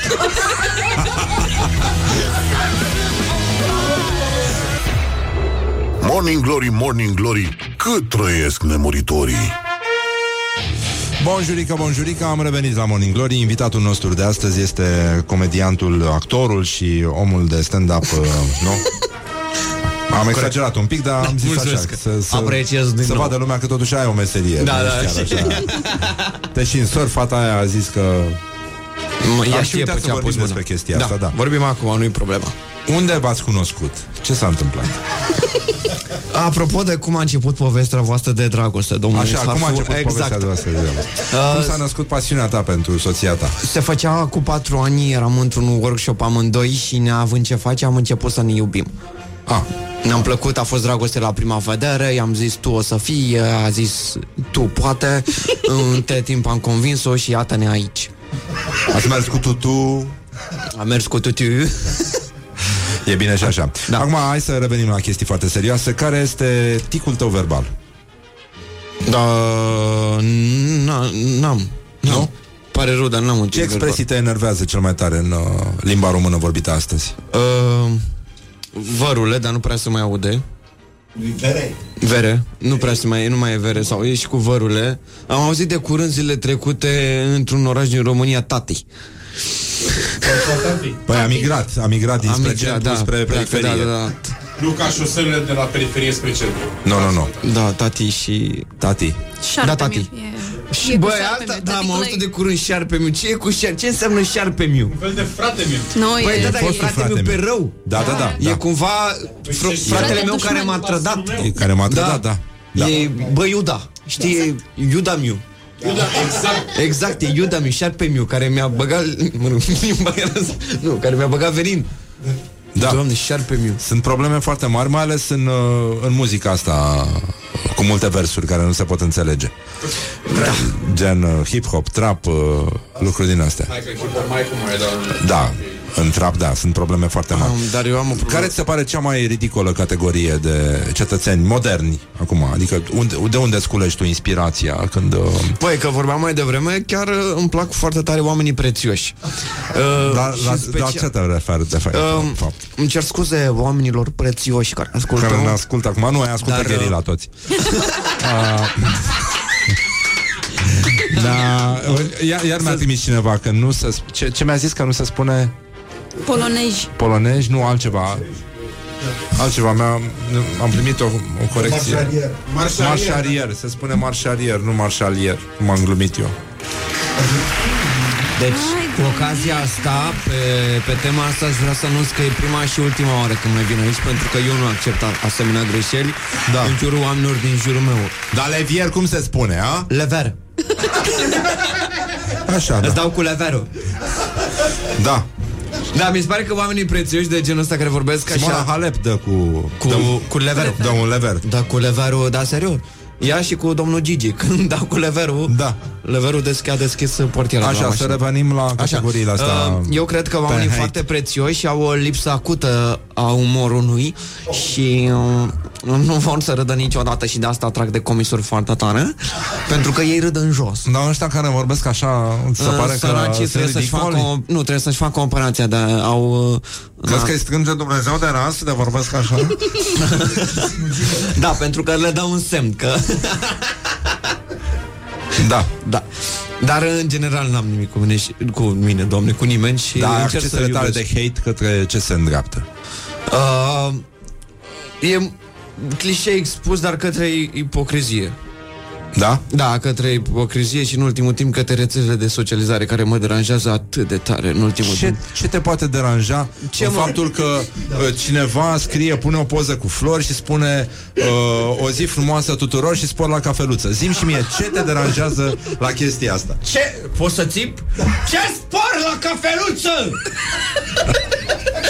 Morning Glory, Morning Glory, cât trăiesc nemuritorii. Bonjurică, bonjurică, am revenit la Morning Glory Invitatul nostru de astăzi este comediantul, actorul și omul de stand-up, uh, nu? Am exagerat un pic, dar am zis Mulțumesc. așa Să, să, Apreciez din să nou. vadă lumea că totuși ai o meserie Da, nu da, ești chiar și- așa. Te și în surf, fata aia a zis că Mă, Ea Am știe uitat pe să ce a vorbim pus mâna. despre chestia asta, da. Vorbim acum, nu-i problema. Unde v-ați cunoscut? Ce s-a întâmplat? [LAUGHS] Apropo de cum a început povestea voastră de dragoste, domnule Așa, cum a Sarfu, început exact. povestea de voastră de Cum s-a născut pasiunea ta pentru soția ta? Se făcea cu patru ani, eram într-un workshop amândoi și neavând ce face, am început să ne iubim. Ah, Ne-am plăcut, a fost dragoste la prima vedere, i-am zis tu o să fii, a zis tu poate, [LAUGHS] între timp am convins-o și iată-ne aici. ați mers cu tutu Am mers cu tutu. E bine și așa Da. Acum hai să revenim la chestii foarte serioase Care este ticul tău verbal? Da, n- n-am. Nu? Pare rău, dar n-am un Ce expresii te enervează cel mai tare în uh, limba română vorbită astăzi? Uh, vărule, dar nu prea se mai aude. Vere. Vere, nu prea se mai, nu mai e vere sau e și cu vărule. Am auzit de curând zile trecute într-un oraș din România, tati. Păi a migrat, a migrat dinspre Am migrat, centru da, spre pleacă, periferie Da, da, Nu ca șoselele de la periferie spre centru. Nu, nu, nu da. Da, tati și... Tati Șarpe Da, tati. miu. E- Și e cu băi, șarpe asta, miu, da, tati am auzit Clay. de curând șarpe miu. Ce e cu șarpe? Ce înseamnă șarpe miu? Un fel de frate meu. Nu, Păi, e... da, da, e fostul frate, frate miu pe meu. rău. Da, da, da, E da. cumva fr- ce- fratele Frate meu care dușman. m-a trădat. E Care m-a trădat, da, da. E, bă, Iuda. Știi, e Iuda miu. Da, exact. Exact, e Iuda miu, șarpe miu, care mi-a băgat... Mă rog, limba era să- nu, care mi-a băgat venin. Da. Doamne, șarpe miu. Sunt probleme foarte mari, mai ales în, uh, în muzica asta cu multe versuri care nu se pot înțelege. Da. Gen uh, hip-hop, trap, uh, lucruri din astea. Hai că hip mai cum mai dar... Da, în trap, da, sunt probleme foarte mari. Am, dar eu am o problemă. Care ți se pare cea mai ridicolă categorie de cetățeni moderni acum? Adică unde, de unde îți culești tu inspirația când... Uh, Păi, că vorbeam mai devreme, chiar uh, îmi plac foarte tare oamenii prețioși. Uh, la, și la, special- la ce te referi de fapt? Uh, fapt? îmi cer scuze oamenilor prețioși care ascultă. Care ne ascultă acum, nu, ai ascultă Dar, Dar, uh, la toți. Uh, [LAUGHS] da, iar, [LAUGHS] iar mi-a trimis cineva că nu se... sp- Ce, ce mi-a zis că nu se spune Polonezi. polonezi, nu altceva. Altceva, mi-a, am primit o, o corecție. Marșalier. Marșalier, se spune marșalier, nu marșalier, cum am glumit eu. Deci, cu ocazia asta, pe, pe tema asta, aș vrea să anunț că e prima și ultima oară când mai vin aici, pentru că eu nu accept a- asemenea greșeli Da. în jurul oamenilor din jurul meu. Dar levier cum se spune, a? Lever. Așa, Îți da. dau cu leverul. Da. Da, mi se pare că oamenii prețioși de genul ăsta care vorbesc Simona așa... Halep dă cu... Cu, dă, cu leverul. dă un lever. Da, cu leverul, da, serios. Ia și cu domnul Gigi, [LAUGHS] când dau cu leverul, Da. leverul deschis, a deschis portiera de la Așa, să mașină. revenim la categoriile astea. Uh, Eu cred că oamenii hate. foarte prețioși au o lipsă acută a umorului și uh, nu vor să râdă niciodată și de asta atrag de comisuri foarte tare, pentru că ei râd în jos. Dar ăștia care vorbesc așa, îți se Uh, pare că Săracii sunt trebuie să-și facă, ridicoli? o, nu, trebuie să-și facă operația de au... uh, Crezi da. că îi strânge Dumnezeu de nas de vorbesc așa? [LAUGHS] da, pentru că le dau un semn că... [LAUGHS] da. Da. Dar în general n-am nimic cu mine, și, cu mine, doamne, cu nimeni și Da, încerc să accesele tale de iubesc. hate către ce se îndreaptă? Uh, e clișee expus, dar către ipocrizie. Da? Da, către ipocrizie și în ultimul timp către rețelele de socializare care mă deranjează atât de tare în ultimul Ce, timp. ce te poate deranja Ce ce în mă- faptul că uh, cineva scrie, pune o poză cu flori și spune uh, o zi frumoasă tuturor și spor la cafeluță. Zim și mie, ce te deranjează la chestia asta? Ce? Poți să țip? Ce spor la cafeluță?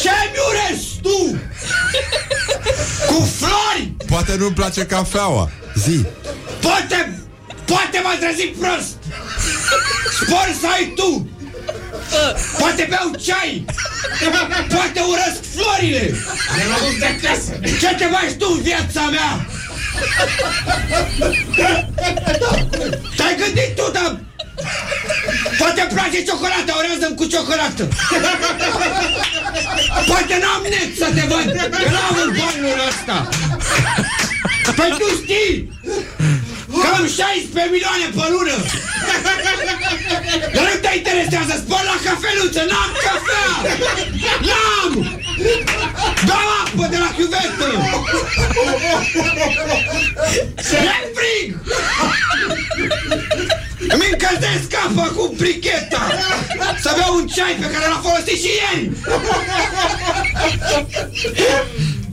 Ce miurești tu? Cu flori? Poate nu-mi place cafeaua. Zi. Poate, poate m-aș trezit prost. Spor să ai tu. Poate beau ceai. Poate urăsc florile. Ce te faci tu în viața mea? Te-ai gândit tu, dar Poate îmi place ciocolata, urează cu ciocolată. Poate n-am net să te văd. Că n-am în banul ăsta. Păi tu știi Cam 16 milioane pe lună. Dar nu te interesează. Spor la cafeluță, n-am cafea. N-am. Beau apă de la chiuvetă. E frig Îmi încălzesc apa cu bricheta Să beau un ceai pe care l-am folosit și ieri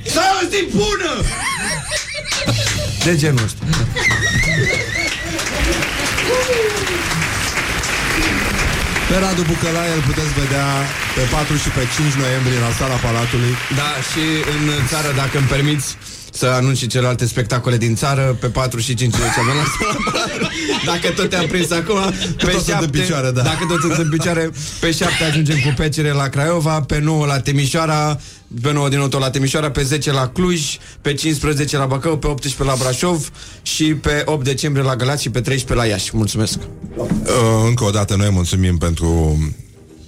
Să ai o zi bună. De genul ăsta Pe Radu Bucălaie îl puteți vedea pe 4 și pe 5 noiembrie la sala Palatului. Da, și în țară, dacă îmi permiți să anunț și celelalte spectacole din țară pe 4 și 5 decembrie la Sala Palatului. Dacă tot te-am prins acum Pe tot sunt 7, în picioare, da. Dacă tot sunt în picioare Pe 7 ajungem cu pecere la Craiova Pe 9 la Timișoara pe 9 din nou tot la Timișoara, pe 10 la Cluj, pe 15 la Bacău, pe 18 la Brașov și pe 8 decembrie la Galați și pe 13 la Iași. Mulțumesc! Uh, încă o dată noi mulțumim pentru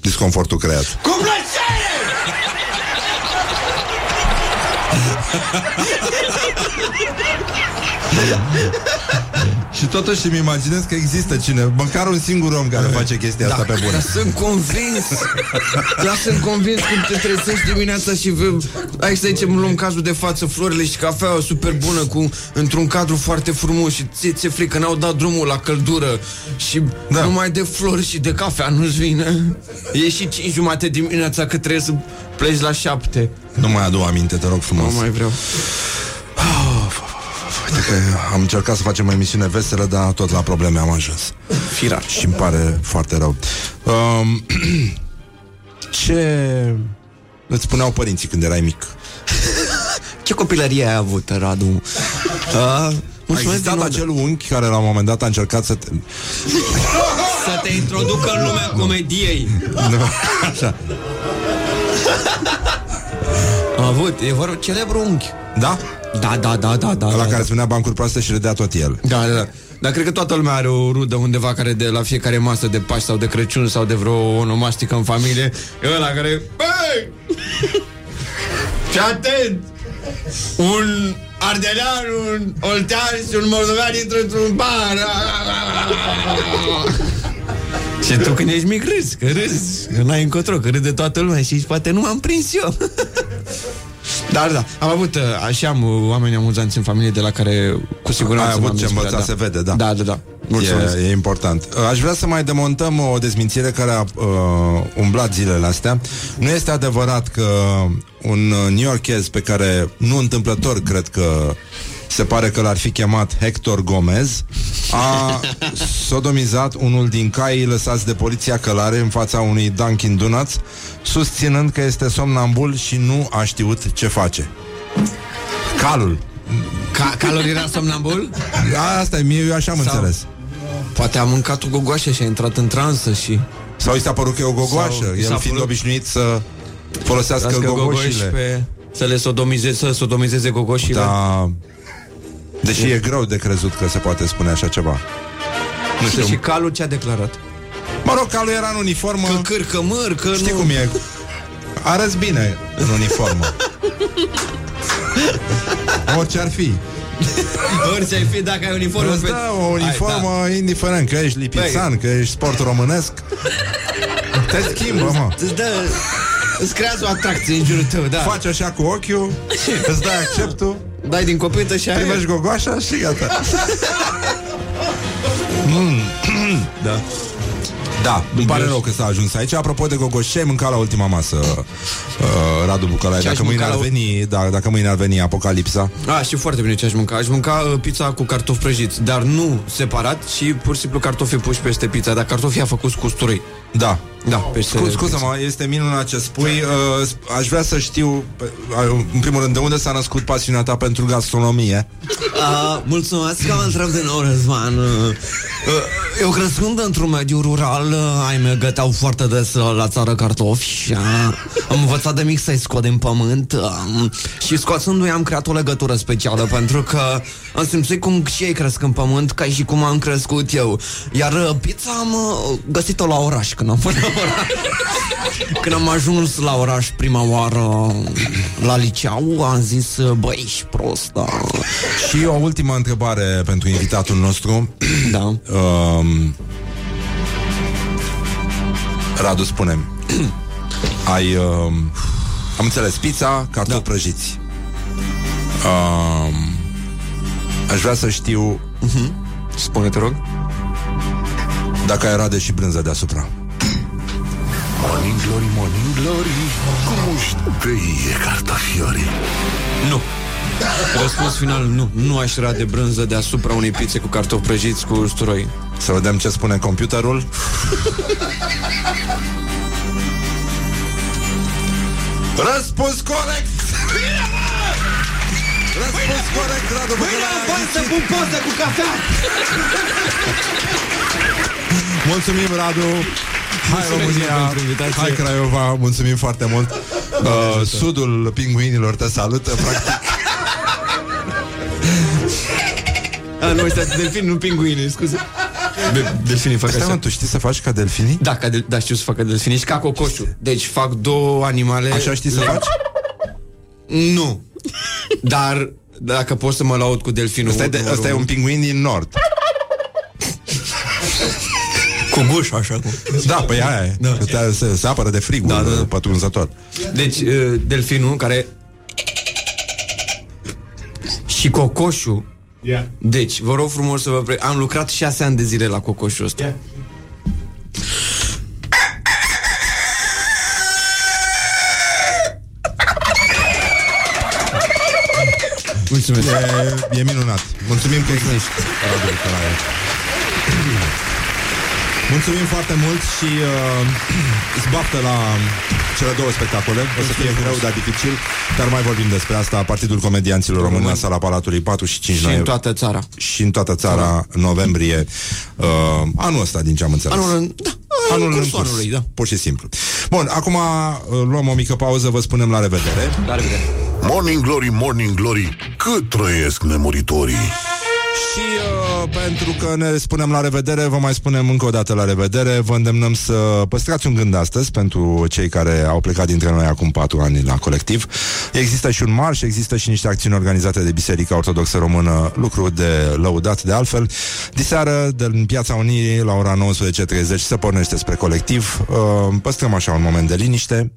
disconfortul creat. Cu plăcere! Și totuși îmi imaginez că există cine, măcar un singur om care face chestia asta pe bune. Dar sunt convins. Dar sunt convins cum te trezești dimineața și vă, Hai să zicem, luăm cazul de față Florile și cafeaua super bună cu, Într-un cadru foarte frumos Și ți ți frică, n-au dat drumul la căldură Și da. numai de flori și de cafea nu-ți vine? E și 5 jumate dimineața Că trebuie să pleci la 7 Nu mai adu aminte, te rog frumos. Nu mai vreau Uite că am încercat să facem o emisiune veselă, dar tot la probleme am ajuns. Firar. Și îmi pare foarte rău. Um, [CLEARS THROAT] ce îți spuneau părinții când erai mic? [LAUGHS] Ce copilărie ai avut, Radu? Uh, A mulțumesc existat din nou. acel unchi care la un moment dat a încercat să te... [LAUGHS] Să te introducă în lumea comediei Nu, [LAUGHS] Așa. Am avut, e vorba celebru unchi Da? Da, da, da, da, da La da, care da. spunea bancuri proaste și râdea tot el. Da, da, da. Dar cred că toată lumea are o rudă undeva care de la fiecare masă de Paști sau de Crăciun sau de vreo onomastică în familie e ăla care... Băi! [LAUGHS] Și atent! Un ardelean, un oltean și un moldovean intră într-un bar. [LAUGHS] Și tu când ești mic râzi, că râzi, că n-ai încotro, că râde toată lumea și zici, poate nu m-am prins eu. [LAUGHS] Dar da, am avut, uh, așa am uh, oameni amuzanți în familie de la care cu siguranță Ai avut m-am ce inspirat, învăța, da. se vede, da. Da, da, da. Mulțumesc. E, e important. Aș vrea să mai demontăm o dezmințire care a uh, umblat zilele astea. Nu este adevărat că un uh, New Yorkez pe care nu întâmplător cred că se pare că l-ar fi chemat Hector Gomez, a [LAUGHS] sodomizat unul din caii lăsați de poliția călare în fața unui Dunkin Donuts, susținând că este somnambul și nu a știut ce face. Calul. Ca, calul era somnambul? A, asta e, mie, eu așa am Sau- înțeles. Poate a mâncat o gogoașă și a intrat în transă și... Sau i s-a părut că e o gogoașă, Sau i el s-a fiind părut- obișnuit să folosească Lască gogoșile. gogoși pe... Să le sodomizeze, să sodomizeze gogoșile. Da. Deși e greu de crezut că se poate spune așa ceva. Nu Și, știu. și calul ce a declarat? Mă rog, calul era în uniformă. Că cârcă măr, că Știi nu... cum e? Arăți bine în uniformă. Orice ar fi. Orice ai fi dacă ai uniformă Îți pe... dă o uniformă, Hai, da. indiferent că ești lipițan, că ești sport românesc. Te schimbă, mă. Îți dă... Îți creează o atracție în jurul tău, da. Faci așa cu ochiul, îți dai acceptul, Dai din copită și ai... privești gogoașa și gata. Mm. Da. Da, îmi pare rău că s-a ajuns aici. Apropo de gogoși, ce ai mâncat la ultima masă, uh, Radu Bucălaia? Ce aș Dacă mâine mânca ar la- veni, da, dacă mâine ar veni apocalipsa. A, știu foarte bine ce aș mânca. Aș mânca uh, pizza cu cartofi prăjiți, dar nu separat, și pur și simplu cartofii puși peste pizza, dar cartofii a făcut cu usturoi. Da. Da, peste Scu- Scuză-mă, este minunat ce spui. Uh, sp- aș vrea să știu, pe- uh, în primul rând, de unde s-a născut pasiunea ta pentru gastronomie? Uh, mulțumesc că mă întreb din nou, Răzvan. Uh, uh, eu crescând într-un mediu rural, uh, ai mei găteau foarte des uh, la țară cartofi și uh, am învățat de mic să-i scot din pământ uh, și scoțându-i am creat o legătură specială pentru că am simțit cum și ei cresc în pământ ca și cum am crescut eu. Iar uh, pizza am uh, găsit-o la oraș când am fost la oraș. Când am ajuns la oraș prima oară la liceu, am zis, băi, ești prost, da. Și o ultimă întrebare pentru invitatul nostru. Da. Um, Radu, spune Ai um, Am înțeles, pizza, cartofi da. prăjiți um, Aș vrea să știu uh-huh. Spune, te rog Dacă ai rade și brânză deasupra Morning glory, morning glory Cum își tăie cartofiorii Nu Răspuns final, nu. Nu aș rade brânză deasupra unei pizze cu cartofi prăjiți cu usturoi. Să vedem ce spune computerul Răspuns corect! Răspuns corect, Radu Mâine am bani să pun poză cu cafea! Mulțumim, Radu! Hai Mulțumesc România, pentru invitație. hai Craiova, mulțumim foarte mult uh, Sudul pinguinilor te salută Practic A, nu, ăștia sunt delfini, nu pinguini, scuze. De, delfinii fac Stai așa. mă, tu știi să faci ca delfinii? Da, ca de, da, știu să facă delfinii și ca cocoșul. Deci fac două animale... Așa știi să le- faci? Nu. Dar dacă pot să mă laud cu delfinul... Ăsta e, de, numărul ăsta e un pinguin din nord Cu guș, așa cum. Da, păi aia e da. te, se, se apără de frigul da, da, da. pătrunzător Deci, uh, delfinul care... Și cocoșul Yeah. Deci, vă rog frumos să vă pre... Am lucrat șase ani de zile la cocoșul ăsta Yeah. Mulțumesc E, e minunat Mulțumim că existi Radu Nicolae. Mulțumim foarte mult și uh, [CLEARS THROAT] zbaftă la cele două spectacole. O să fie greu, dar dificil. Dar mai vorbim despre asta. Partidul Comedianților Români la Sala Palatului 4 și 5 Și în noiembrie. toată țara Și în toată țara, în noiembrie, uh, anul ăsta, din ce am înțeles. Anul, în- da, Anul în cursul curs, anului, da Pur și simplu. Bun, acum uh, luăm o mică pauză, vă spunem la revedere. La revedere Morning glory, morning glory Cât trăiesc nemuritorii Și uh, pentru că ne spunem la revedere, vă mai spunem încă o dată la revedere. Vă îndemnăm să păstrați un gând astăzi pentru cei care au plecat dintre noi acum patru ani la colectiv. Există și un marș, există și niște acțiuni organizate de Biserica Ortodoxă Română, lucru de lăudat de altfel. Diseară, din Piața Unirii, la ora 19.30, se pornește spre colectiv. Uh, păstrăm așa un moment de liniște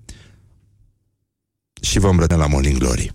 și vă îmbrătăm la Morning Glory.